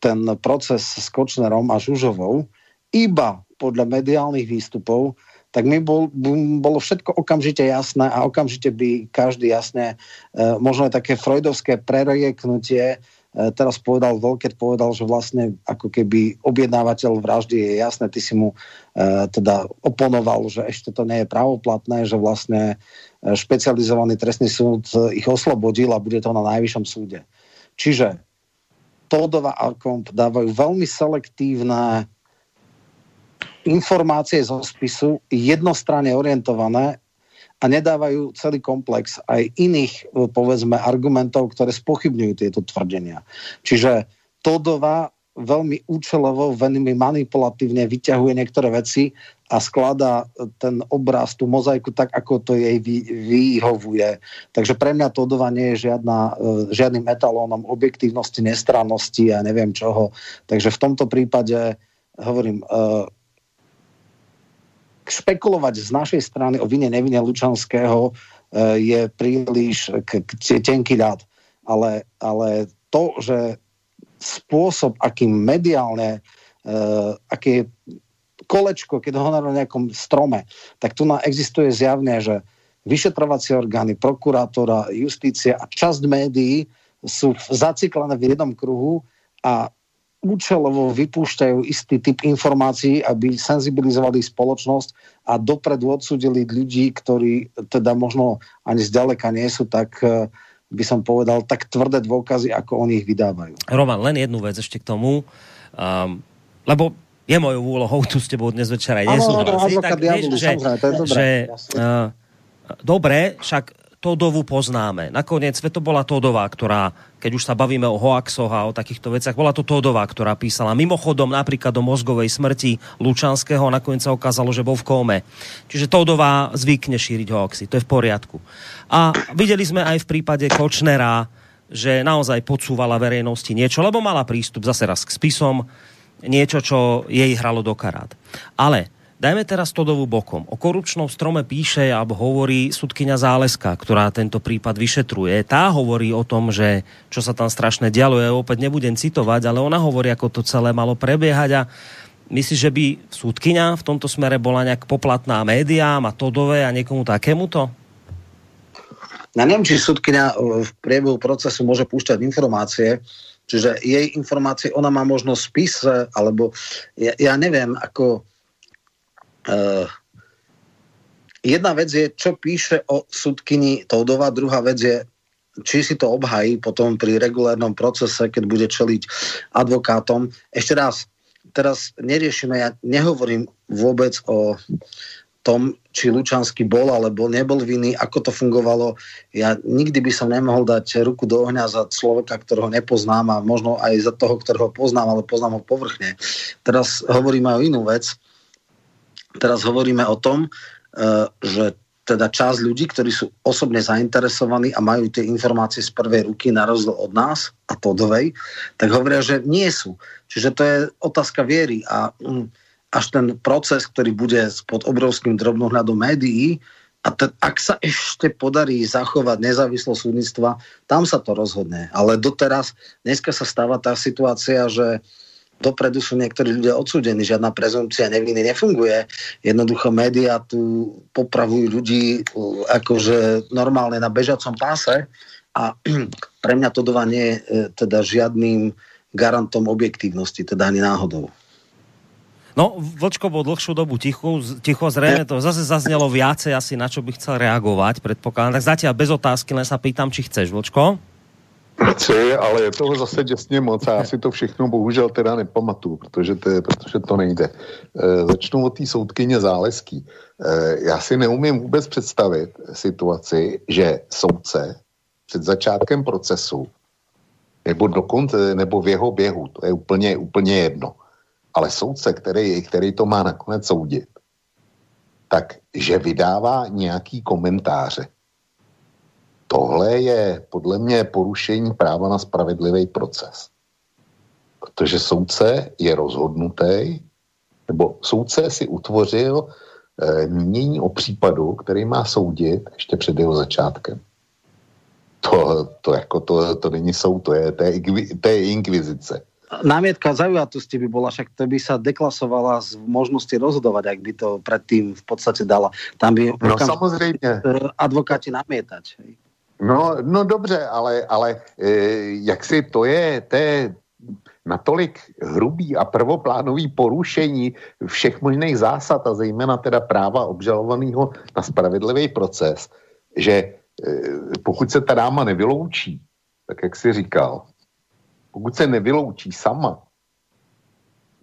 N: ten proces s Kočnerom a Žužovou iba podľa mediálnych výstupov, tak mi bol, bolo všetko okamžite jasné a okamžite by každý jasne, e, možno aj také freudovské prerieknutie, e, teraz povedal Volker, povedal, že vlastne ako keby objednávateľ vraždy je jasné, ty si mu e, teda oponoval, že ešte to nie je pravoplatné, že vlastne špecializovaný trestný súd ich oslobodil a bude to na najvyššom súde. Čiže Todova a Komp dávajú veľmi selektívne informácie zo spisu jednostranne orientované a nedávajú celý komplex aj iných, povedzme, argumentov, ktoré spochybňujú tieto tvrdenia. Čiže Todova veľmi účelovo, veľmi manipulatívne vyťahuje niektoré veci a skladá ten obraz, tú mozaiku tak, ako to jej vy, vyhovuje. Takže pre mňa Todova nie je žiadna, e, žiadnym etalónom objektívnosti, nestrannosti a neviem čoho. Takže v tomto prípade hovorím, špekulovať z našej strany o vine nevine Lučanského e, je príliš k, tenký ľad. Ale, ale to, že spôsob, akým mediálne, uh, aké kolečko, keď ho na nejakom strome, tak tu existuje zjavne, že vyšetrovacie orgány, prokurátora, justícia a časť médií sú zaciklené v jednom kruhu a účelovo vypúšťajú istý typ informácií, aby senzibilizovali spoločnosť a dopredu odsudili ľudí, ktorí teda možno ani zďaleka nie sú tak eh, by som povedal, tak tvrdé dôkazy, ako oni ich vydávajú.
B: Roman, len jednu vec ešte k tomu, um, lebo je mojou úlohou tu s tebou dnes večer aj nesúhlasiť. Vieš, že, že uh, dobre, však Todovu poznáme. Nakoniec to bola Todová, ktorá, keď už sa bavíme o hoaxoch a o takýchto veciach, bola to Todová, ktorá písala mimochodom napríklad do mozgovej smrti Lučanského, nakoniec sa ukázalo, že bol v kóme. Čiže Todová zvykne šíriť hoaxy, to je v poriadku. A videli sme aj v prípade Kočnera, že naozaj podsúvala verejnosti niečo, lebo mala prístup zase raz k spisom, niečo, čo jej hralo do karát. Ale Dajme teraz Todovu bokom. O korupčnom strome píše alebo hovorí sudkynia Záleska, ktorá tento prípad vyšetruje. Tá hovorí o tom, že čo sa tam strašne dialo, ja opäť nebudem citovať, ale ona hovorí, ako to celé malo prebiehať a myslíš, že by súdkynia v tomto smere bola nejak poplatná médiám a Todové a niekomu takémuto?
N: Ja neviem, či súdkynia v priebehu procesu môže púšťať informácie, čiže jej informácie, ona má možnosť spise, alebo ja, ja neviem, ako jedna vec je, čo píše o sudkyni Toudova, druhá vec je, či si to obhají potom pri regulárnom procese, keď bude čeliť advokátom. Ešte raz, teraz neriešime, ja nehovorím vôbec o tom, či Lučanský bol alebo nebol vinný, ako to fungovalo. Ja nikdy by som nemohol dať ruku do ohňa za človeka, ktorého nepoznám a možno aj za toho, ktorého poznám, ale poznám ho povrchne. Teraz hovoríme o inú vec Teraz hovoríme o tom, e, že teda časť ľudí, ktorí sú osobne zainteresovaní a majú tie informácie z prvej ruky na rozdiel od nás a Todovej, tak hovoria, že nie sú. Čiže to je otázka viery a mm, až ten proces, ktorý bude pod obrovským drobnohľadom médií, a te, ak sa ešte podarí zachovať nezávislosť súdnictva, tam sa to rozhodne. Ale doteraz, dneska sa stáva tá situácia, že dopredu sú niektorí ľudia odsúdení, žiadna prezumcia neviny nefunguje. Jednoducho médiá tu popravujú ľudí uh, akože normálne na bežacom páse a pre mňa to nie je uh, teda žiadnym garantom objektívnosti, teda ani náhodou.
B: No, Vlčko bol dlhšiu dobu tichu, ticho, zrejme to zase zaznelo viacej asi, na čo by chcel reagovať, predpokladám. Tak zatiaľ bez otázky, len sa pýtam, či chceš, Vlčko?
O: Chci, ale je toho zase děsně moc a já si to všechno bohužel teda nepamatuju, protože to, je, protože to nejde. E, začnu od té soudkyně Záleský. E, já si neumím vůbec představit situaci, že soudce před začátkem procesu nebo dokonce, nebo v jeho běhu, to je úplně, úplně jedno, ale soudce, který, který to má nakonec soudit, tak že vydává nějaký komentáře tohle je podle mě porušení práva na spravedlivý proces. Protože soudce je rozhodnutý nebo soudce si utvořil e, mínění o případu, který má soudit ještě před jeho začátkem. To, to, jako to, to není soud, to je, to je, to je inkvizice.
N: Námietka zaujatosti by bola, však to by sa deklasovala z možnosti rozhodovať, ak by to predtým v podstate dala. Tam by
O: no, samozřejmě.
N: advokáti namietať. Hej.
O: No, no dobře, ale, ale e, jak si to je, to je natolik hrubý a prvoplánový porušení všech možných zásad a zejména teda práva obžalovaného na spravedlivý proces, že e, pokud se ta dáma nevyloučí, tak jak si říkal, pokud se nevyloučí sama,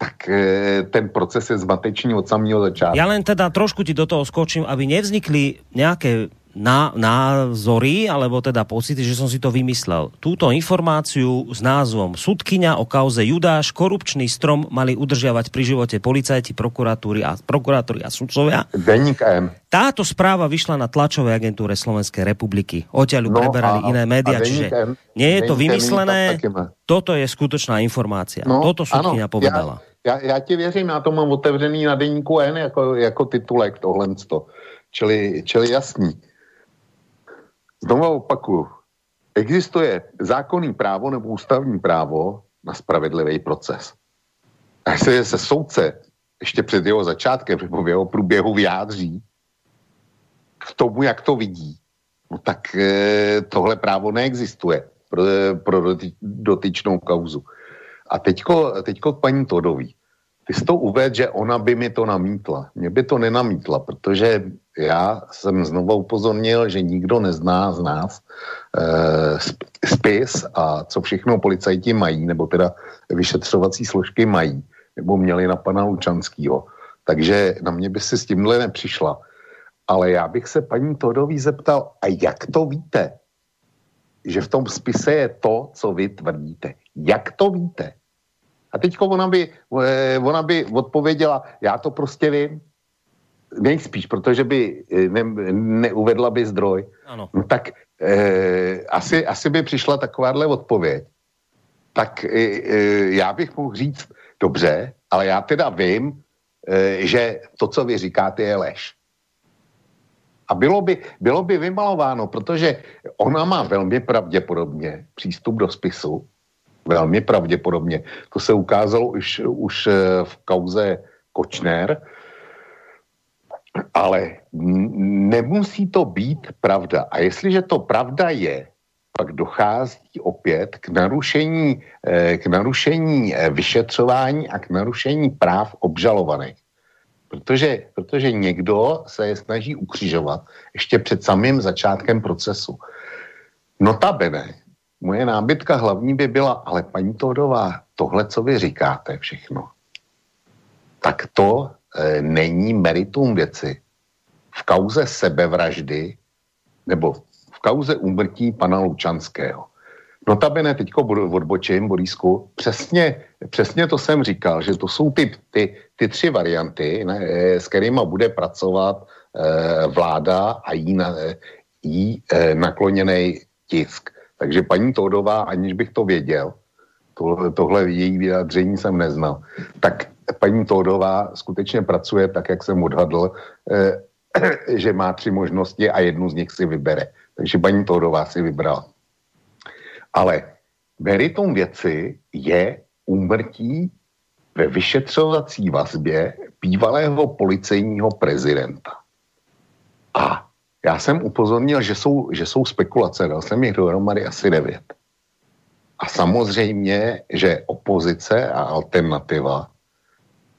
O: tak e, ten proces je zmatečný od samého začátku.
B: Ja len teda trošku ti do toho skočím, aby nevznikli nejaké ná, názory, alebo teda pocity, že som si to vymyslel. Túto informáciu s názvom Sudkyňa o kauze Judáš, korupčný strom mali udržiavať pri živote policajti, prokuratúry a, prokuratúry a sudcovia.
O: Deník M.
B: Táto správa vyšla na tlačovej agentúre Slovenskej republiky. Odtiaľ ju no, preberali a, iné médiá, čiže M, nie je to vymyslené, toto je skutočná informácia. No, toto Sudkyňa povedala.
O: Ja, ja, ja ti věřím, já to mám otevřený na denníku N jako, jako titulek tohle. Čili, čili jasný. Znovu opakuju, existuje zákonný právo nebo ústavní právo na spravedlivý proces. A jestli se soudce ještě před jeho začátkem nebo v jeho průběhu vyjádří k tomu, jak to vidí, no tak e, tohle právo neexistuje pro, pro dotyčnou kauzu. A teďko, teďko k paní Todový. Ty to uvedl, že ona by mi to namítla. Mě by to nenamítla, protože já jsem znovu upozornil, že nikdo nezná z nás e, spis a co všechno policajti mají, nebo teda vyšetřovací složky mají, nebo měli na pana Lučanskýho. Takže na mě by si s tímhle nepřišla. Ale já bych se paní Todový zeptal, a jak to víte? Že v tom spise je to, co vy tvrdíte. Jak to víte? A teď ona by, eh, ona by odpověděla, já to prostě vím. Nejspíš, protože by eh, ne, neuvedla by zdroj. Ano. No tak e, asi, asi by přišla takováhle odpověď. Tak e, e, já bych mohl říct, dobře, ale já teda vím, e, že to, co vy říkáte, je lež. A bylo by, bylo by vymalováno, protože ona má velmi pravděpodobně přístup do spisu, velmi pravděpodobně. To se ukázalo už, už eh, v kauze Kočner, ale nemusí to být pravda. A jestliže to pravda je, pak dochází opět k narušení, eh, k narušení eh, vyšetřování a k narušení práv obžalovaných. Protože, protože někdo se je snaží ukřižovat ještě před samým začátkem procesu. Notabene, moje nábytka hlavní by byla, ale paní Todová, tohle, co vy říkáte všechno, tak to e, není meritum věci. V kauze sebevraždy nebo v kauze úmrtí pana Lučanského. Notabene teďko odbočím, Borisku, přesně, přesně to jsem říkal, že to jsou ty, ty, ty tři varianty, ne, s kterými bude pracovat e, vláda a jí, na, jí e, nakloněný tisk. Takže paní Todová, aniž bych to věděl, to, tohle její vyjádření jsem neznal, tak paní Todová skutečně pracuje tak, jak jsem odhadl, eh, že má tři možnosti a jednu z nich si vybere. Takže paní Todová si vybrala. Ale meritum věci je úmrtí ve vyšetřovací vazbě bývalého policejního prezidenta. A já jsem upozornil, že jsou, že jsou spekulace, dal jsem jich dohromady asi devět. A samozřejmě, že opozice a alternativa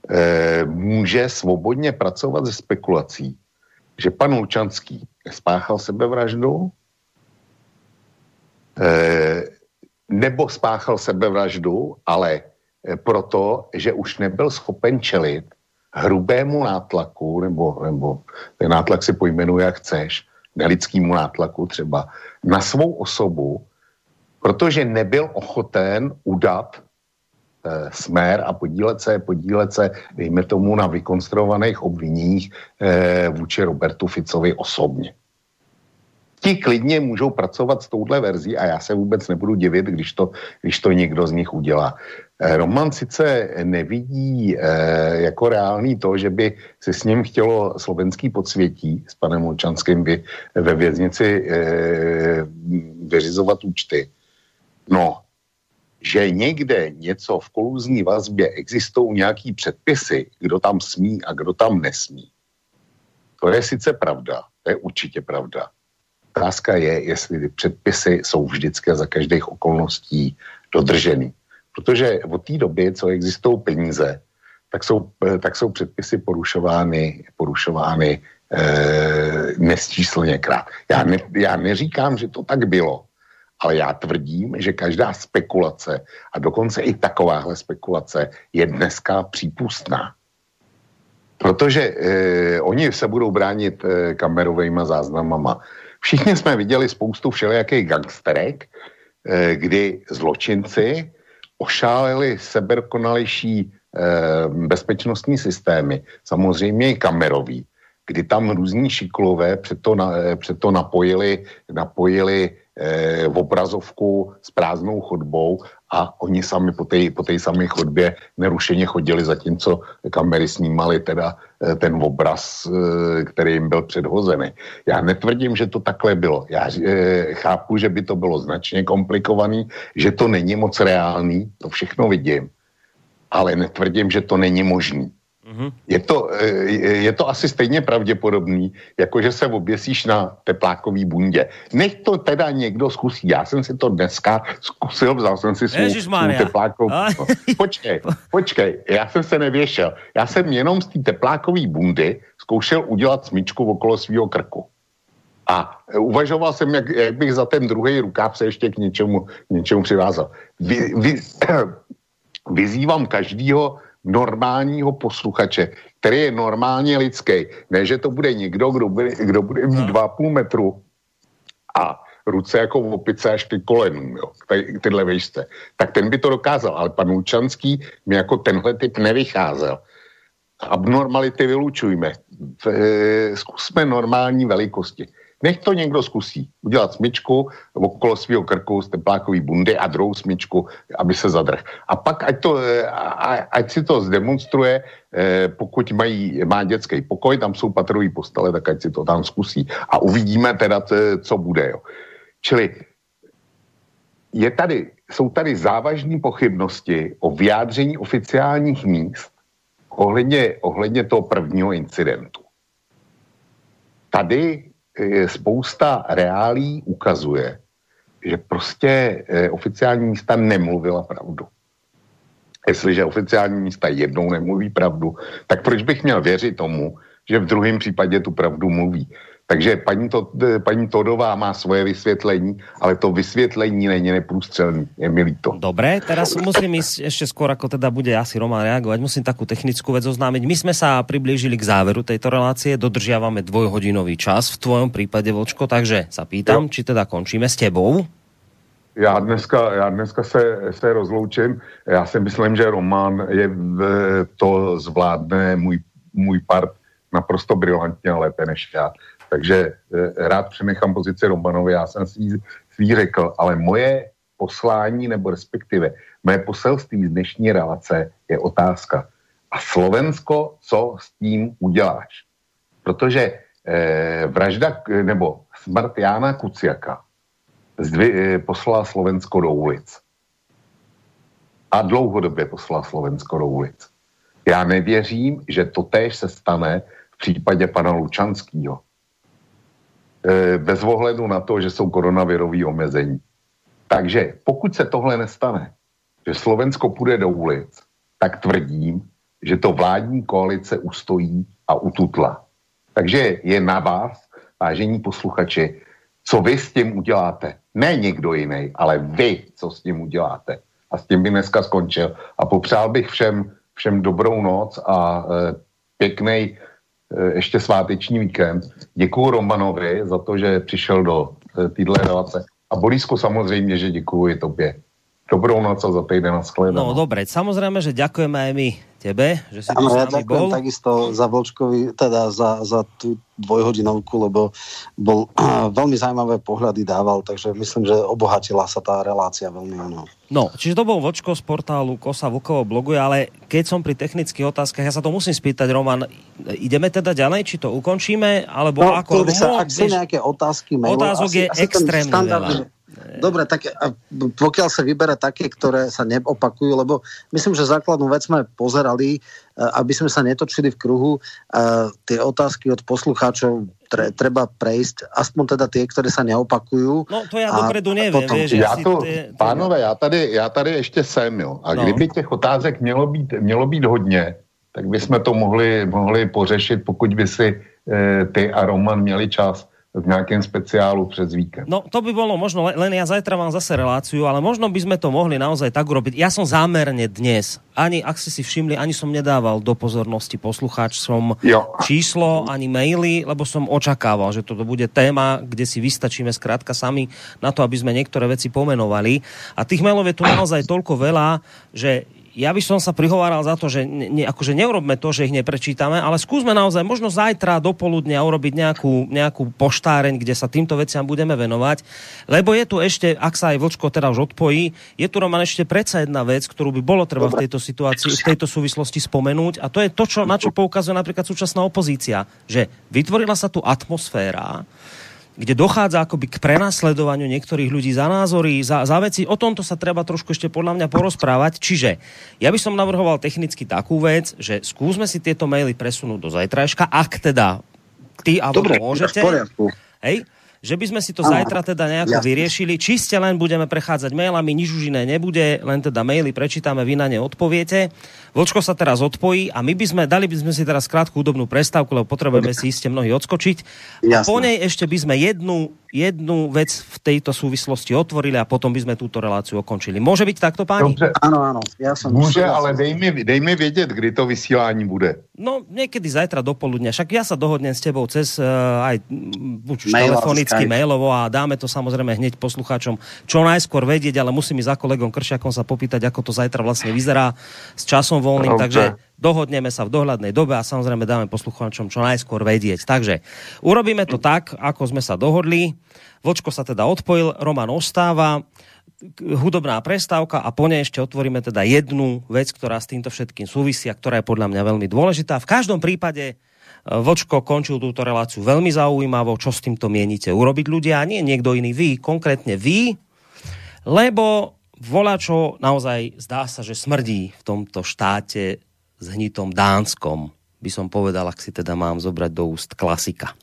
O: e, může svobodně pracovat ze spekulací, že pan Lučanský spáchal sebevraždu, e, nebo spáchal sebevraždu, ale e, proto, že už nebyl schopen čelit hrubému nátlaku, nebo, nebo ten nátlak si pojmenuje, jak chceš, nelidskému nátlaku třeba, na svou osobu, protože nebyl ochoten udat e, smer a podílet se, podílet se, dejme tomu, na vykonstruovaných obviněních e, vůči Robertu Ficovi osobně. Ti klidně můžou pracovat s touhle verzí a já se vůbec nebudu divit, když to, když to někdo z nich udělá. Eh, Roman sice nevidí eh, jako reálný to, že by si s ním chtělo slovenský podsvětí s panem Lučanským vy, ve věznici eh, vyřizovat účty. No, že někde něco v koluzní vazbě existují nějaký předpisy, kdo tam smí a kdo tam nesmí. To je sice pravda, to je určitě pravda. Otázka je, jestli ty předpisy jsou vždycky a za každých okolností dodrženy. Protože od té doby, co existují peníze, tak jsou, tak jsou předpisy porušovány, porušovány e, nesčíslněkrát. Já, ne, já neříkám, že to tak bylo, ale já tvrdím, že každá spekulace, a dokonce i takováhle spekulace, je dneska přípustná. Protože eh, oni se budou bránit eh, kamerovými záznamama. Všichni jsme viděli spoustu všelijakých gangsterek, eh, kdy zločinci ošálili seberkonalejší eh, bezpečnostní systémy, samozřejmě i kamerový, kdy tam různí šiklové před to, eh, před to napojili, napojili eh, v obrazovku s prázdnou chodbou a oni sami po té po samé chodbě nerušeně chodili, zatímco kamery snímali teda eh, ten obraz, eh, který jim byl předhozený. Já netvrdím, že to takhle bylo. Já eh, chápu, že by to bylo značně komplikovaný, že to není moc reálný, to všechno vidím, ale netvrdím, že to není možný. Mm-hmm. Je, to, je to asi stejně pravděpodobný, jako že se oběsíš na teplákový bundě. Nech to teda někdo zkusí. Já jsem si to dneska zkusil, vzal jsem si svou, svou teplákovou... No, počkej, počkej, já jsem se nevěšel. Já jsem jenom z té teplákové bundy zkoušel udělat smyčku okolo svého krku. A uvažoval jsem, jak, jak bych za ten druhý rukáv se ještě k něčemu, k něčemu přivázal. Vy, vy, vyzývám každýho normálního posluchače, který je normálně lidský. Ne, že to bude někdo, kdo bude, kdo bude mít 2,5 metru a ruce jako v opice až k kolenům, jo, tady, tyhle vejšce. Tak ten by to dokázal, ale pan Lučanský mi jako tenhle typ nevycházel. Abnormality vylučujme. Zkusme normální velikosti. Nech to někdo zkusí. Udělat smyčku okolo svého krku z teplákový bundy a druhou smyčku, aby se zadrh. A pak ať, to, ať si to zdemonstruje, eh, pokud mají, má dětský pokoj, tam jsou patrový postele, tak ať si to tam zkusí. A uvidíme teda, co bude. Jo. Čili je tady, jsou tady závažné pochybnosti o vyjádření oficiálních míst ohledně, ohledně toho prvního incidentu. Tady spousta reálí ukazuje, že prostě eh, oficiální místa nemluvila pravdu. Jestliže oficiální místa jednou nemluví pravdu, tak proč bych měl věřit tomu, že v druhém případě tu pravdu mluví? Takže paní, to, paní Todová má svoje vysvětlení, ale to vysvětlení není neprůstřelný. Je mi líto.
B: Dobre, teraz musím ísť ešte skôr, ako teda bude asi Roman reagovať. Musím takú technickú vec oznámiť. My sme sa priblížili k záveru tejto relácie. Dodržiavame dvojhodinový čas v tvojom prípade, Vočko, takže sa pýtam, jo. či teda končíme s tebou.
O: Já dneska, já dneska se, se rozloučím. Já si myslím, že Roman je to zvládne můj, můj part naprosto brilantně a lépe než já. Takže eh, rád přenechám pozici Romanovi, já jsem si svý řekl, ale moje poslání, nebo respektive moje poselství z dnešní relace je otázka. A Slovensko, co s tím uděláš? Protože eh, vražda nebo smrt Jána Kuciaka zdvi, eh, poslala Slovensko do ulic. A dlouhodobě poslala Slovensko do ulic. Já nevěřím, že to též se stane v případě pana Lučanského. Eh, bez ohledu na to, že jsou koronavirové omezení. Takže pokud se tohle nestane, že Slovensko půjde do ulic, tak tvrdím, že to vládní koalice ustojí a ututla. Takže je na vás, vážení posluchači, co vy s tím uděláte. Ne někdo jiný, ale vy, co s tím uděláte. A s tím by dneska skončil. A popřál bych všem, všem dobrou noc a e, pěkný ještě sváteční víkend. Děkuji Romanovi za to, že přišel do eh, téhle relace. A Borisku samozřejmě, že děkuji tobě. Dobrou noc a za týden na
B: No dobre, samozrejme, že ďakujeme aj my tebe, že si ano, tu
N: ja
B: s nami bol.
N: takisto za Vlčkovi, teda za, za tú dvojhodinovku, lebo bol veľmi zaujímavé pohľady dával, takže myslím, že obohatila sa tá relácia veľmi ono.
B: No, čiže to bol Vočko z portálu Kosa Vukovo bloguje, ale keď som pri technických otázkach, ja sa to musím spýtať, Roman, ideme teda ďalej, či to ukončíme, alebo
N: no,
B: ako?
N: Sa, ak sú nejaké otázky,
B: mailov, otázok asi, je asi extrémne veľa
N: Dobre, tak pokiaľ sa vyberá také, ktoré sa neopakujú, lebo myslím, že základnú vec sme pozerali, e, aby sme sa netočili v kruhu, e, tie otázky od poslucháčov treba prejsť, aspoň teda tie, ktoré sa neopakujú.
B: No to ja dopredu neviem, potom... vieš.
O: Já to, ty... pánové, já tady, já tady ještě jsem, jo. A no. kdyby těch otázek mělo být, mělo být hodně, tak bychom to mohli, mohli pořešit, pokud by si e, ty a Roman měli čas v nejakém speciálu přes víkend.
B: No to by bolo možno, len ja zajtra mám zase reláciu, ale možno by sme to mohli naozaj tak urobiť. Ja som zámerne dnes, ani ak ste si všimli, ani som nedával do pozornosti poslucháčom číslo, ani maily, lebo som očakával, že toto bude téma, kde si vystačíme skrátka sami na to, aby sme niektoré veci pomenovali. A tých mailov je tu naozaj toľko veľa, že ja by som sa prihováral za to, že ne, akože neurobme to, že ich neprečítame, ale skúsme naozaj možno zajtra do poludnia urobiť nejakú, nejakú poštáreň, kde sa týmto veciam budeme venovať. Lebo je tu ešte, ak sa aj Vlčko teda už odpojí, je tu Roman ešte predsa jedna vec, ktorú by bolo treba v tejto situácii, v tejto súvislosti spomenúť a to je to, čo, na čo poukazuje napríklad súčasná opozícia, že vytvorila sa tu atmosféra, kde dochádza akoby k prenasledovaniu niektorých ľudí za názory, za, za veci. O tomto sa treba trošku ešte podľa mňa porozprávať. Čiže ja by som navrhoval technicky takú vec, že skúsme si tieto maily presunúť do zajtrajška, ak teda ty alebo
N: Dobre,
B: môžete. Hej? Že by sme si to zajtra teda nejako Jasne. vyriešili. Čiste len budeme prechádzať mailami, nič už iné nebude, len teda maily prečítame, vy na ne odpoviete. Vočko sa teraz odpojí a my by sme, dali by sme si teraz krátku údobnú prestávku, lebo potrebujeme si iste mnohí odskočiť. Jasne. A po nej ešte by sme jednu jednu vec v tejto súvislosti otvorili a potom by sme túto reláciu ukončili. Môže byť takto, páni?
N: Dobře. Áno, áno.
O: Ja som Môže, ale dej mi, dej mi vedieť, kdy to vysielanie bude.
B: No, niekedy zajtra do poludnia. Však ja sa dohodnem s tebou cez uh, aj buď už Mail, telefonicky, Skype. mailovo a dáme to samozrejme hneď poslucháčom čo najskôr vedieť, ale musím ísť za kolegom Kršiakom sa popýtať, ako to zajtra vlastne vyzerá s časom voľným, Dobre. takže dohodneme sa v dohľadnej dobe a samozrejme dáme poslucháčom čo najskôr vedieť. Takže urobíme to tak, ako sme sa dohodli. Vočko sa teda odpojil, Roman ostáva, hudobná prestávka a po nej ešte otvoríme teda jednu vec, ktorá s týmto všetkým súvisí a ktorá je podľa mňa veľmi dôležitá. V každom prípade e, Vočko končil túto reláciu veľmi zaujímavo, čo s týmto mienite urobiť ľudia, a nie niekto iný, vy, konkrétne vy, lebo volačo naozaj zdá sa, že smrdí v tomto štáte s hnitom dánskom, by som povedal, ak si teda mám zobrať do úst klasika.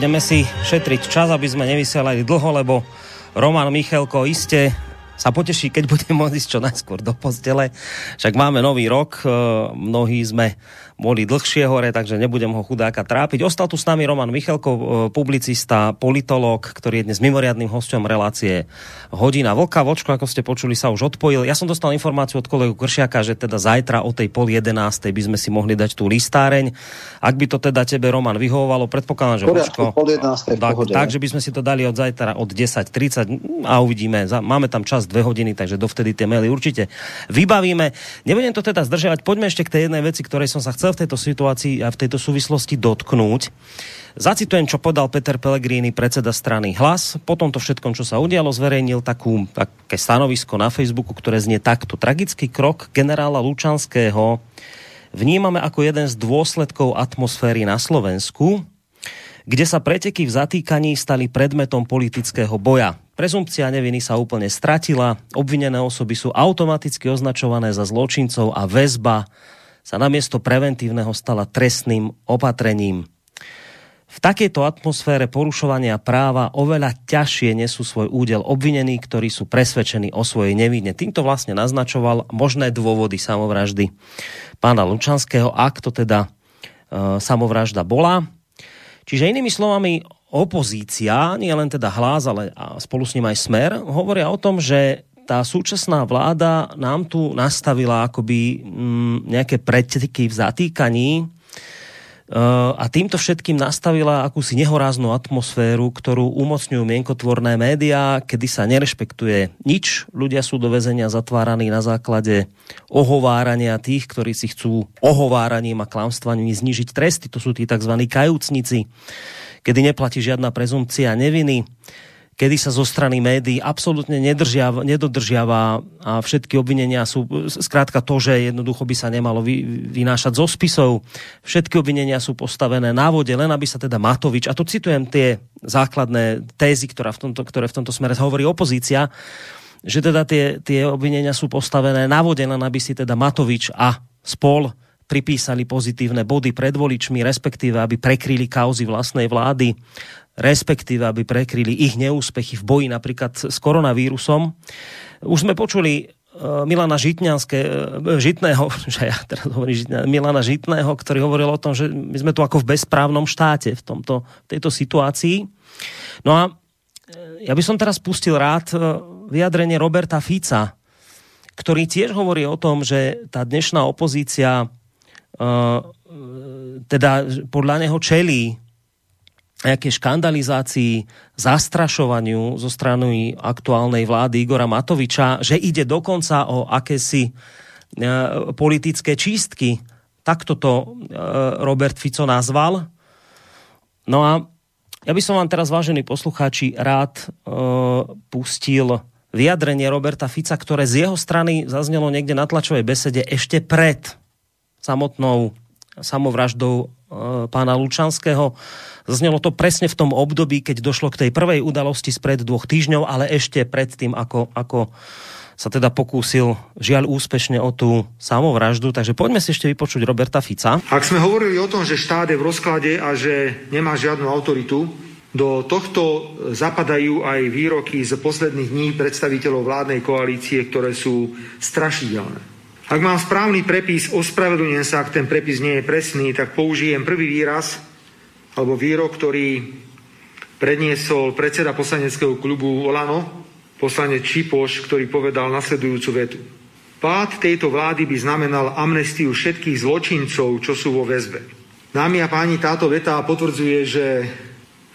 B: Budeme si šetriť čas, aby sme nevysielali dlho, lebo Roman Michelko iste sa poteší, keď bude môcť ísť čo najskôr do postele. Však máme nový rok, e, mnohí sme boli dlhšie hore, takže nebudem ho chudáka trápiť. Ostal tu s nami Roman Michalko, e, publicista, politolog, ktorý je dnes mimoriadným hosťom relácie Hodina Vlka. Vočko, ako ste počuli, sa už odpojil. Ja som dostal informáciu od kolegu Kršiaka, že teda zajtra o tej pol jedenástej by sme si mohli dať tú listáreň. Ak by to teda tebe, Roman, vyhovovalo, predpokladám, že
N: Vočko... Pol tak,
B: tak, že by sme si to dali od zajtra od 10.30 a uvidíme. Máme tam čas dve hodiny, takže dovtedy tie maily určite vybavíme. Nebudem to teda zdržiavať. Poďme ešte k tej jednej veci, ktorej som sa chcel chcel v tejto situácii a v tejto súvislosti dotknúť. Zacitujem, čo podal Peter Pellegrini, predseda strany Hlas. Po tomto všetkom, čo sa udialo, zverejnil takú, také stanovisko na Facebooku, ktoré znie takto. Tragický krok generála Lučanského vnímame ako jeden z dôsledkov atmosféry na Slovensku, kde sa preteky v zatýkaní stali predmetom politického boja. Prezumpcia neviny sa úplne stratila, obvinené osoby sú automaticky označované za zločincov a väzba sa namiesto preventívneho stala trestným opatrením. V takejto atmosfére porušovania práva oveľa ťažšie nesú svoj údel obvinení, ktorí sú presvedčení o svojej nevine. Týmto vlastne naznačoval možné dôvody samovraždy pána Lučanského, ak to teda e, samovražda bola. Čiže inými slovami, opozícia, nie len teda hlas, ale spolu s ním aj smer, hovoria o tom, že tá súčasná vláda nám tu nastavila akoby mm, nejaké preteky v zatýkaní uh, a týmto všetkým nastavila akúsi nehoráznú atmosféru, ktorú umocňujú mienkotvorné médiá, kedy sa nerešpektuje nič. Ľudia sú do väzenia zatváraní na základe ohovárania tých, ktorí si chcú ohováraním a klamstvaním znižiť tresty. To sú tí tzv. kajúcnici, kedy neplatí žiadna prezumcia neviny kedy sa zo strany médií absolútne nedržiava, nedodržiava a všetky obvinenia sú, skrátka to, že jednoducho by sa nemalo vy, vynášať zo spisov. Všetky obvinenia sú postavené na vode, len aby sa teda Matovič, a to citujem tie základné tézy, ktorá v tomto, ktoré v tomto smere hovorí opozícia, že teda tie, tie obvinenia sú postavené na vode, len aby si teda Matovič a spol pripísali pozitívne body pred voličmi, respektíve aby prekryli kauzy vlastnej vlády respektíve aby prekryli ich neúspechy v boji napríklad s koronavírusom. Už sme počuli e, Milana Žitňanské, e, Žitného, že ja teraz hovorím Žitňa, Milana Žitného, ktorý hovoril o tom, že my sme tu ako v bezprávnom štáte v, tomto, tejto situácii. No a e, ja by som teraz pustil rád vyjadrenie Roberta Fica, ktorý tiež hovorí o tom, že tá dnešná opozícia teda podľa neho čelí nejaké škandalizácii, zastrašovaniu zo strany aktuálnej vlády Igora Matoviča, že ide dokonca o akési e, politické čistky. Takto to e, Robert Fico nazval. No a ja by som vám teraz, vážení poslucháči, rád e, pustil vyjadrenie Roberta Fica, ktoré z jeho strany zaznelo niekde na tlačovej besede ešte pred samotnou samovraždou pána Lučanského. Zaznelo to presne v tom období, keď došlo k tej prvej udalosti spred dvoch týždňov, ale ešte pred tým, ako, ako sa teda pokúsil žiaľ úspešne o tú samovraždu. Takže poďme si ešte vypočuť Roberta Fica.
Q: Ak sme hovorili o tom, že štát je v rozklade a že nemá žiadnu autoritu, do tohto zapadajú aj výroky z posledných dní predstaviteľov vládnej koalície, ktoré sú strašidelné. Ak mám správny prepis, ospravedlňujem sa, ak ten prepis nie je presný, tak použijem prvý výraz, alebo výrok, ktorý predniesol predseda poslaneckého klubu Olano, poslanec Čipoš, ktorý povedal nasledujúcu vetu. Pád tejto vlády by znamenal amnestiu všetkých zločincov, čo sú vo väzbe. Dámy a páni, táto veta potvrdzuje, že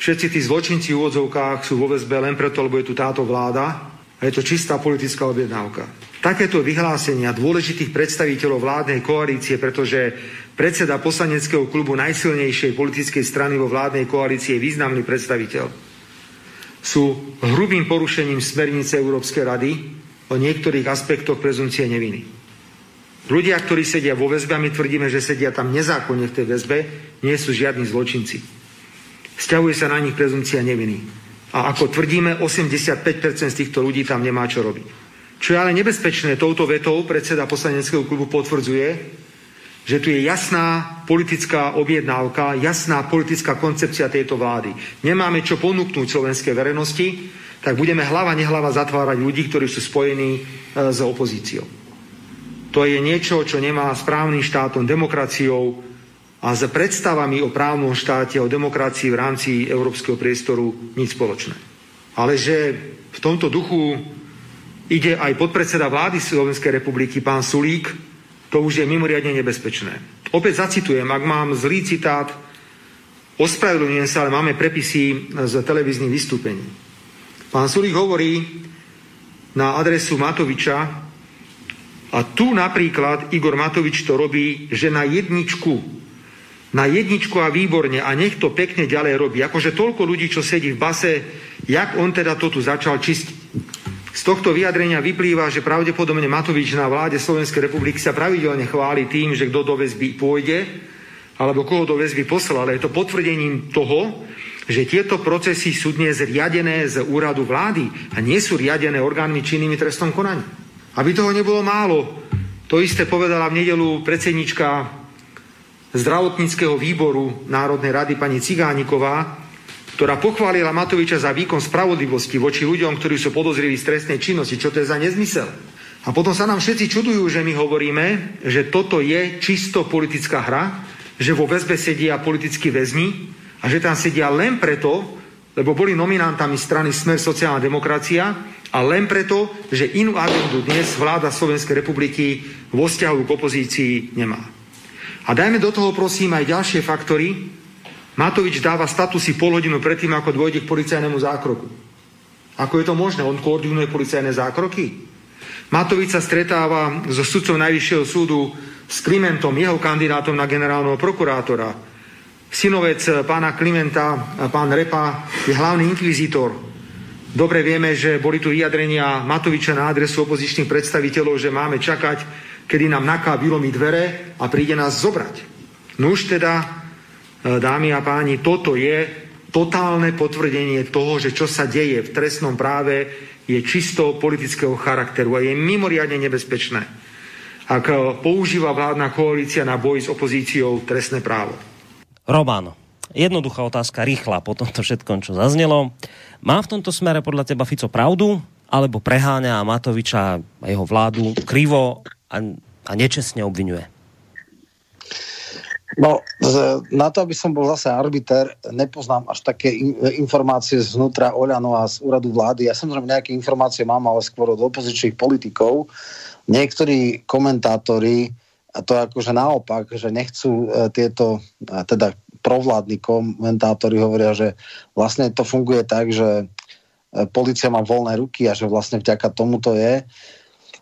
Q: všetci tí zločinci v úvodzovkách sú vo väzbe len preto, lebo je tu táto vláda a je to čistá politická objednávka. Takéto vyhlásenia dôležitých predstaviteľov vládnej koalície, pretože predseda poslaneckého klubu najsilnejšej politickej strany vo vládnej koalícii je významný predstaviteľ. Sú hrubým porušením smernice Európskej rady o niektorých aspektoch prezumcie neviny. Ľudia, ktorí sedia vo väzbe, a my tvrdíme, že sedia tam nezákonne v tej väzbe, nie sú žiadni zločinci. Sťahuje sa na nich prezumcia neviny. A ako tvrdíme, 85% z týchto ľudí tam nemá čo robiť. Čo je ale nebezpečné, touto vetou predseda poslaneckého klubu potvrdzuje, že tu je jasná politická objednávka, jasná politická koncepcia tejto vlády. Nemáme čo ponúknuť slovenskej verejnosti, tak budeme hlava nehlava zatvárať ľudí, ktorí sú spojení e, s opozíciou. To je niečo, čo nemá s právnym štátom, demokraciou a s predstavami o právnom štáte, o demokracii v rámci európskeho priestoru nič spoločné. Ale že v tomto duchu ide aj podpredseda vlády Slovenskej republiky, pán Sulík, to už je mimoriadne nebezpečné. Opäť zacitujem, ak mám zlý citát, ospravedlňujem sa, ale máme prepisy z televíznych vystúpení. Pán Sulík hovorí na adresu Matoviča, a tu napríklad Igor Matovič to robí, že na jedničku, na jedničku a výborne a nech to pekne ďalej robí. Akože toľko ľudí, čo sedí v base, jak on teda to tu začal čistiť. Z tohto vyjadrenia vyplýva, že pravdepodobne Matovič na vláde Slovenskej republiky sa pravidelne chváli tým, že kto do väzby pôjde, alebo koho do väzby poslal. Ale je to potvrdením toho, že tieto procesy sú dnes riadené z úradu vlády a nie sú riadené orgánmi činnými trestom konaní. Aby toho nebolo málo, to isté povedala v nedelu predsednička zdravotníckého výboru Národnej rady pani Cigániková, ktorá pochválila Matoviča za výkon spravodlivosti voči ľuďom, ktorí sú podozriví z trestnej činnosti. Čo to je za nezmysel? A potom sa nám všetci čudujú, že my hovoríme, že toto je čisto politická hra, že vo väzbe sedia politickí väzni a že tam sedia len preto, lebo boli nominantami strany Smer sociálna demokracia a len preto, že inú agendu dnes vláda Slovenskej republiky vo vzťahu k opozícii nemá. A dajme do toho prosím aj ďalšie faktory, Matovič dáva statusy pol hodinu predtým, ako dôjde k policajnému zákroku. Ako je to možné? On koordinuje policajné zákroky? Matovič sa stretáva so sudcom Najvyššieho súdu s Klimentom, jeho kandidátom na generálneho prokurátora. Synovec pána Klimenta, pán Repa, je hlavný inkvizitor. Dobre vieme, že boli tu vyjadrenia Matoviča na adresu opozičných predstaviteľov, že máme čakať, kedy nám naká vylomí dvere a príde nás zobrať. No už teda dámy a páni, toto je totálne potvrdenie toho, že čo sa deje v trestnom práve je čisto politického charakteru a je mimoriadne nebezpečné, ak e, používa vládna koalícia na boj s opozíciou trestné právo.
B: Roman, jednoduchá otázka, rýchla po tomto všetkom, čo zaznelo. Má v tomto smere podľa teba Fico pravdu, alebo preháňa Matoviča a jeho vládu krivo a, a nečestne obvinuje?
N: No, na to, aby som bol zase arbiter, nepoznám až také informácie zvnútra Oľano a z úradu vlády. Ja samozrejme nejaké informácie mám, ale skôr od opozičných politikov. Niektorí komentátori, a to akože naopak, že nechcú e, tieto, teda provládni komentátori hovoria, že vlastne to funguje tak, že e, policia má voľné ruky a že vlastne vďaka tomu to je.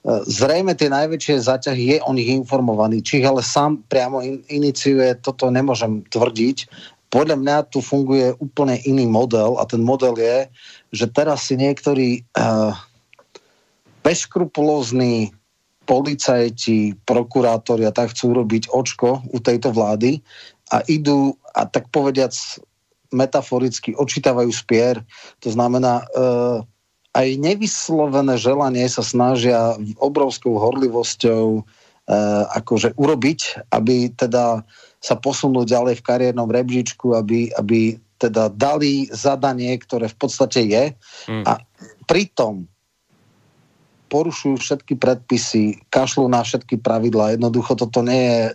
N: Zrejme tie najväčšie zaťahy je o nich informovaný. Či ich ale sám priamo in, iniciuje, toto nemôžem tvrdiť. Podľa mňa tu funguje úplne iný model a ten model je, že teraz si niektorí uh, bezkrupulózni policajti, prokurátori a tak chcú robiť očko u tejto vlády a idú a tak povediac metaforicky očítavajú spier. To znamená, uh, aj nevyslovené želanie sa snažia obrovskou horlivosťou e, akože urobiť, aby teda sa posunúť ďalej v kariérnom rebžičku, aby, aby teda dali zadanie, ktoré v podstate je. Mm. A pritom porušujú všetky predpisy, kašľú na všetky pravidlá. Jednoducho toto nie je e,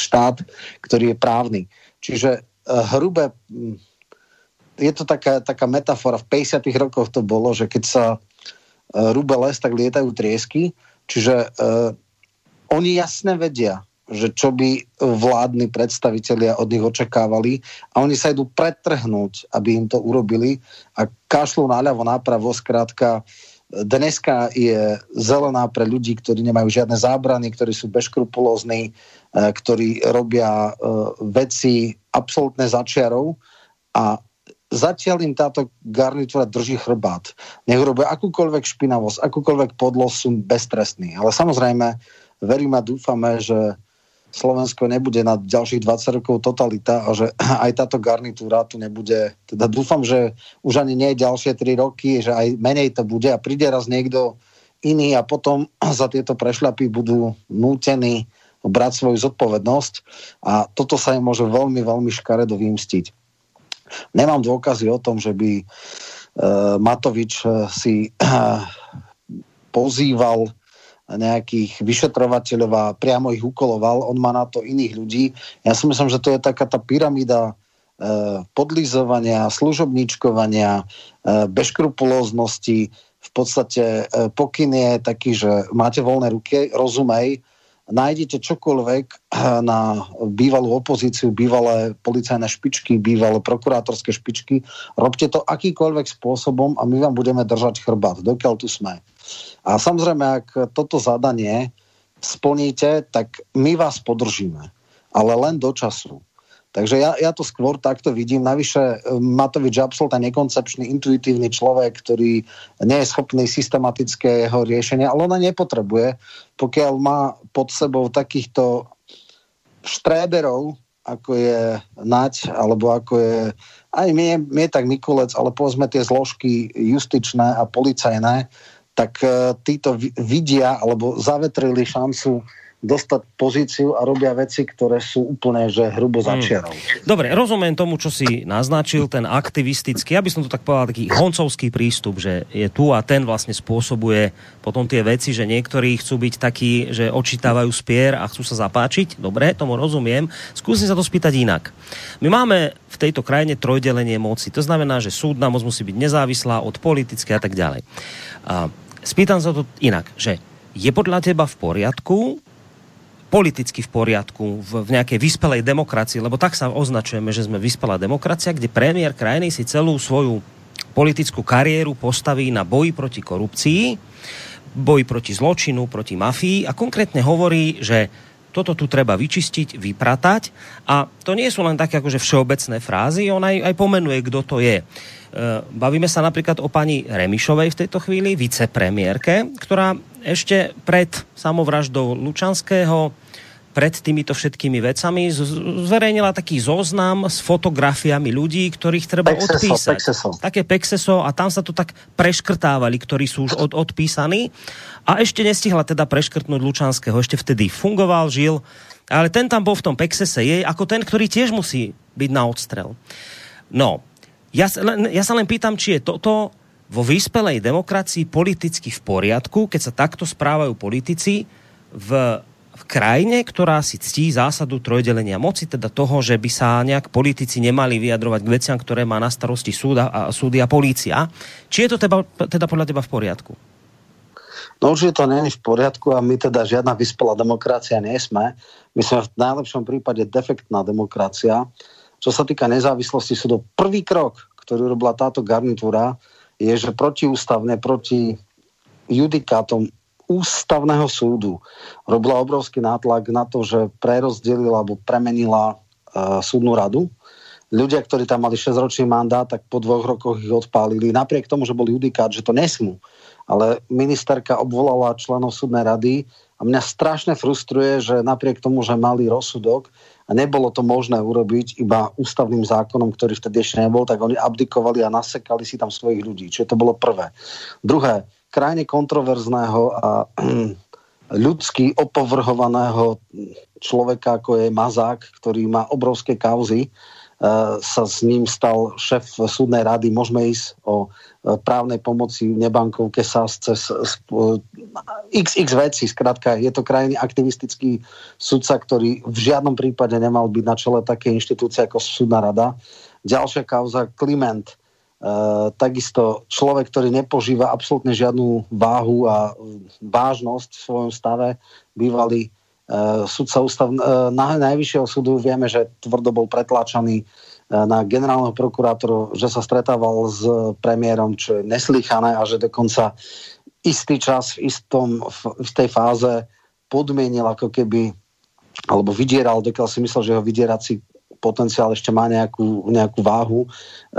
N: štát, ktorý je právny. Čiže e, hrubé je to taká, taká metafora. V 50 rokoch to bolo, že keď sa uh, rúbe les, tak lietajú triesky. Čiže uh, oni jasne vedia, že čo by vládni predstavitelia od nich očakávali a oni sa idú pretrhnúť, aby im to urobili a kašľú naľavo, nápravo, skrátka dneska je zelená pre ľudí, ktorí nemajú žiadne zábrany, ktorí sú bezkrupulózni, uh, ktorí robia veci absolútne začiarov a zatiaľ im táto garnitúra drží chrbát. Nech robia akúkoľvek špinavosť, akúkoľvek podlosť sú beztrestní. Ale samozrejme, verím a dúfame, že Slovensko nebude na ďalších 20 rokov totalita a že aj táto garnitúra tu nebude. Teda dúfam, že už ani nie ďalšie 3 roky, že aj menej to bude a príde raz niekto iný a potom za tieto prešľapy budú nútení brať svoju zodpovednosť a toto sa im môže veľmi, veľmi škaredo vymstiť. Nemám dôkazy o tom, že by Matovič si pozýval nejakých vyšetrovateľov a priamo ich ukoloval. On má na to iných ľudí. Ja si myslím, že to je taká tá pyramída e, podlizovania, služobníčkovania, e, bezkrupulóznosti. V podstate e, pokyn je taký, že máte voľné ruky, rozumej, nájdete čokoľvek na bývalú opozíciu, bývalé policajné špičky, bývalé prokurátorské špičky, robte to akýkoľvek spôsobom a my vám budeme držať chrbát, dokiaľ tu sme. A samozrejme, ak toto zadanie splníte, tak my vás podržíme, ale len do času. Takže ja, ja to skôr takto vidím. Navyše e, Matovič je absolútne nekoncepčný, intuitívny človek, ktorý nie je schopný systematického riešenia, ale ona nepotrebuje, pokiaľ má pod sebou takýchto štréberov, ako je Nať, alebo ako je aj my, my tak Mikulec, ale povedzme tie zložky justičné a policajné, tak e, títo vidia alebo zavetrili šancu dostať pozíciu a robia veci, ktoré sú úplne že hrubo začiarov.
B: Hmm. Dobre, rozumiem tomu, čo si naznačil, ten aktivistický, aby som to tak povedal, taký honcovský prístup, že je tu a ten vlastne spôsobuje potom tie veci, že niektorí chcú byť takí, že očítávajú spier a chcú sa zapáčiť. Dobre, tomu rozumiem. Skúsim sa to spýtať inak. My máme v tejto krajine trojdelenie moci. To znamená, že súdna moc musí byť nezávislá od politické a tak ďalej. A spýtam sa to inak, že je podľa teba v poriadku, politicky v poriadku v, v nejakej vyspelej demokracii, lebo tak sa označujeme, že sme vyspelá demokracia, kde premiér krajiny si celú svoju politickú kariéru postaví na boji proti korupcii, boji proti zločinu, proti mafii a konkrétne hovorí, že toto tu treba vyčistiť, vypratať a to nie sú len také akože všeobecné frázy, on aj, aj pomenuje, kto to je. E, bavíme sa napríklad o pani Remišovej v tejto chvíli, vicepremiérke, ktorá ešte pred samovraždou Lučanského pred týmito všetkými vecami zverejnila taký zoznam s fotografiami ľudí, ktorých treba pexeso, odpísať. Pexeso. Také pexeso a tam sa to tak preškrtávali, ktorí sú už od, odpísaní. A ešte nestihla teda preškrtnúť Lučanského. Ešte vtedy fungoval, žil. Ale ten tam bol v tom pexese. Je ako ten, ktorý tiež musí byť na odstrel. No, ja, ja sa len pýtam, či je toto vo vyspelej demokracii politicky v poriadku, keď sa takto správajú politici v v krajine, ktorá si ctí zásadu trojdelenia moci, teda toho, že by sa nejak politici nemali vyjadrovať k veciam, ktoré má na starosti súda a, súdy a polícia. Či je to teda, teda podľa teba v poriadku?
N: No určite to není v poriadku a my teda žiadna vyspelá demokracia nie sme. My sme v najlepšom prípade defektná demokracia. Čo sa týka nezávislosti súdov, prvý krok, ktorý robila táto garnitúra, je, že protiústavne proti judikátom ústavného súdu robila obrovský nátlak na to, že prerozdelila alebo premenila uh, súdnu radu. Ľudia, ktorí tam mali 6-ročný mandát, tak po dvoch rokoch ich odpálili. Napriek tomu, že bol judikát, že to nesmú. Ale ministerka obvolala členov súdnej rady a mňa strašne frustruje, že napriek tomu, že mali rozsudok a nebolo to možné urobiť iba ústavným zákonom, ktorý vtedy ešte nebol, tak oni abdikovali a nasekali si tam svojich ľudí. Čiže to bolo prvé. Druhé, krajne kontroverzného a ľudsky opovrhovaného človeka, ako je Mazák, ktorý má obrovské kauzy, e, sa s ním stal šéf súdnej rady. Môžeme ísť o právnej pomoci nebankovke SAS cez XX veci. Skrátka, je to krajný aktivistický sudca, ktorý v žiadnom prípade nemal byť na čele také inštitúcie ako súdna rada. Ďalšia kauza Kliment, Uh, takisto človek, ktorý nepožíva absolútne žiadnu váhu a vážnosť v svojom stave, bývalý uh, sudca ústav, na, najvyššieho súdu, vieme, že tvrdo bol pretláčaný na generálneho prokurátora, že sa stretával s premiérom, čo je neslýchané a že dokonca istý čas v, istom, v, tej fáze podmienil ako keby alebo vydieral, dokiaľ si myslel, že jeho vydierací potenciál ešte má nejakú, nejakú váhu. E,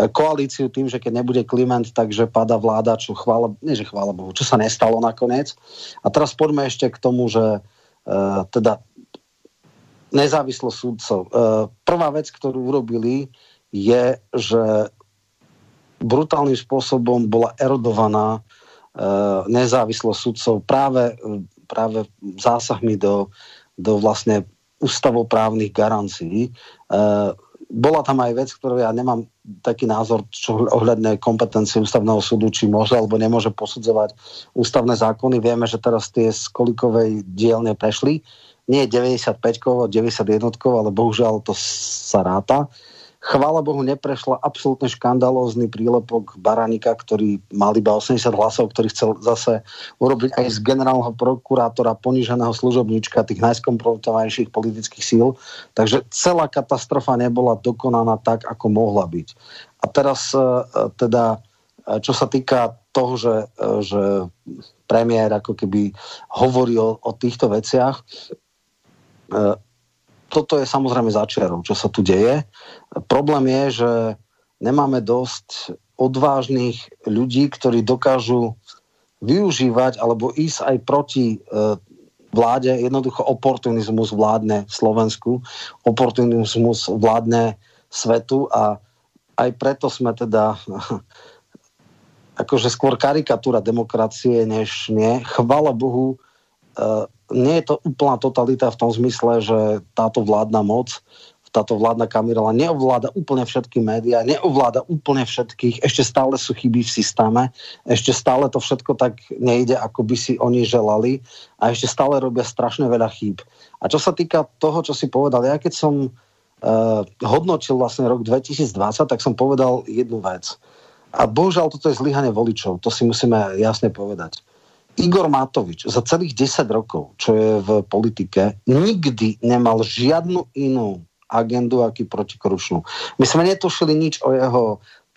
N: koalíciu tým, že keď nebude Kliment, takže pada vláda, čo chvála, nie že chvála Bohu, čo sa nestalo nakoniec. A teraz poďme ešte k tomu, že uh, teda nezávislosť súdcov. Uh, prvá vec, ktorú urobili, je, že brutálnym spôsobom bola erodovaná uh, nezávislosť súdcov práve, práve zásahmi do do vlastne ústavoprávnych garancií. E, bola tam aj vec, ktorú ja nemám taký názor, čo ohľadne kompetencie ústavného súdu, či môže alebo nemôže posudzovať ústavné zákony. Vieme, že teraz tie z kolikovej dielne prešli. Nie 95 91 ale bohužiaľ to sa ráta. Chvála Bohu, neprešla absolútne škandalózny prílepok Baranika, ktorý mal iba 80 hlasov, ktorý chcel zase urobiť aj z generálneho prokurátora poníženého služobníčka tých najskompromitovanejších politických síl. Takže celá katastrofa nebola dokonaná tak, ako mohla byť. A teraz e, teda, e, čo sa týka toho, že, e, že premiér ako keby hovorí o, o týchto veciach, toto je samozrejme začiarov, čo sa tu deje. Problém je, že nemáme dosť odvážnych ľudí, ktorí dokážu využívať alebo ísť aj proti e, vláde. Jednoducho oportunizmus vládne v Slovensku, oportunizmus vládne svetu a aj preto sme teda akože skôr karikatúra demokracie, než nie. Chvala Bohu, e, nie je to úplná totalita v tom zmysle, že táto vládna moc, táto vládna kamerala neovláda úplne všetky médiá, neovláda úplne všetkých, ešte stále sú chyby v systéme, ešte stále to všetko tak nejde, ako by si oni želali a ešte stále robia strašne veľa chýb. A čo sa týka toho, čo si povedal, ja keď som uh, hodnotil vlastne rok 2020, tak som povedal jednu vec. A bohužiaľ toto je zlyhanie voličov, to si musíme jasne povedať. Igor Matovič za celých 10 rokov, čo je v politike, nikdy nemal žiadnu inú agendu, aký protikorupčnú. My sme netušili nič o jeho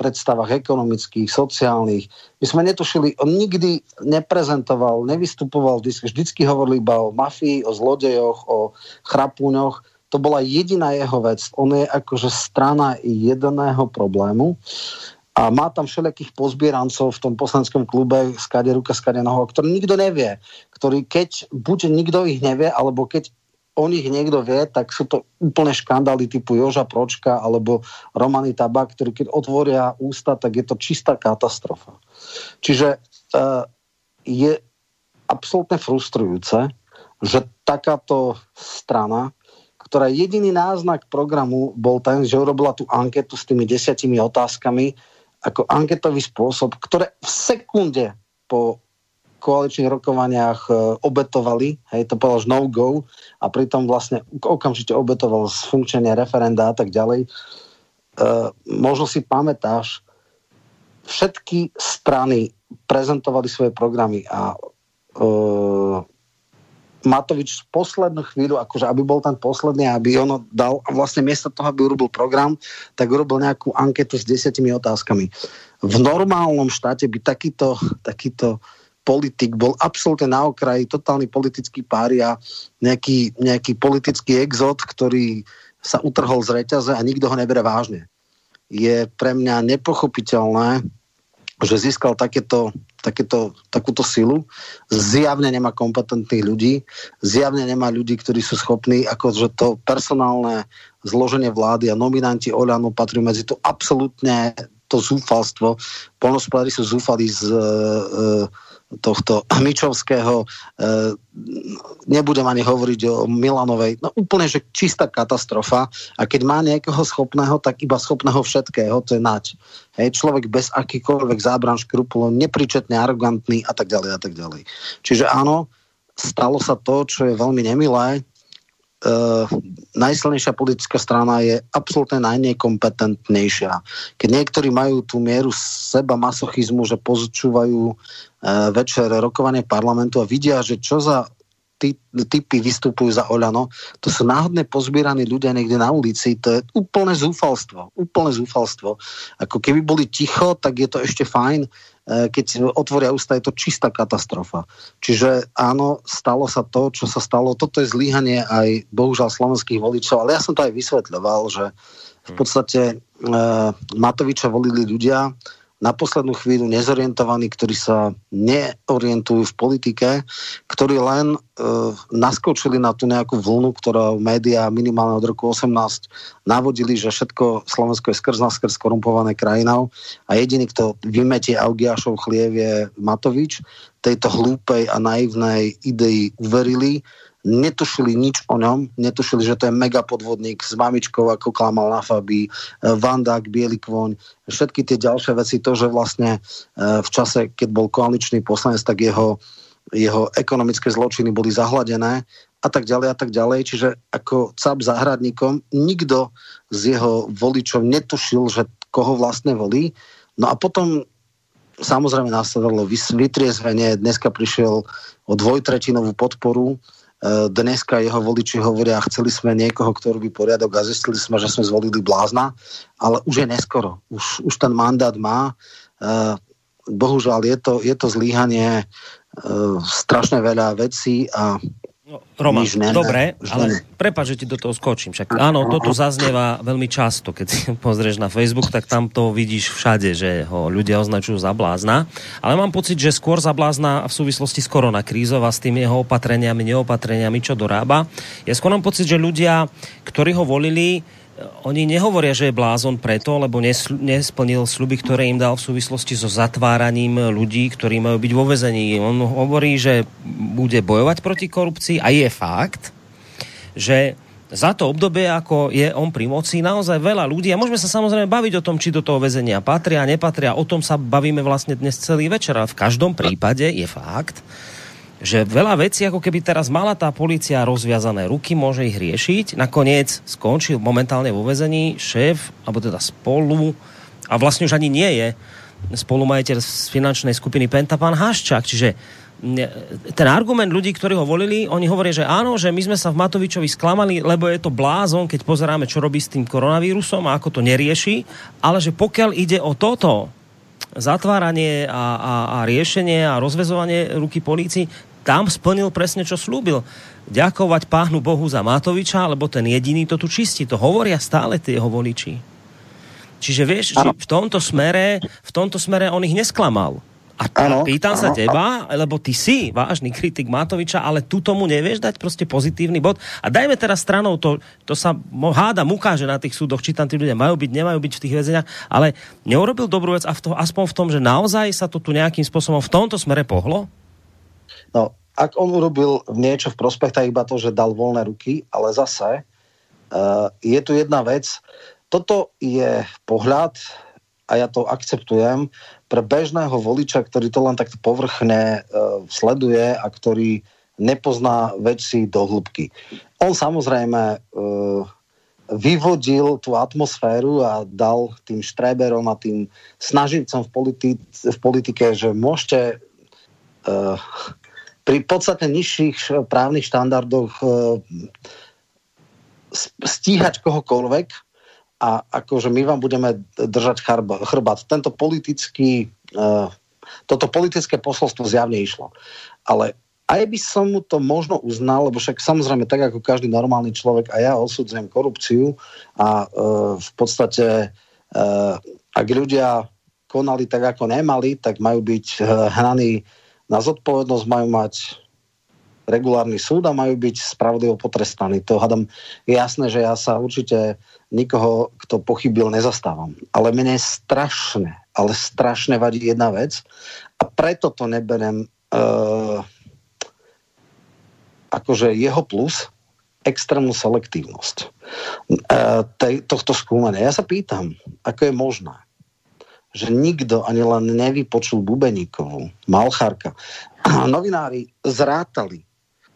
N: predstavách ekonomických, sociálnych. My sme netušili, on nikdy neprezentoval, nevystupoval, vždycky hovoril iba o mafii, o zlodejoch, o chrapúňoch. To bola jediná jeho vec. On je akože strana jedného problému a má tam všelijakých pozbierancov v tom poslanskom klube skade ruka, skade noho, ktorý nikto nevie. Ktorý keď buď nikto ich nevie, alebo keď o nich niekto vie, tak sú to úplne škandály typu Joža Pročka alebo Romany Tabak, ktorí keď otvoria ústa, tak je to čistá katastrofa. Čiže uh, je absolútne frustrujúce, že takáto strana, ktorá jediný náznak programu bol ten, že urobila tú anketu s tými desiatimi otázkami, ako anketový spôsob, ktoré v sekunde po koaličných rokovaniach e, obetovali, hej, to povedal, no go a pritom vlastne okamžite obetoval funkčenie referenda a tak ďalej. E, možno si pamätáš, všetky strany prezentovali svoje programy a e, Matovič poslednú chvíľu, akože aby bol ten posledný, aby ono dal, a vlastne miesto toho, aby urobil program, tak urobil nejakú anketu s desiatimi otázkami. V normálnom štáte by takýto, takýto politik bol absolútne na okraji, totálny politický pária, nejaký, nejaký politický exot, ktorý sa utrhol z reťaze a nikto ho nebere vážne. Je pre mňa nepochopiteľné, že získal takéto, takéto, takúto silu. Zjavne nemá kompetentných ľudí, zjavne nemá ľudí, ktorí sú schopní, akože to personálne zloženie vlády a nominanti Oľano patrí medzi to absolútne to zúfalstvo. Polnospodári sú zúfali z e, tohto Mičovského. E, nebudem ani hovoriť o Milanovej. No úplne, že čistá katastrofa. A keď má niekoho schopného, tak iba schopného všetkého, to je nať. Hej, človek bez akýkoľvek zábran škrupulov, nepričetne arogantný a tak ďalej a tak ďalej. Čiže áno, stalo sa to, čo je veľmi nemilé, uh, najsilnejšia politická strana je absolútne najnekompetentnejšia. Keď niektorí majú tú mieru seba masochizmu, že pozčúvajú uh, večer rokovanie parlamentu a vidia, že čo za ty, typy vystupujú za Oľano, to sú náhodne pozbieraní ľudia niekde na ulici, to je úplne zúfalstvo, úplne zúfalstvo. Ako keby boli ticho, tak je to ešte fajn, E, keď otvoria ústa, je to čistá katastrofa. Čiže áno, stalo sa to, čo sa stalo. Toto je zlíhanie aj bohužiaľ slovenských voličov, ale ja som to aj vysvetľoval, že v podstate e, Matoviča volili ľudia, na poslednú chvíľu nezorientovaní, ktorí sa neorientujú v politike, ktorí len e, naskočili na tú nejakú vlnu, ktorá médiá minimálne od roku 18 navodili, že všetko Slovensko je skrz na skrz korumpované krajinou a jediný, kto vymetie Augiašov chliev je Matovič. tejto hlúpej a naivnej idei uverili, netušili nič o ňom, netušili, že to je mega podvodník s mamičkou, ako klamal na Fabi, e, Vandák, Bielý kvoň, všetky tie ďalšie veci, to, že vlastne e, v čase, keď bol koaličný poslanec, tak jeho, jeho ekonomické zločiny boli zahladené a tak ďalej a tak ďalej. Čiže ako cap záhradníkom nikto z jeho voličov netušil, že koho vlastne volí. No a potom samozrejme následovalo vytriezvenie, dneska prišiel o dvojtretinovú podporu dneska jeho voliči hovoria, chceli sme niekoho, kto robí poriadok a zistili sme, že sme zvolili blázna, ale už je neskoro. Už, už ten mandát má. E, bohužiaľ je to, je to zlíhanie e, strašne veľa vecí a
B: No, Roman, Nič ne, dobre, ne, ale prepáč, že ti do toho skočím. Však áno, toto zaznieva veľmi často. Keď si pozrieš na Facebook, tak tam to vidíš všade, že ho ľudia označujú za blázna. Ale mám pocit, že skôr za blázna v súvislosti s koronakrízou a s tými jeho opatreniami, neopatreniami, čo dorába. Ja skôr mám pocit, že ľudia, ktorí ho volili, oni nehovoria, že je blázon preto, lebo nesplnil sluby, ktoré im dal v súvislosti so zatváraním ľudí, ktorí majú byť vo vezení. On hovorí, že bude bojovať proti korupcii a je fakt, že za to obdobie, ako je on pri moci, naozaj veľa ľudí, a môžeme sa samozrejme baviť o tom, či do toho väzenia patria, nepatria, o tom sa bavíme vlastne dnes celý večer, ale v každom prípade je fakt, že veľa vecí, ako keby teraz mala tá policia rozviazané ruky, môže ich riešiť. Nakoniec skončil momentálne vo vezení šéf, alebo teda spolu, a vlastne už ani nie je spolumajiteľ z finančnej skupiny Penta, pán Haščák. Čiže ten argument ľudí, ktorí ho volili, oni hovoria, že áno, že my sme sa v Matovičovi sklamali, lebo je to blázon, keď pozeráme, čo robí s tým koronavírusom a ako to nerieši, ale že pokiaľ ide o toto, zatváranie a, a, a riešenie a rozvezovanie ruky polícii, tam splnil presne, čo slúbil. Ďakovať páhnu Bohu za Matoviča, lebo ten jediný to tu čistí. To hovoria stále tie jeho voliči. Čiže vieš, či v tomto smere, v tomto smere on ich nesklamal. A ano, pýtam ano, sa teba, lebo ty si vážny kritik Matoviča, ale tu tomu nevieš dať proste pozitívny bod. A dajme teraz stranou, to, to sa hádam ukáže na tých súdoch, či tam tí ľudia majú byť, nemajú byť v tých väzeniach, ale neurobil dobrú vec a v to, aspoň v tom, že naozaj sa to tu nejakým spôsobom v tomto smere pohlo?
N: No, ak on urobil niečo v prospech, tak iba to, že dal voľné ruky, ale zase uh, je tu jedna vec. Toto je pohľad, a ja to akceptujem, pre bežného voliča, ktorý to len takto povrchne uh, sleduje a ktorý nepozná veci do hĺbky. On samozrejme uh, vyvodil tú atmosféru a dal tým štréberom a tým snaživcom v, politi- v politike, že môžete pri podstatne nižších eh, právnych štandardoch eh, stíhať kohokoľvek a akože my vám budeme držať chrbát. Tento politický, eh, toto politické posolstvo zjavne išlo. Ale aj by som mu to možno uznal, lebo však samozrejme tak ako každý normálny človek a ja osudzujem korupciu a v podstate ak ľudia konali tak, ako nemali, tak majú byť hnaní na zodpovednosť majú mať regulárny súd a majú byť spravodlivo potrestaní. To hádam je jasné, že ja sa určite nikoho, kto pochybil, nezastávam. Ale mne strašne, ale strašne vadí jedna vec a preto to neberem uh, akože jeho plus extrémnu selektívnosť uh, tej, tohto skúmania. Ja sa pýtam, ako je možné, že nikto ani len nevypočul Bubeníkovú, Malchárka. A novinári zrátali,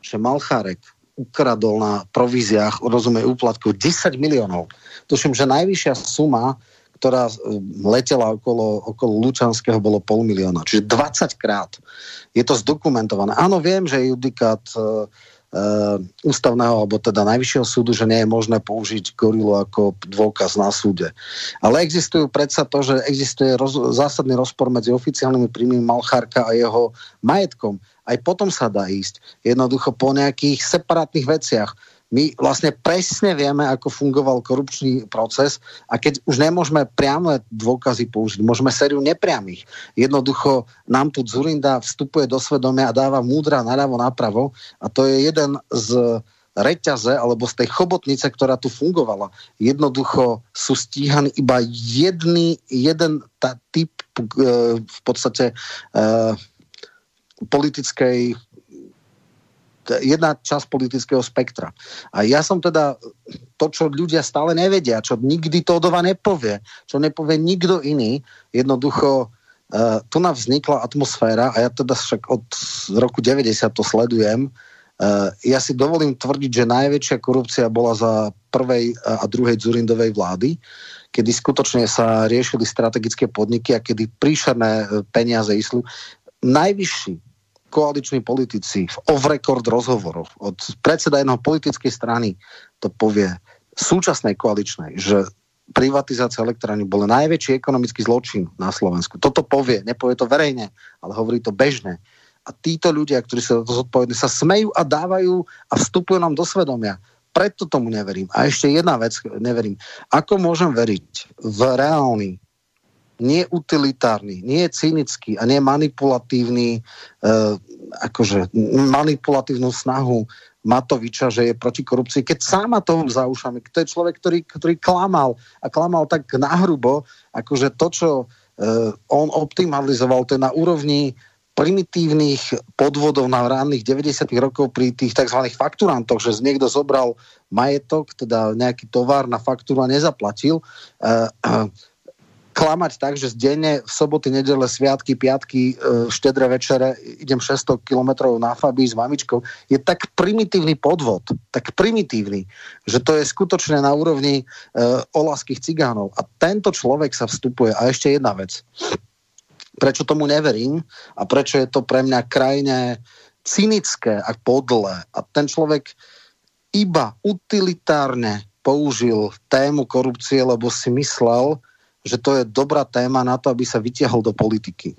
N: že Malchárek ukradol na províziách, rozumie úplatku, 10 miliónov. Tuším, že najvyššia suma, ktorá letela okolo, okolo Lučanského, bolo pol milióna. Čiže 20 krát. Je to zdokumentované. Áno, viem, že judikát uh, ústavného, alebo teda najvyššieho súdu, že nie je možné použiť gorilu ako dôkaz na súde. Ale existujú predsa to, že existuje roz, zásadný rozpor medzi oficiálnymi príjmy Malchárka a jeho majetkom. Aj potom sa dá ísť. Jednoducho po nejakých separátnych veciach my vlastne presne vieme, ako fungoval korupčný proces a keď už nemôžeme priame dôkazy použiť, môžeme sériu nepriamých. Jednoducho nám tu Zurinda vstupuje do svedomia a dáva múdra naľavo napravo a to je jeden z reťaze alebo z tej chobotnice, ktorá tu fungovala. Jednoducho sú stíhaní iba jedný, jeden tá typ e, v podstate e, politickej jedna časť politického spektra. A ja som teda to, čo ľudia stále nevedia, čo nikdy to odova nepovie, čo nepovie nikto iný, jednoducho uh, tu nám vznikla atmosféra a ja teda však od roku 90 to sledujem, uh, ja si dovolím tvrdiť, že najväčšia korupcia bola za prvej a druhej Zurindovej vlády, kedy skutočne sa riešili strategické podniky a kedy príšerné peniaze išli. Najvyšší koaliční politici v off-record rozhovoroch od predseda jedného politickej strany to povie súčasnej koaličnej, že privatizácia elektrárny bol najväčší ekonomický zločin na Slovensku. Toto povie, nepovie to verejne, ale hovorí to bežne. A títo ľudia, ktorí sa to zodpovední, sa smejú a dávajú a vstupujú nám do svedomia. Preto tomu neverím. A ešte jedna vec neverím. Ako môžem veriť v reálny nie utilitárny, nie cynický a nie manipulatívny, e, akože manipulatívnu snahu Matoviča, že je proti korupcii, keď má toho za ušami. To je človek, ktorý, ktorý klamal a klamal tak nahrubo, akože to, čo e, on optimalizoval, to je na úrovni primitívnych podvodov na ranných 90. rokov pri tých tzv. fakturantoch, že niekto zobral majetok, teda nejaký tovar na faktúru a nezaplatil. E, e, klamať tak, že z denne v soboty, nedele, sviatky, piatky, e, štedre večere idem 600 kilometrov na Fabii s mamičkou, je tak primitívny podvod, tak primitívny, že to je skutočne na úrovni uh, olaských cigánov. A tento človek sa vstupuje. A ešte jedna vec. Prečo tomu neverím a prečo je to pre mňa krajine cynické a podlé. A ten človek iba utilitárne použil tému korupcie, lebo si myslel, že to je dobrá téma na to, aby sa vytiahol do politiky.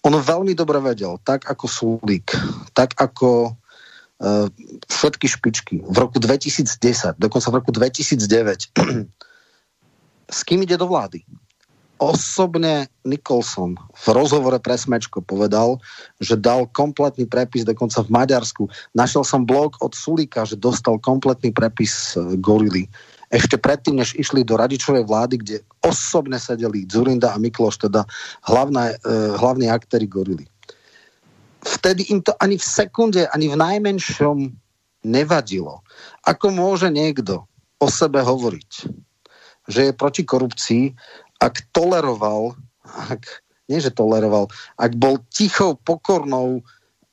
N: On veľmi dobre vedel, tak ako Sulík, tak ako uh, všetky špičky v roku 2010, dokonca v roku 2009, s kým ide do vlády. Osobne Nicholson v rozhovore pre Smečko povedal, že dal kompletný prepis dokonca v Maďarsku. Našiel som blog od Sulíka, že dostal kompletný prepis e, gorily ešte predtým, než išli do radičovej vlády, kde osobne sedeli Zurinda a Mikloš, teda hlavné, e, hlavní aktéry gorily. Vtedy im to ani v sekunde, ani v najmenšom nevadilo. Ako môže niekto o sebe hovoriť, že je proti korupcii, ak toleroval, ak, nie že toleroval, ak bol tichou, pokornou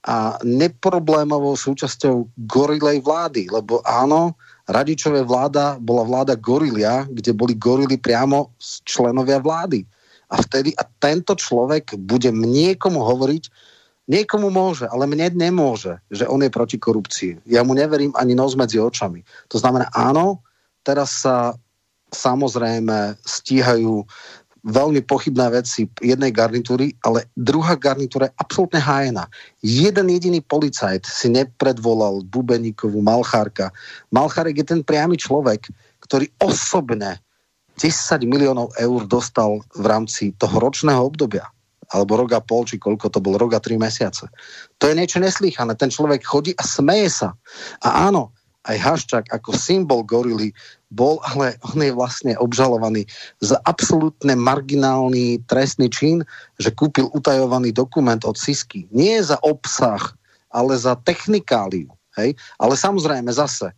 N: a neproblémovou súčasťou gorilej vlády. Lebo áno, Radičové vláda bola vláda gorilia, kde boli gorily priamo členovia vlády. A vtedy a tento človek bude niekomu hovoriť, niekomu môže, ale mne nemôže, že on je proti korupcii. Ja mu neverím ani nos medzi očami. To znamená, áno, teraz sa samozrejme stíhajú veľmi pochybné veci jednej garnitúry, ale druhá garnitúra je absolútne hájená. Jeden jediný policajt si nepredvolal Bubeníkovú, Malchárka. Malchárek je ten priamy človek, ktorý osobne 10 miliónov eur dostal v rámci toho ročného obdobia alebo rok a pol, či koľko to bol, rok tri mesiace. To je niečo neslýchané. Ten človek chodí a smeje sa. A áno, aj Haščák ako symbol gorily bol, ale on je vlastne obžalovaný za absolútne marginálny trestný čin, že kúpil utajovaný dokument od Sisky. Nie za obsah, ale za technikáliu. Hej? Ale samozrejme zase,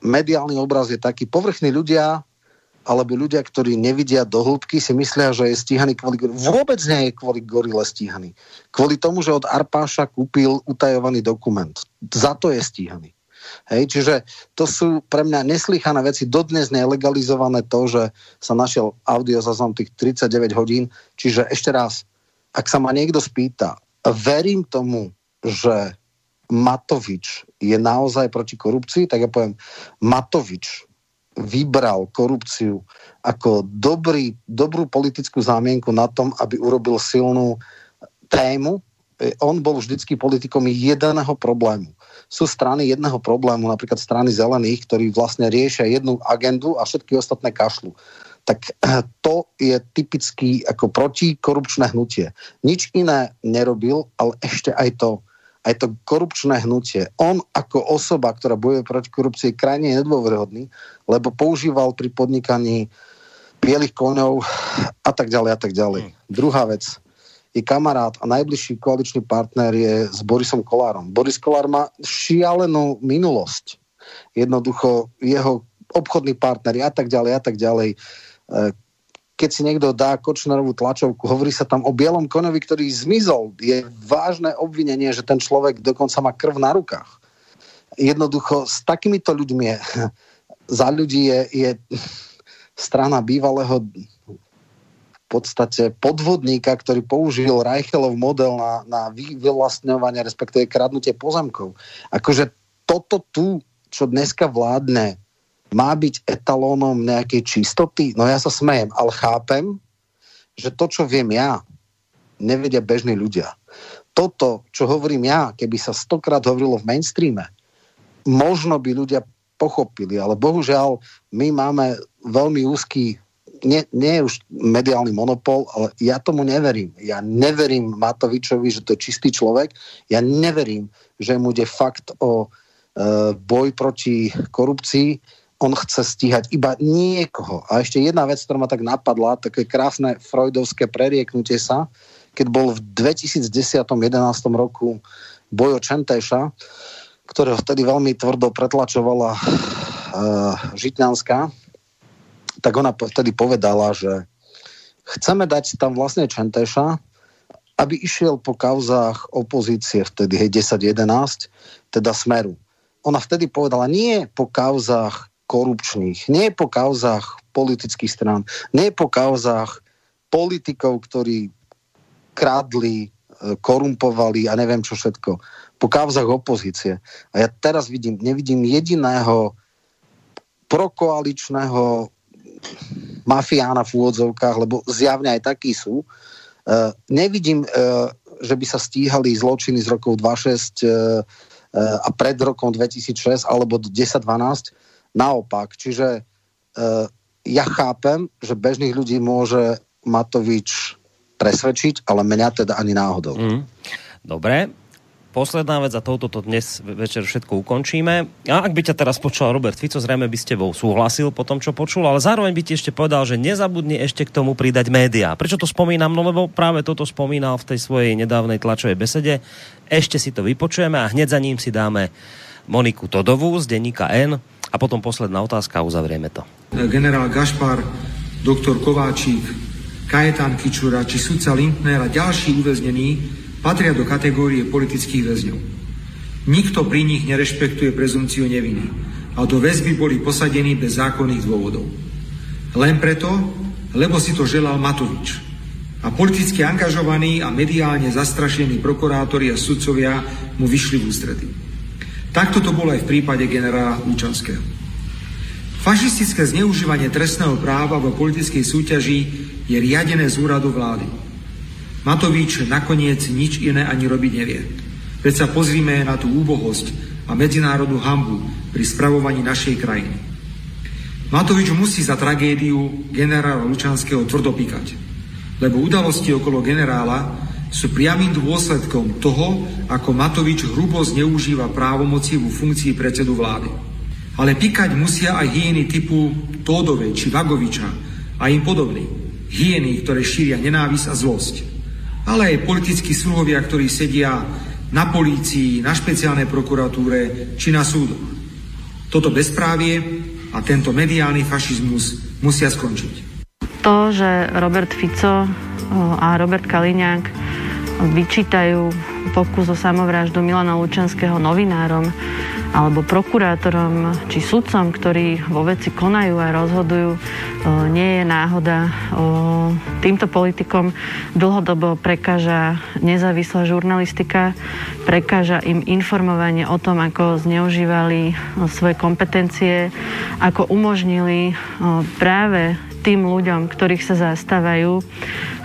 N: mediálny obraz je taký, povrchní ľudia alebo ľudia, ktorí nevidia do hĺbky, si myslia, že je stíhaný kvôli gorile. Vôbec nie je kvôli gorile stíhaný. Kvôli tomu, že od Arpáša kúpil utajovaný dokument. Za to je stíhaný. Hej, čiže to sú pre mňa neslychané veci. Dodnes nie je legalizované to, že sa našiel audio zaznam tých 39 hodín. Čiže ešte raz, ak sa ma niekto spýta, verím tomu, že Matovič je naozaj proti korupcii, tak ja poviem, Matovič vybral korupciu ako dobrý, dobrú politickú zámienku na tom, aby urobil silnú tému. On bol vždycky politikom jedného problému sú strany jedného problému, napríklad strany zelených, ktorí vlastne riešia jednu agendu a všetky ostatné kašľú tak to je typický ako protikorupčné hnutie. Nič iné nerobil, ale ešte aj to, aj to korupčné hnutie. On ako osoba, ktorá bojuje proti korupcii, je krajne nedôveryhodný, lebo používal pri podnikaní bielých koňov a tak ďalej a tak ďalej. Hmm. Druhá vec. Je kamarát a najbližší koaličný partner je s Borisom Kolárom. Boris Kolár má šialenú minulosť. Jednoducho jeho obchodný partner a tak ďalej a tak ďalej. E, keď si niekto dá Kočnerovú tlačovku, hovorí sa tam o bielom konovi, ktorý zmizol. Je vážne obvinenie, že ten človek dokonca má krv na rukách. Jednoducho s takýmito ľuďmi je, za ľudí je, je strana bývalého podstate podvodníka, ktorý použil Reichelov model na, na vyvlastňovanie, respektíve kradnutie pozemkov. Akože toto tu, čo dneska vládne, má byť etalónom nejakej čistoty? No ja sa smejem, ale chápem, že to, čo viem ja, nevedia bežní ľudia. Toto, čo hovorím ja, keby sa stokrát hovorilo v mainstreame, možno by ľudia pochopili, ale bohužiaľ my máme veľmi úzky nie, nie je už mediálny monopol, ale ja tomu neverím. Ja neverím Matovičovi, že to je čistý človek. Ja neverím, že mu ide fakt o e, boj proti korupcii. On chce stíhať iba niekoho. A ešte jedna vec, ktorá ma tak napadla, také krásne freudovské prerieknutie sa, keď bol v 2010-2011 roku Bojo Čentéša, ktorého vtedy veľmi tvrdo pretlačovala uh, Žitňanská, tak ona vtedy povedala, že chceme dať tam vlastne Čenteša, aby išiel po kauzách opozície vtedy, hej, 10-11, teda Smeru. Ona vtedy povedala, nie po kauzách korupčných, nie po kauzách politických strán, nie po kauzách politikov, ktorí krádli, e, korumpovali a neviem čo všetko. Po kauzách opozície. A ja teraz vidím, nevidím jediného prokoaličného mafiána v úvodzovkách, lebo zjavne aj takí sú. Uh, nevidím, uh, že by sa stíhali zločiny z rokov 26 uh, a pred rokom 2006 alebo 10-12. Naopak. Čiže ja chápem, že bežných ľudí môže Matovič presvedčiť, ale mňa teda ani náhodou. Mm.
B: Dobre, posledná vec a touto to dnes večer všetko ukončíme. A ak by ťa teraz počul Robert Fico, zrejme by ste bol súhlasil po tom, čo počul, ale zároveň by ti ešte povedal, že nezabudni ešte k tomu pridať médiá. Prečo to spomínam? No lebo práve toto spomínal v tej svojej nedávnej tlačovej besede. Ešte si to vypočujeme a hneď za ním si dáme Moniku Todovú z denníka N a potom posledná otázka a uzavrieme to.
Q: Generál Gašpar, doktor Kováčik, Kajetán Kičura či sudca Lindner a ďalší uväznení patria do kategórie politických väzňov. Nikto pri nich nerešpektuje prezumciu neviny a do väzby boli posadení bez zákonných dôvodov. Len preto, lebo si to želal Matovič. A politicky angažovaní a mediálne zastrašení prokurátori a sudcovia mu vyšli v ústredy. Takto to bolo aj v prípade generála Lučanského. Fašistické zneužívanie trestného práva vo politickej súťaži je riadené z úradu vlády. Matovič nakoniec nič iné ani robiť nevie. Veď sa pozrime na tú úbohosť a medzinárodnú hambu pri spravovaní našej krajiny. Matovič musí za tragédiu generála Lučanského tvrdopíkať, lebo udalosti okolo generála sú priamým dôsledkom toho, ako Matovič hrubo zneužíva právomoci vo funkcii predsedu vlády. Ale píkať musia aj hyeny typu Tódovej či Vagoviča a im podobní. Hyeny, ktoré šíria nenávisť a zlosť ale aj politickí sluhovia, ktorí sedia na polícii, na špeciálnej prokuratúre či na súdoch. Toto bezprávie a tento mediálny fašizmus musia skončiť.
P: To, že Robert Fico a Robert Kaliňák vyčítajú pokus o samovraždu Milana Lučenského novinárom, alebo prokurátorom či sudcom, ktorí vo veci konajú a rozhodujú, nie je náhoda. Týmto politikom dlhodobo prekáža nezávislá žurnalistika, prekáža im informovanie o tom, ako zneužívali svoje kompetencie, ako umožnili práve tým ľuďom, ktorých sa zastávajú,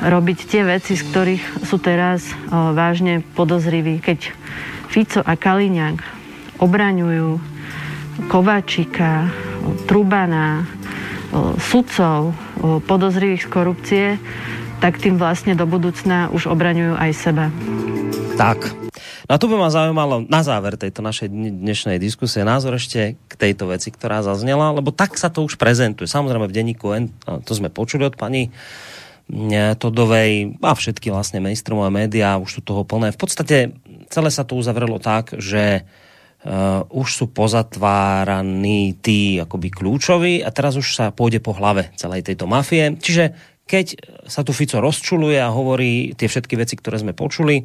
P: robiť tie veci, z ktorých sú teraz vážne podozriví. Keď Fico a Kaliňák obraňujú Kováčika, Trubana, sudcov podozrivých z korupcie, tak tým vlastne do budúcna už obraňujú aj seba.
B: Tak. No a tu by ma zaujímalo na záver tejto našej dnešnej diskusie názor ešte k tejto veci, ktorá zaznela, lebo tak sa to už prezentuje. Samozrejme v denníku N, to sme počuli od pani Todovej a všetky vlastne mainstreamové médiá už sú toho plné. V podstate celé sa to uzavrelo tak, že uh, už sú pozatváraní tí akoby kľúčoví a teraz už sa pôjde po hlave celej tejto mafie. Čiže keď sa tu Fico rozčuluje a hovorí tie všetky veci, ktoré sme počuli,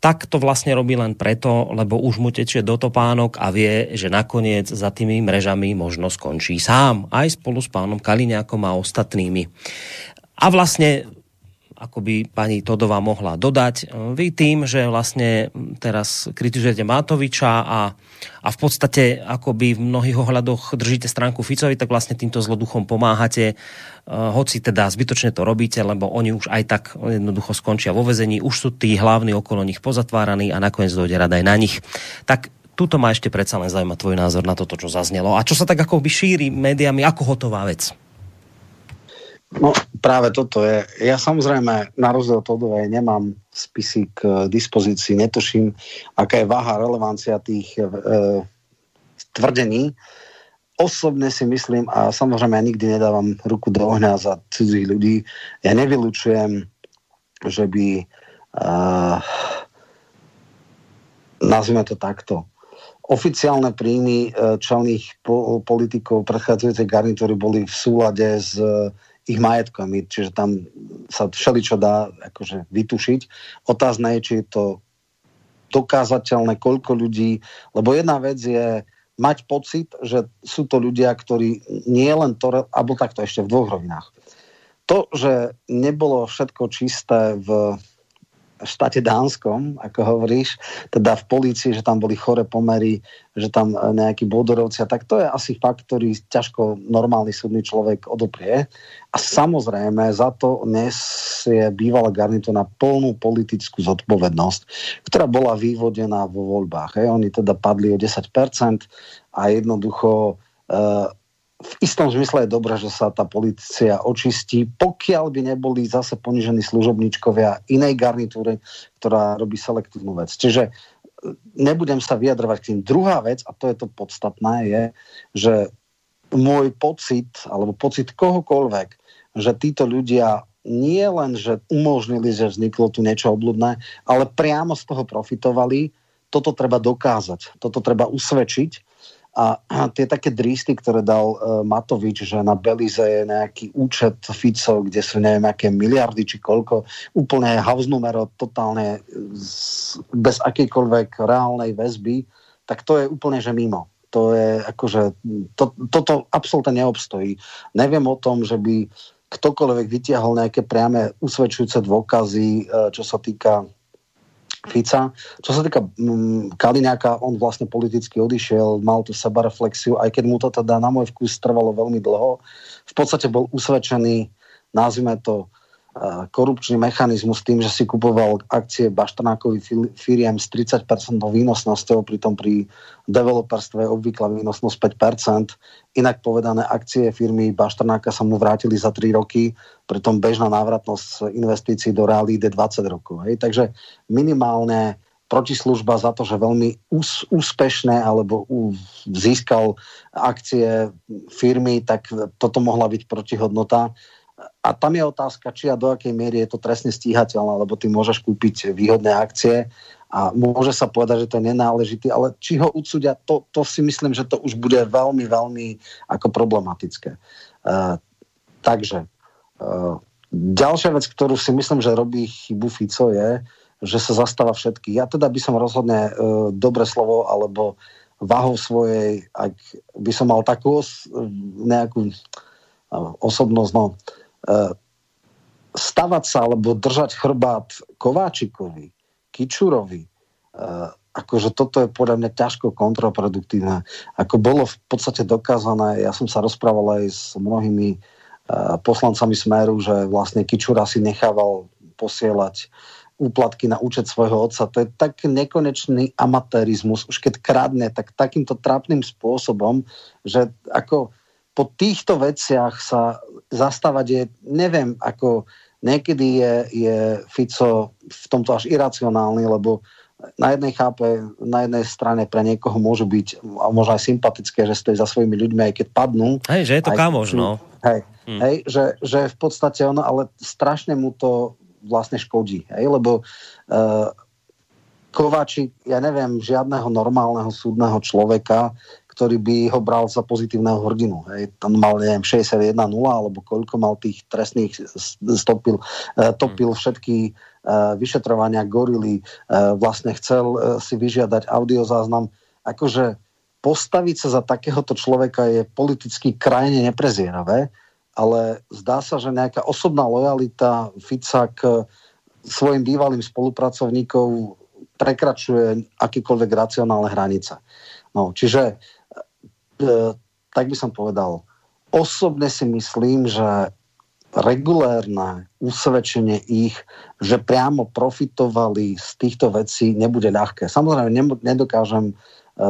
B: tak to vlastne robí len preto, lebo už mu tečie do topánok a vie, že nakoniec za tými mrežami možno skončí sám, aj spolu s pánom Kaliňákom a ostatnými. A vlastne ako by pani Todová mohla dodať. Vy tým, že vlastne teraz kritizujete Matoviča a, a v podstate akoby v mnohých ohľadoch držíte stránku Ficovi, tak vlastne týmto zloduchom pomáhate, uh, hoci teda zbytočne to robíte, lebo oni už aj tak jednoducho skončia vo vezení, už sú tí hlavní okolo nich pozatváraní a nakoniec dojde rada aj na nich. Tak túto ma ešte predsa len zaujíma tvoj názor na toto, čo zaznelo. A čo sa tak ako by šíri médiami ako hotová vec?
N: No práve toto je. Ja samozrejme na rozdiel od Todovej nemám spisy k dispozícii, netuším, aká je váha, relevancia tých e, tvrdení. Osobne si myslím, a samozrejme ja nikdy nedávam ruku do ohňa za cudzích ľudí, ja nevylučujem, že by e, nazvime to takto, oficiálne príjmy e, čelných po, politikov predchádzajúcej garnitúry boli v súlade s ich majetkami, čiže tam sa všeličo dá akože vytušiť. Otázne je, či je to dokázateľné, koľko ľudí, lebo jedna vec je mať pocit, že sú to ľudia, ktorí nie len to, alebo takto ešte v dvoch rovinách. To, že nebolo všetko čisté v štáte Dánskom, ako hovoríš, teda v polícii, že tam boli chore pomery, že tam e, nejakí bodorovci, tak to je asi fakt, ktorý ťažko normálny súdny človek odoprie. A samozrejme za to nesie bývalá garnitúra na plnú politickú zodpovednosť, ktorá bola vyvodená vo voľbách. Hej. Oni teda padli o 10% a jednoducho e, v istom zmysle je dobré, že sa tá policia očistí, pokiaľ by neboli zase ponižení služobníčkovia inej garnitúry, ktorá robí selektívnu vec. Čiže e, nebudem sa vyjadrovať k tým. Druhá vec, a to je to podstatné, je, že môj pocit, alebo pocit kohokoľvek, že títo ľudia nie len, že umožnili, že vzniklo tu niečo obľudné, ale priamo z toho profitovali, toto treba dokázať, toto treba usvedčiť a, tie také drísty, ktoré dal uh, Matovič, že na Belize je nejaký účet Fico, kde sú neviem aké miliardy či koľko, úplne house numero, totálne z, bez akejkoľvek reálnej väzby, tak to je úplne že mimo. To je akože, to, toto absolútne neobstojí. Neviem o tom, že by ktokoľvek vytiahol nejaké priame usvedčujúce dôkazy, e, čo sa týka Fica. Čo sa týka mm, Kaliňáka, on vlastne politicky odišiel, mal tú sebareflexiu, aj keď mu to teda na môj vkus trvalo veľmi dlho. V podstate bol usvedčený, nazvime to, korupčný mechanizmus tým, že si kupoval akcie Baštrnákovi firiem s 30% výnosnosťou, pritom pri developerstve obvyklá výnosnosť 5%. Inak povedané, akcie firmy Baštrnáka sa mu vrátili za 3 roky, pritom bežná návratnosť investícií do reality je 20 rokov. Hej. Takže minimálne protislužba za to, že veľmi ús, úspešné alebo ú, získal akcie firmy, tak toto mohla byť protihodnota a tam je otázka, či a do akej miery je to trestne stíhateľné, lebo ty môžeš kúpiť výhodné akcie a môže sa povedať, že to je nenáležitý, ale či ho udsúdia, to, to si myslím, že to už bude veľmi, veľmi ako problematické. Uh, takže uh, ďalšia vec, ktorú si myslím, že robí chybu Fico je, že sa zastáva všetky. Ja teda by som rozhodne uh, dobre slovo alebo váhou svojej, ak by som mal takú os, nejakú uh, osobnosť, no, E, stavať sa alebo držať chrbát Kováčikovi, Kičurovi, e, akože toto je podľa mňa ťažko kontraproduktívne. Ako bolo v podstate dokázané, ja som sa rozprával aj s mnohými e, poslancami Smeru, že vlastne Kičura si nechával posielať úplatky na účet svojho otca. To je tak nekonečný amatérizmus. Už keď kradne, tak takýmto trápnym spôsobom, že ako po týchto veciach sa zastávať je, neviem, ako niekedy je, je Fico v tomto až iracionálny, lebo na jednej chápe, na jednej strane pre niekoho môžu byť a možno aj sympatické, že stojí za svojimi ľuďmi, aj keď padnú.
B: Hej, že je to kamož, no.
N: Hej, Hmm. Hej, že, že v podstate ono, ale strašne mu to vlastne škodí, hej, lebo uh, Kováčik, ja neviem, žiadneho normálneho súdneho človeka, ktorý by ho bral za pozitívneho hrdinu. Hej. Tam mal, neviem, 61-0, alebo koľko mal tých trestných stopil, uh, topil všetky uh, vyšetrovania gorily, uh, vlastne chcel si vyžiadať audiozáznam. Akože postaviť sa za takéhoto človeka je politicky krajne neprezieravé, ale zdá sa, že nejaká osobná lojalita Fica k svojim bývalým spolupracovníkov prekračuje akýkoľvek racionálne hranice. No, čiže, e, tak by som povedal, osobne si myslím, že regulérne usvedčenie ich, že priamo profitovali z týchto vecí, nebude ľahké. Samozrejme, nedokážem e,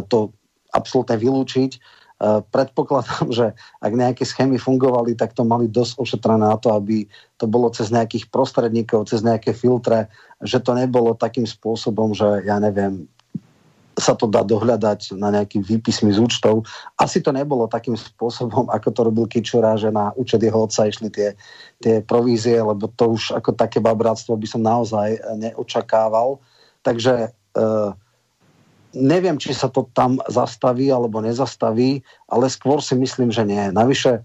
N: to absolútne vylúčiť, Eh, predpokladám, že ak nejaké schémy fungovali, tak to mali dosť ošetrené na to, aby to bolo cez nejakých prostredníkov, cez nejaké filtre, že to nebolo takým spôsobom, že ja neviem, sa to dá dohľadať na nejaký výpismi z účtov. Asi to nebolo takým spôsobom, ako to robil Kičura, že na účet jeho otca išli tie, tie provízie, lebo to už ako také babráctvo by som naozaj neočakával. Takže uh, Neviem, či sa to tam zastaví alebo nezastaví, ale skôr si myslím, že nie. Navyše, e,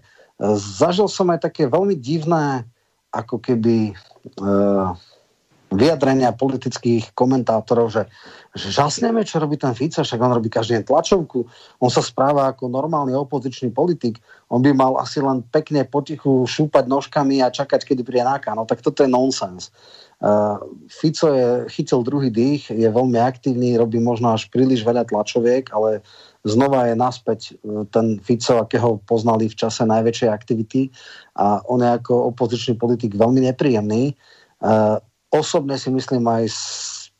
N: zažil som aj také veľmi divné, ako keby e, vyjadrenia politických komentátorov, že, že žasneme, čo robí ten Fico, však on robí každý deň tlačovku, on sa správa ako normálny opozičný politik, on by mal asi len pekne potichu šúpať nožkami a čakať, kedy príde náka. No tak toto je nonsens. Fico je, chytil druhý dých, je veľmi aktívny, robí možno až príliš veľa tlačoviek, ale znova je naspäť e, ten Fico, akého poznali v čase najväčšej aktivity a on je ako opozičný politik veľmi nepríjemný. Osobne si myslím aj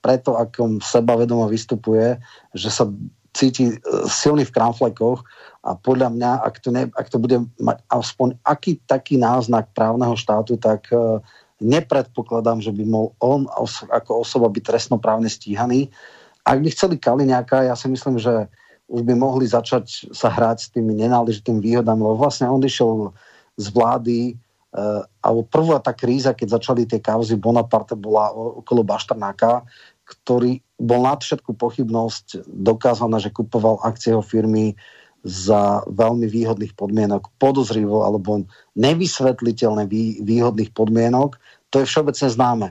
N: preto, akom sebavedomo vystupuje, že sa cíti e, silný v kramflekoch a podľa mňa, ak to, ne, ak to bude mať aspoň aký taký náznak právneho štátu, tak uh, nepredpokladám, že by mohol on ako osoba byť trestnoprávne stíhaný. Ak by chceli Kaliňáka, ja si myslím, že už by mohli začať sa hrať s tými nenáležitými výhodami, lebo vlastne on išiel z vlády, alebo prvá tá kríza, keď začali tie kauzy Bonaparte, bola okolo Baštrnáka, ktorý bol nad všetku pochybnosť dokázané, že kupoval akcie jeho firmy za veľmi výhodných podmienok, podozrivo alebo nevysvetliteľne vý, výhodných podmienok. To je všeobecne známe.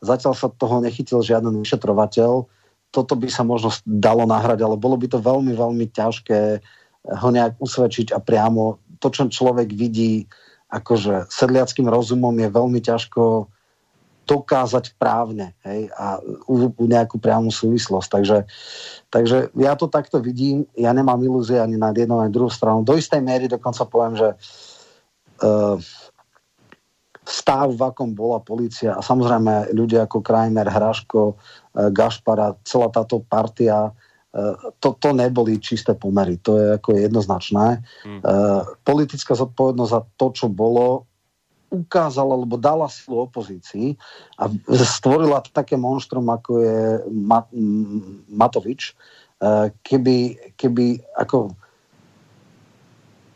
N: Zatiaľ sa toho nechytil žiaden vyšetrovateľ. Toto by sa možno dalo nahrať, ale bolo by to veľmi, veľmi ťažké ho nejak usvedčiť a priamo to, čo človek vidí akože sedliackým rozumom je veľmi ťažko dokázať právne hej, a u, u nejakú priamu súvislosť. Takže, takže ja to takto vidím, ja nemám ilúzie ani na jednu, ani druhú stranu. Do istej miery dokonca poviem, že uh, stav, v akom bola policia a samozrejme ľudia ako Krajmer, Hraško, uh, Gašpara, celá táto partia, uh, to, to neboli čisté pomery. To je ako jednoznačné. Hmm. Uh, politická zodpovednosť za to, čo bolo, ukázala, alebo dala silu opozícii a stvorila také monštrum, ako je Matovič, eh, keby, keby ako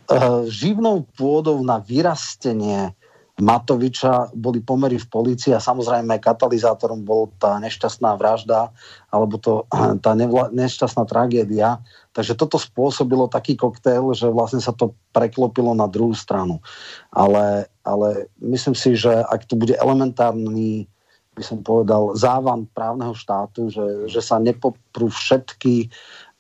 N: eh, živnou pôdou na vyrastenie Matoviča boli pomery v polícii a samozrejme katalizátorom bol tá nešťastná vražda alebo to, tá nevla, nešťastná tragédia. Takže toto spôsobilo taký koktail, že vlastne sa to preklopilo na druhú stranu. Ale, ale myslím si, že ak to bude elementárny by som povedal, závan právneho štátu, že, že sa nepoprú všetky,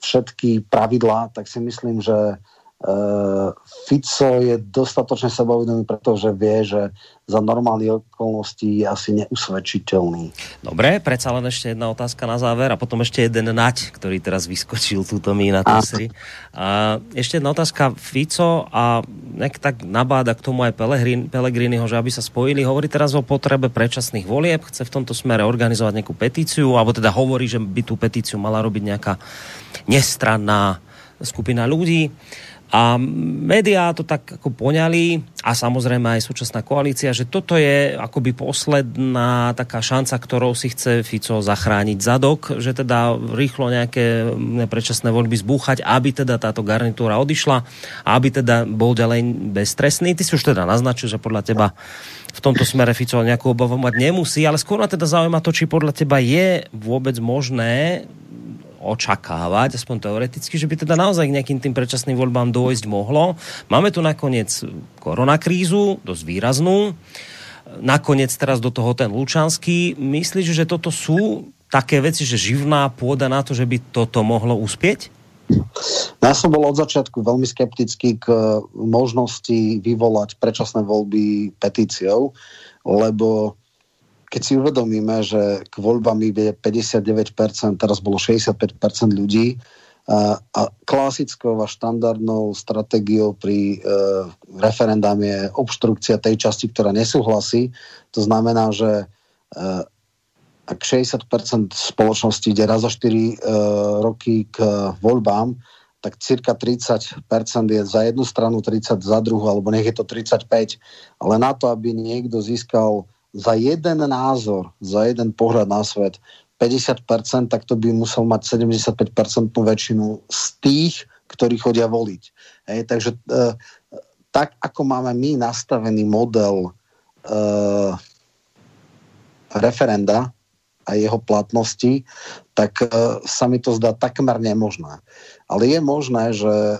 N: všetky pravidlá, tak si myslím, že Uh, Fico je dostatočne sebavedomý, pretože vie, že za normálne okolností je asi neusvedčiteľný.
B: Dobre, predsa len ešte jedna otázka na záver a potom ešte jeden nať, ktorý teraz vyskočil túto mi na tesri. A ešte jedna otázka Fico a nek tak nabáda k tomu aj Pelegrin, Pelegriniho, že aby sa spojili. Hovorí teraz o potrebe predčasných volieb, chce v tomto smere organizovať nejakú petíciu, alebo teda hovorí, že by tú petíciu mala robiť nejaká nestranná skupina ľudí. A médiá to tak ako poňali a samozrejme aj súčasná koalícia, že toto je akoby posledná taká šanca, ktorou si chce Fico zachrániť zadok, že teda rýchlo nejaké predčasné voľby zbúchať, aby teda táto garnitúra odišla a aby teda bol ďalej bezstresný. Ty si už teda naznačil, že podľa teba v tomto smere Fico nejakú obavu mať nemusí, ale skôr ma teda zaujíma to, či podľa teba je vôbec možné očakávať, aspoň teoreticky, že by teda naozaj k nejakým tým predčasným voľbám dôjsť mohlo. Máme tu nakoniec koronakrízu, dosť výraznú. Nakoniec teraz do toho ten Lučanský. Myslíš, že toto sú také veci, že živná pôda na to, že by toto mohlo uspieť?
N: Ja som bol od začiatku veľmi skeptický k možnosti vyvolať predčasné voľby petíciou, lebo keď si uvedomíme, že k voľbám ide 59%, teraz bolo 65% ľudí, a, klasickou a štandardnou stratégiou pri e, referendám je obštrukcia tej časti, ktorá nesúhlasí. To znamená, že e, ak 60% spoločnosti ide raz za 4 e, roky k voľbám, tak cirka 30% je za jednu stranu, 30 za druhú, alebo nech je to 35. Ale na to, aby niekto získal za jeden názor, za jeden pohľad na svet 50%, tak to by musel mať 75% väčšinu z tých, ktorí chodia voliť. Hej, takže e, tak, ako máme my nastavený model e, referenda a jeho platnosti, tak e, sa mi to zdá takmer nemožné. Ale je možné, že e,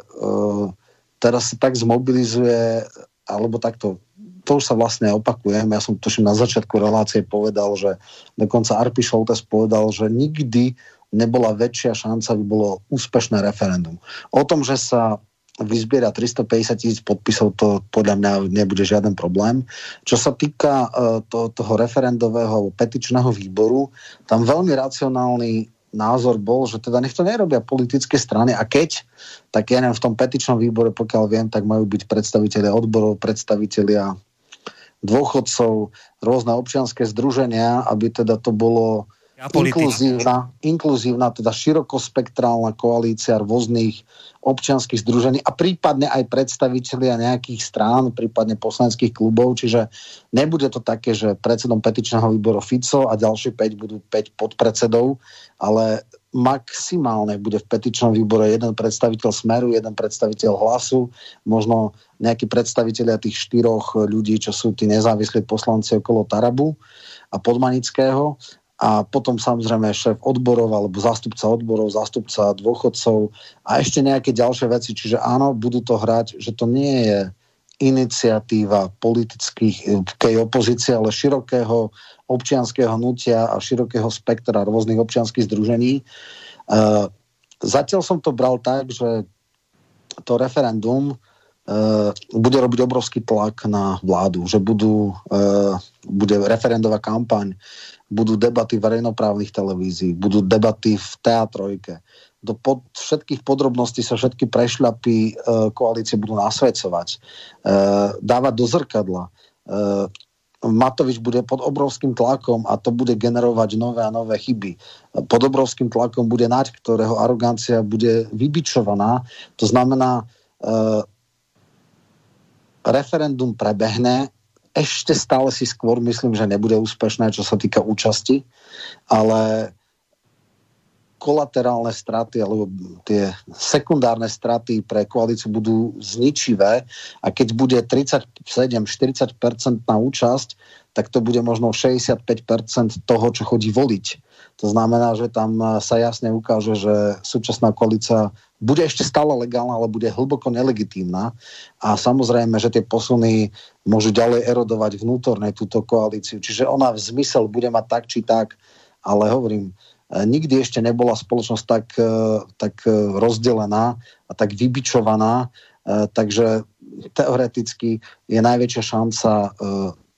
N: teraz sa tak zmobilizuje, alebo takto to už sa vlastne opakujem. Ja som tuším na začiatku relácie povedal, že dokonca Arpi Šoltes povedal, že nikdy nebola väčšia šanca, aby bolo úspešné referendum. O tom, že sa vyzbiera 350 tisíc podpisov, to podľa mňa nebude žiaden problém. Čo sa týka uh, to, toho referendového petičného výboru, tam veľmi racionálny názor bol, že teda nech to nerobia politické strany a keď, tak ja neviem, v tom petičnom výbore, pokiaľ viem, tak majú byť predstavitelia odborov, predstavitelia dôchodcov, rôzne občianské združenia, aby teda to bolo inkluzívna, inkluzívna, teda širokospektrálna koalícia rôznych občianských združení a prípadne aj predstavitelia nejakých strán, prípadne poslaneckých klubov, čiže nebude to také, že predsedom petičného výboru Fico a ďalšie 5 budú 5 podpredsedov, ale maximálne bude v petičnom výbore jeden predstaviteľ Smeru, jeden predstaviteľ Hlasu, možno nejakí predstaviteľia tých štyroch ľudí, čo sú tí nezávislí poslanci okolo Tarabu a Podmanického a potom samozrejme šéf odborov alebo zástupca odborov, zástupca dôchodcov a ešte nejaké ďalšie veci. Čiže áno, budú to hrať, že to nie je iniciatíva politických kej opozície, ale širokého občianského hnutia a širokého spektra rôznych občianských združení. E, zatiaľ som to bral tak, že to referendum e, bude robiť obrovský tlak na vládu, že budú, e, bude referendová kampaň, budú debaty verejnoprávnych televízií, budú debaty v teatrojke. Do pod, všetkých podrobností sa všetky prešľapy koalície budú nasvedcovať, dávať do zrkadla. Matovič bude pod obrovským tlakom a to bude generovať nové a nové chyby. Pod obrovským tlakom bude Naď, ktorého arogancia bude vybičovaná. To znamená, e, referendum prebehne, ešte stále si skôr myslím, že nebude úspešné, čo sa týka účasti, ale kolaterálne straty alebo tie sekundárne straty pre koalíciu budú zničivé a keď bude 37-40% na účasť, tak to bude možno 65% toho, čo chodí voliť. To znamená, že tam sa jasne ukáže, že súčasná koalícia bude ešte stále legálna, ale bude hlboko nelegitímna. A samozrejme, že tie posuny môžu ďalej erodovať vnútorne túto koalíciu. Čiže ona v zmysel bude mať tak či tak, ale hovorím, nikdy ešte nebola spoločnosť tak, e, tak e, rozdelená a tak vybičovaná, takže teoreticky je najväčšia šanca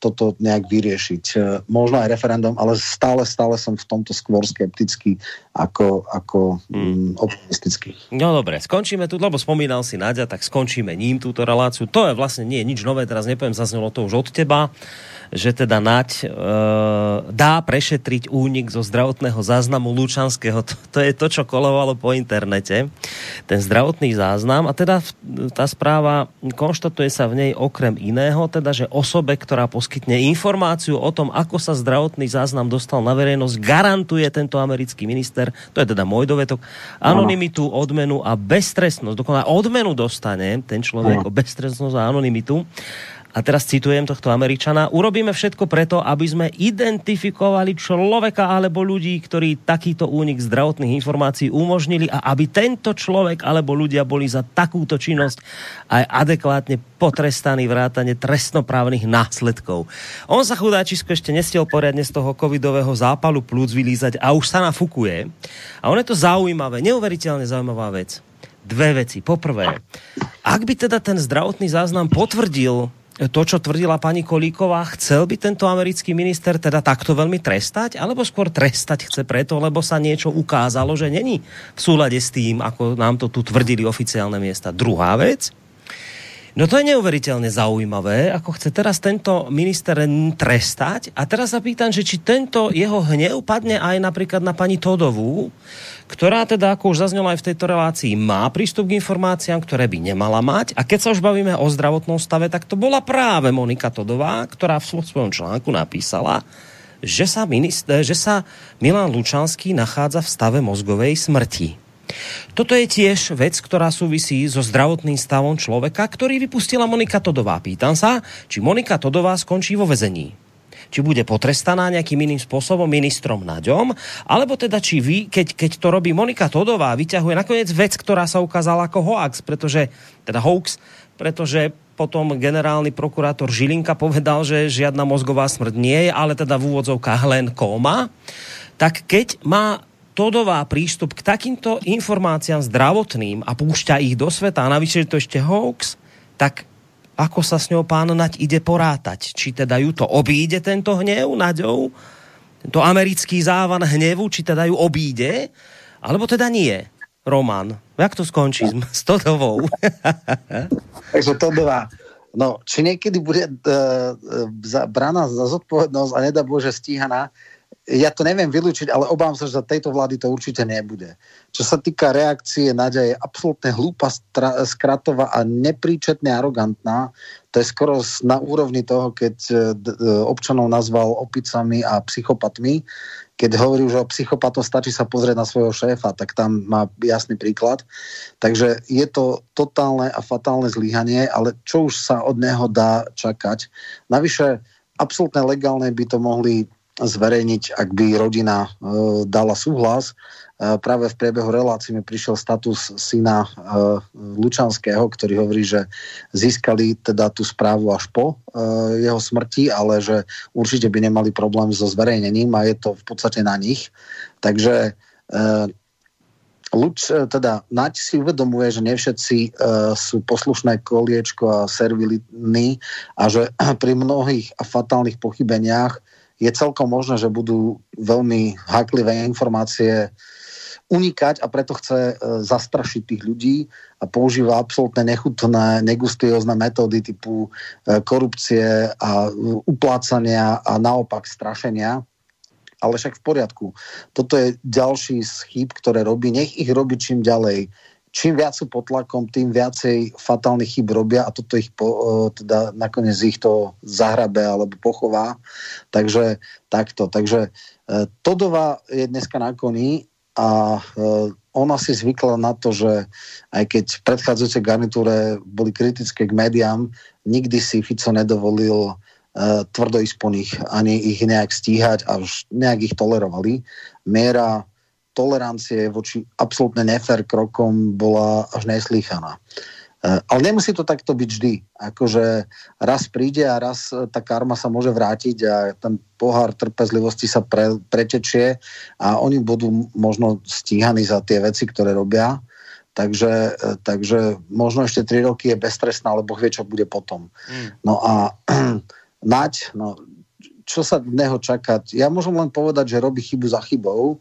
N: toto nejak vyriešiť. Možno aj referendum, ale stále, stále som v tomto skôr skeptický ako, ako mm, optimistický.
B: No dobre, skončíme tu, lebo spomínal si Nadia, tak skončíme ním túto reláciu. To je vlastne nie je nič nové, teraz nepoviem, zaznelo to už od teba že teda Naď e, dá prešetriť únik zo zdravotného záznamu Lučanského. To, to je to, čo kolovalo po internete. ten zdravotný záznam a teda tá správa konštatuje sa v nej okrem iného, teda, že osobe, ktorá poskytne informáciu o tom, ako sa zdravotný záznam dostal na verejnosť, garantuje tento americký minister, to je teda môj dovetok, anonymitu, odmenu a beztrestnosť. Dokonca odmenu dostane ten človek o beztrestnosť a anonymitu a teraz citujem tohto Američana, urobíme všetko preto, aby sme identifikovali človeka alebo ľudí, ktorí takýto únik zdravotných informácií umožnili a aby tento človek alebo ľudia boli za takúto činnosť aj adekvátne potrestaní vrátane trestnoprávnych následkov. On sa chudáčisko ešte nestiel poriadne z toho covidového zápalu plúc vylízať a už sa nafukuje. A on je to zaujímavé, neuveriteľne zaujímavá vec. Dve veci. Poprvé, ak by teda ten zdravotný záznam potvrdil to, čo tvrdila pani Kolíková, chcel by tento americký minister teda takto veľmi trestať, alebo skôr trestať chce preto, lebo sa niečo ukázalo, že není v súlade s tým, ako nám to tu tvrdili oficiálne miesta. Druhá vec, No to je neuveriteľne zaujímavé, ako chce teraz tento minister trestať. A teraz sa pýtam, že či tento jeho hnev padne aj napríklad na pani Todovú, ktorá teda, ako už zaznelo aj v tejto relácii, má prístup k informáciám, ktoré by nemala mať. A keď sa už bavíme o zdravotnom stave, tak to bola práve Monika Todová, ktorá v svojom článku napísala, že sa, minister, že sa Milan Lučanský nachádza v stave mozgovej smrti. Toto je tiež vec, ktorá súvisí so zdravotným stavom človeka, ktorý vypustila Monika Todová. Pýtam sa, či Monika Todová skončí vo vezení či bude potrestaná nejakým iným spôsobom ministrom Naďom, alebo teda či vy, keď, keď to robí Monika Todová, vyťahuje nakoniec vec, ktorá sa ukázala ako hoax, pretože, teda hoax, pretože potom generálny prokurátor Žilinka povedal, že žiadna mozgová smrť nie je, ale teda v úvodzovkách len kóma, tak keď má Todová prístup k takýmto informáciám zdravotným a púšťa ich do sveta a navyše to ešte hoax, tak ako sa s ňou pán Naď ide porátať? Či teda ju to obíde tento hnev Naďou? Tento americký závan hnevu, či teda ju obíde? Alebo teda nie? Roman, jak to skončí s Todovou?
N: Takže Todová, no, či niekedy bude uh, braná za zodpovednosť a nedá Bože stíhaná, ja to neviem vylúčiť, ale obávam sa, že za tejto vlády to určite nebude. Čo sa týka reakcie, Nadia je absolútne hlúpa, skratová a nepríčetne arogantná. To je skoro na úrovni toho, keď e, občanov nazval opicami a psychopatmi. Keď hovorí, že o psychopatom stačí sa pozrieť na svojho šéfa, tak tam má jasný príklad. Takže je to totálne a fatálne zlyhanie, ale čo už sa od neho dá čakať. Navyše, absolútne legálne by to mohli zverejniť, ak by rodina e, dala súhlas. E, práve v priebehu relácií mi prišiel status syna e, Lučanského, ktorý hovorí, že získali teda tú správu až po jeho smrti, ale že určite by nemali problém so zverejnením a je to v podstate na nich. Takže Luč, teda Naď si uvedomuje, že nevšetci e, sú poslušné koliečko a servilní a že pri mnohých fatálnych pochybeniach je celkom možné, že budú veľmi háklivé informácie unikať a preto chce e, zastrašiť tých ľudí a používa absolútne nechutné, negustiózne metódy typu e, korupcie a uplácania a naopak strašenia. Ale však v poriadku. Toto je ďalší z chýb, ktoré robí. Nech ich robí čím ďalej čím viac sú pod tlakom, tým viacej fatálnych chyb robia a toto ich po, teda nakoniec ich to zahrabe alebo pochová. Takže takto. Takže e, Todová je dneska na koni a e, ona si zvykla na to, že aj keď v predchádzajúcej garnitúre boli kritické k médiám, nikdy si Fico nedovolil tvrdo ísť po nich, ani ich nejak stíhať a už nejak ich tolerovali. Miera tolerancie voči absolútne nefér krokom bola až neslýchaná. E, ale nemusí to takto byť vždy. Akože raz príde a raz tá karma sa môže vrátiť a ten pohár trpezlivosti sa pre, pretečie a oni budú možno stíhaní za tie veci, ktoré robia. Takže, e, takže možno ešte 3 roky je beztrestná, lebo vie, čo bude potom. Mm. No a Nať, no, čo sa v neho čakať? Ja môžem len povedať, že robí chybu za chybou,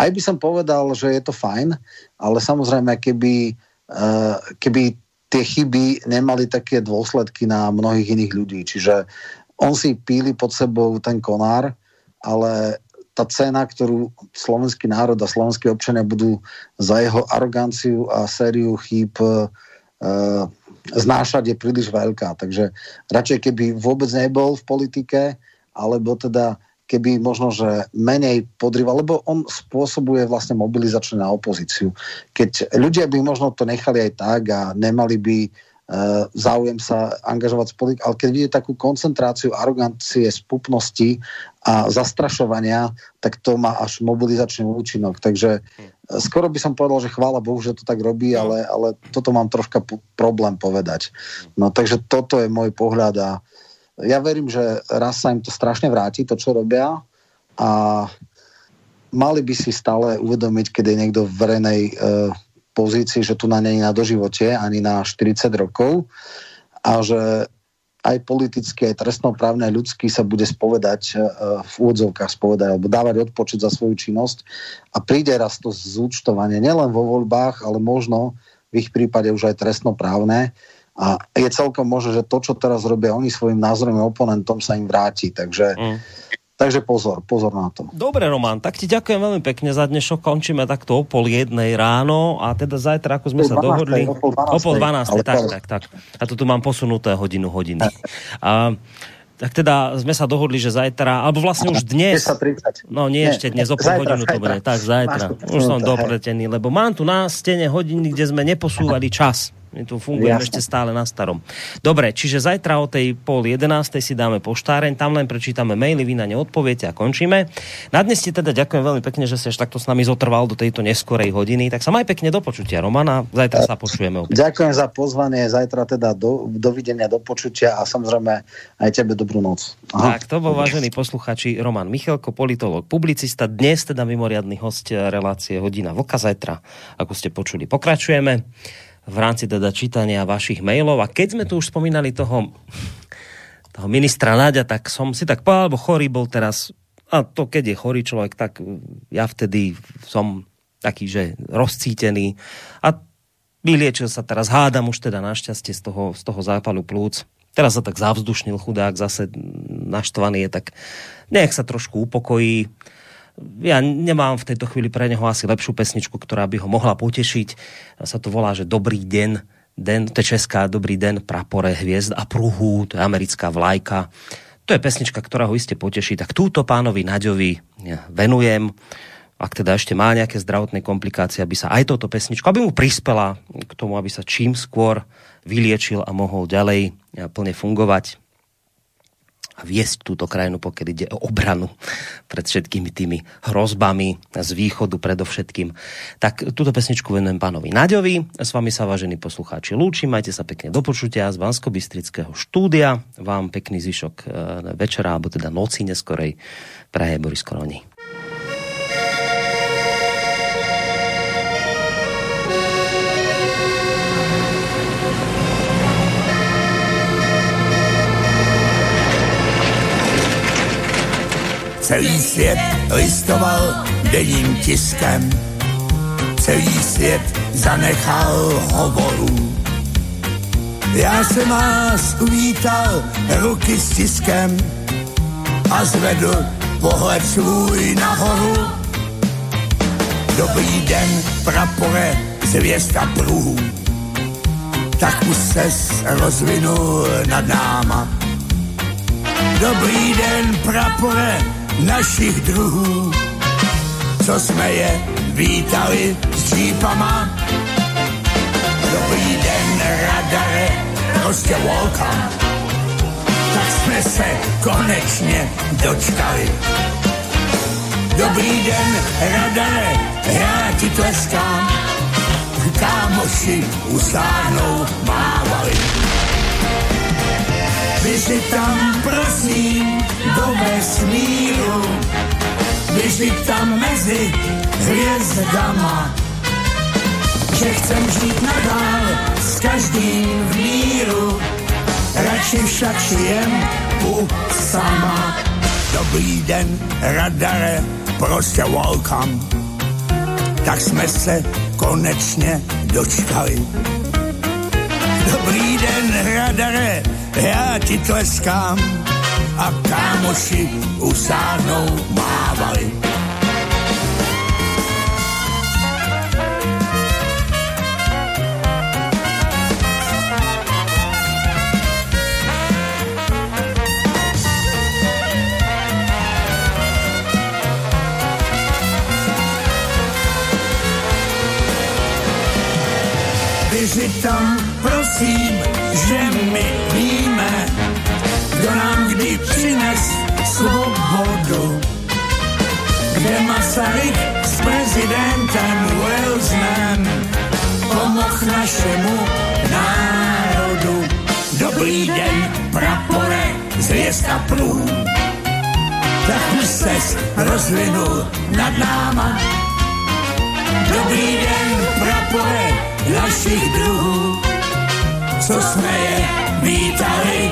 N: aj by som povedal, že je to fajn, ale samozrejme, keby, uh, keby tie chyby nemali také dôsledky na mnohých iných ľudí. Čiže on si píli pod sebou ten konár, ale tá cena, ktorú slovenský národ a slovenskí občania budú za jeho aroganciu a sériu chýb e, znášať je príliš veľká. Takže radšej keby vôbec nebol v politike, alebo teda keby možno, že menej podrýval, lebo on spôsobuje vlastne mobilizačne na opozíciu. Keď ľudia by možno to nechali aj tak a nemali by uh, záujem sa angažovať s politikou, ale keď vidie takú koncentráciu arogancie, spupnosti a zastrašovania, tak to má až mobilizačný účinok. Takže uh, skoro by som povedal, že chvála Bohu, že to tak robí, no. ale, ale toto mám troška problém povedať. No takže toto je môj pohľad a ja verím, že raz sa im to strašne vráti, to, čo robia. A mali by si stále uvedomiť, keď je niekto v verejnej e, pozícii, že tu na není na doživote ani na 40 rokov. A že aj politicky, aj trestnoprávne, aj ľudský sa bude spovedať e, v úvodzovkách spovedať alebo dávať odpočet za svoju činnosť. A príde raz to zúčtovanie nielen vo voľbách, ale možno v ich prípade už aj trestnoprávne a je celkom možné, že to, čo teraz robia oni svojim názorovým oponentom, sa im vráti. Takže, mm. takže pozor, pozor na to.
B: Dobre, Roman, tak ti ďakujem veľmi pekne za dnešok. Končíme takto o pol jednej ráno a teda zajtra, ako sme o sa 12, dohodli... O pol 12. O pol 12 tak, tak, tak. A to tu mám posunuté hodinu, hodiny. A, tak teda sme sa dohodli, že zajtra, alebo vlastne už dnes...
N: 10.30.
B: No nie, nie ešte dnes, o pol hodinu to bude. Tak, zajtra. Už som dopretený, lebo mám tu na stene hodiny, kde sme neposúvali čas. My tu fungujeme ešte stále na starom. Dobre, čiže zajtra o tej pol jedenástej si dáme poštáreň, tam len prečítame maily, vy na ne odpoviete a končíme. Na dnes ti teda ďakujem veľmi pekne, že si až takto s nami zotrval do tejto neskorej hodiny. Tak sa maj pekne do počutia, Romana. Zajtra sa počujeme
N: opäť. Ďakujem za pozvanie, zajtra teda do, dovidenia, do počutia a samozrejme aj tebe dobrú noc.
B: Aha. Tak, to bol vážený posluchači Roman Michalko, politolog, publicista, dnes teda mimoriadný host relácie Hodina Vlka zajtra, ako ste počuli. Pokračujeme v rámci teda čítania vašich mailov. A keď sme tu už spomínali toho, toho ministra Náďa, tak som si tak povedal, lebo chorý bol teraz, a to keď je chorý človek, tak ja vtedy som taký, že rozcítený. A vyliečil sa teraz, hádam už teda našťastie z toho, z toho zápalu plúc. Teraz sa tak zavzdušnil chudák, zase naštvaný je, tak nech sa trošku upokojí ja nemám v tejto chvíli pre neho asi lepšiu pesničku, ktorá by ho mohla potešiť. Sa to volá, že Dobrý den, den to je česká Dobrý den, prapore hviezd a pruhu, to je americká vlajka. To je pesnička, ktorá ho iste poteší. Tak túto pánovi Naďovi venujem ak teda ešte má nejaké zdravotné komplikácie, aby sa aj touto pesničku, aby mu prispela k tomu, aby sa čím skôr vyliečil a mohol ďalej plne fungovať a viesť túto krajinu, pokiaľ ide o obranu pred všetkými tými hrozbami z východu predovšetkým. Tak túto pesničku venujem pánovi Naďovi. S vami sa, vážení poslucháči, lúčim. Majte sa pekne do počutia z vansko štúdia. Vám pekný zvyšok e, večera, alebo teda noci neskorej. Praje Boris Koroni.
R: Celý svět listoval denním tiskem, celý svět zanechal hovorů. Já jsem vás uvítal ruky s tiskem a zvedl pohled svůj nahoru. Dobrý den, prapore, zvěsta pruhů, tak už ses rozvinul nad náma. Dobrý den, prapore, našich druhů, co jsme je vítali s džípama. Dobrý den, radare, prostě welcome. Tak jsme se konečně dočkali. Dobrý den, radare, já ti tleskám. Kámoši usáhnou mávali. Běži tam, prosím, do vesmíru, běži tam mezi hvězdama, že chcem žít nadál s každým v míru, radši však jen tu sama. Dobrý den, radare, prostě welcome. Tak jsme se konečně dočkali. Dobrý den, radare, já ti tleskám a kámoši usádnou mávali. Vyři tam, prosím, že my víme, kdo nám přines svobodu. Kde Masaryk s prezidentem Wilsonem pomoh našemu národu. Dobrý den, prapore z hvězda plům. Tak už ses rozvinul nad náma. Dobrý den, prapore našich druhů, co jsme je vítali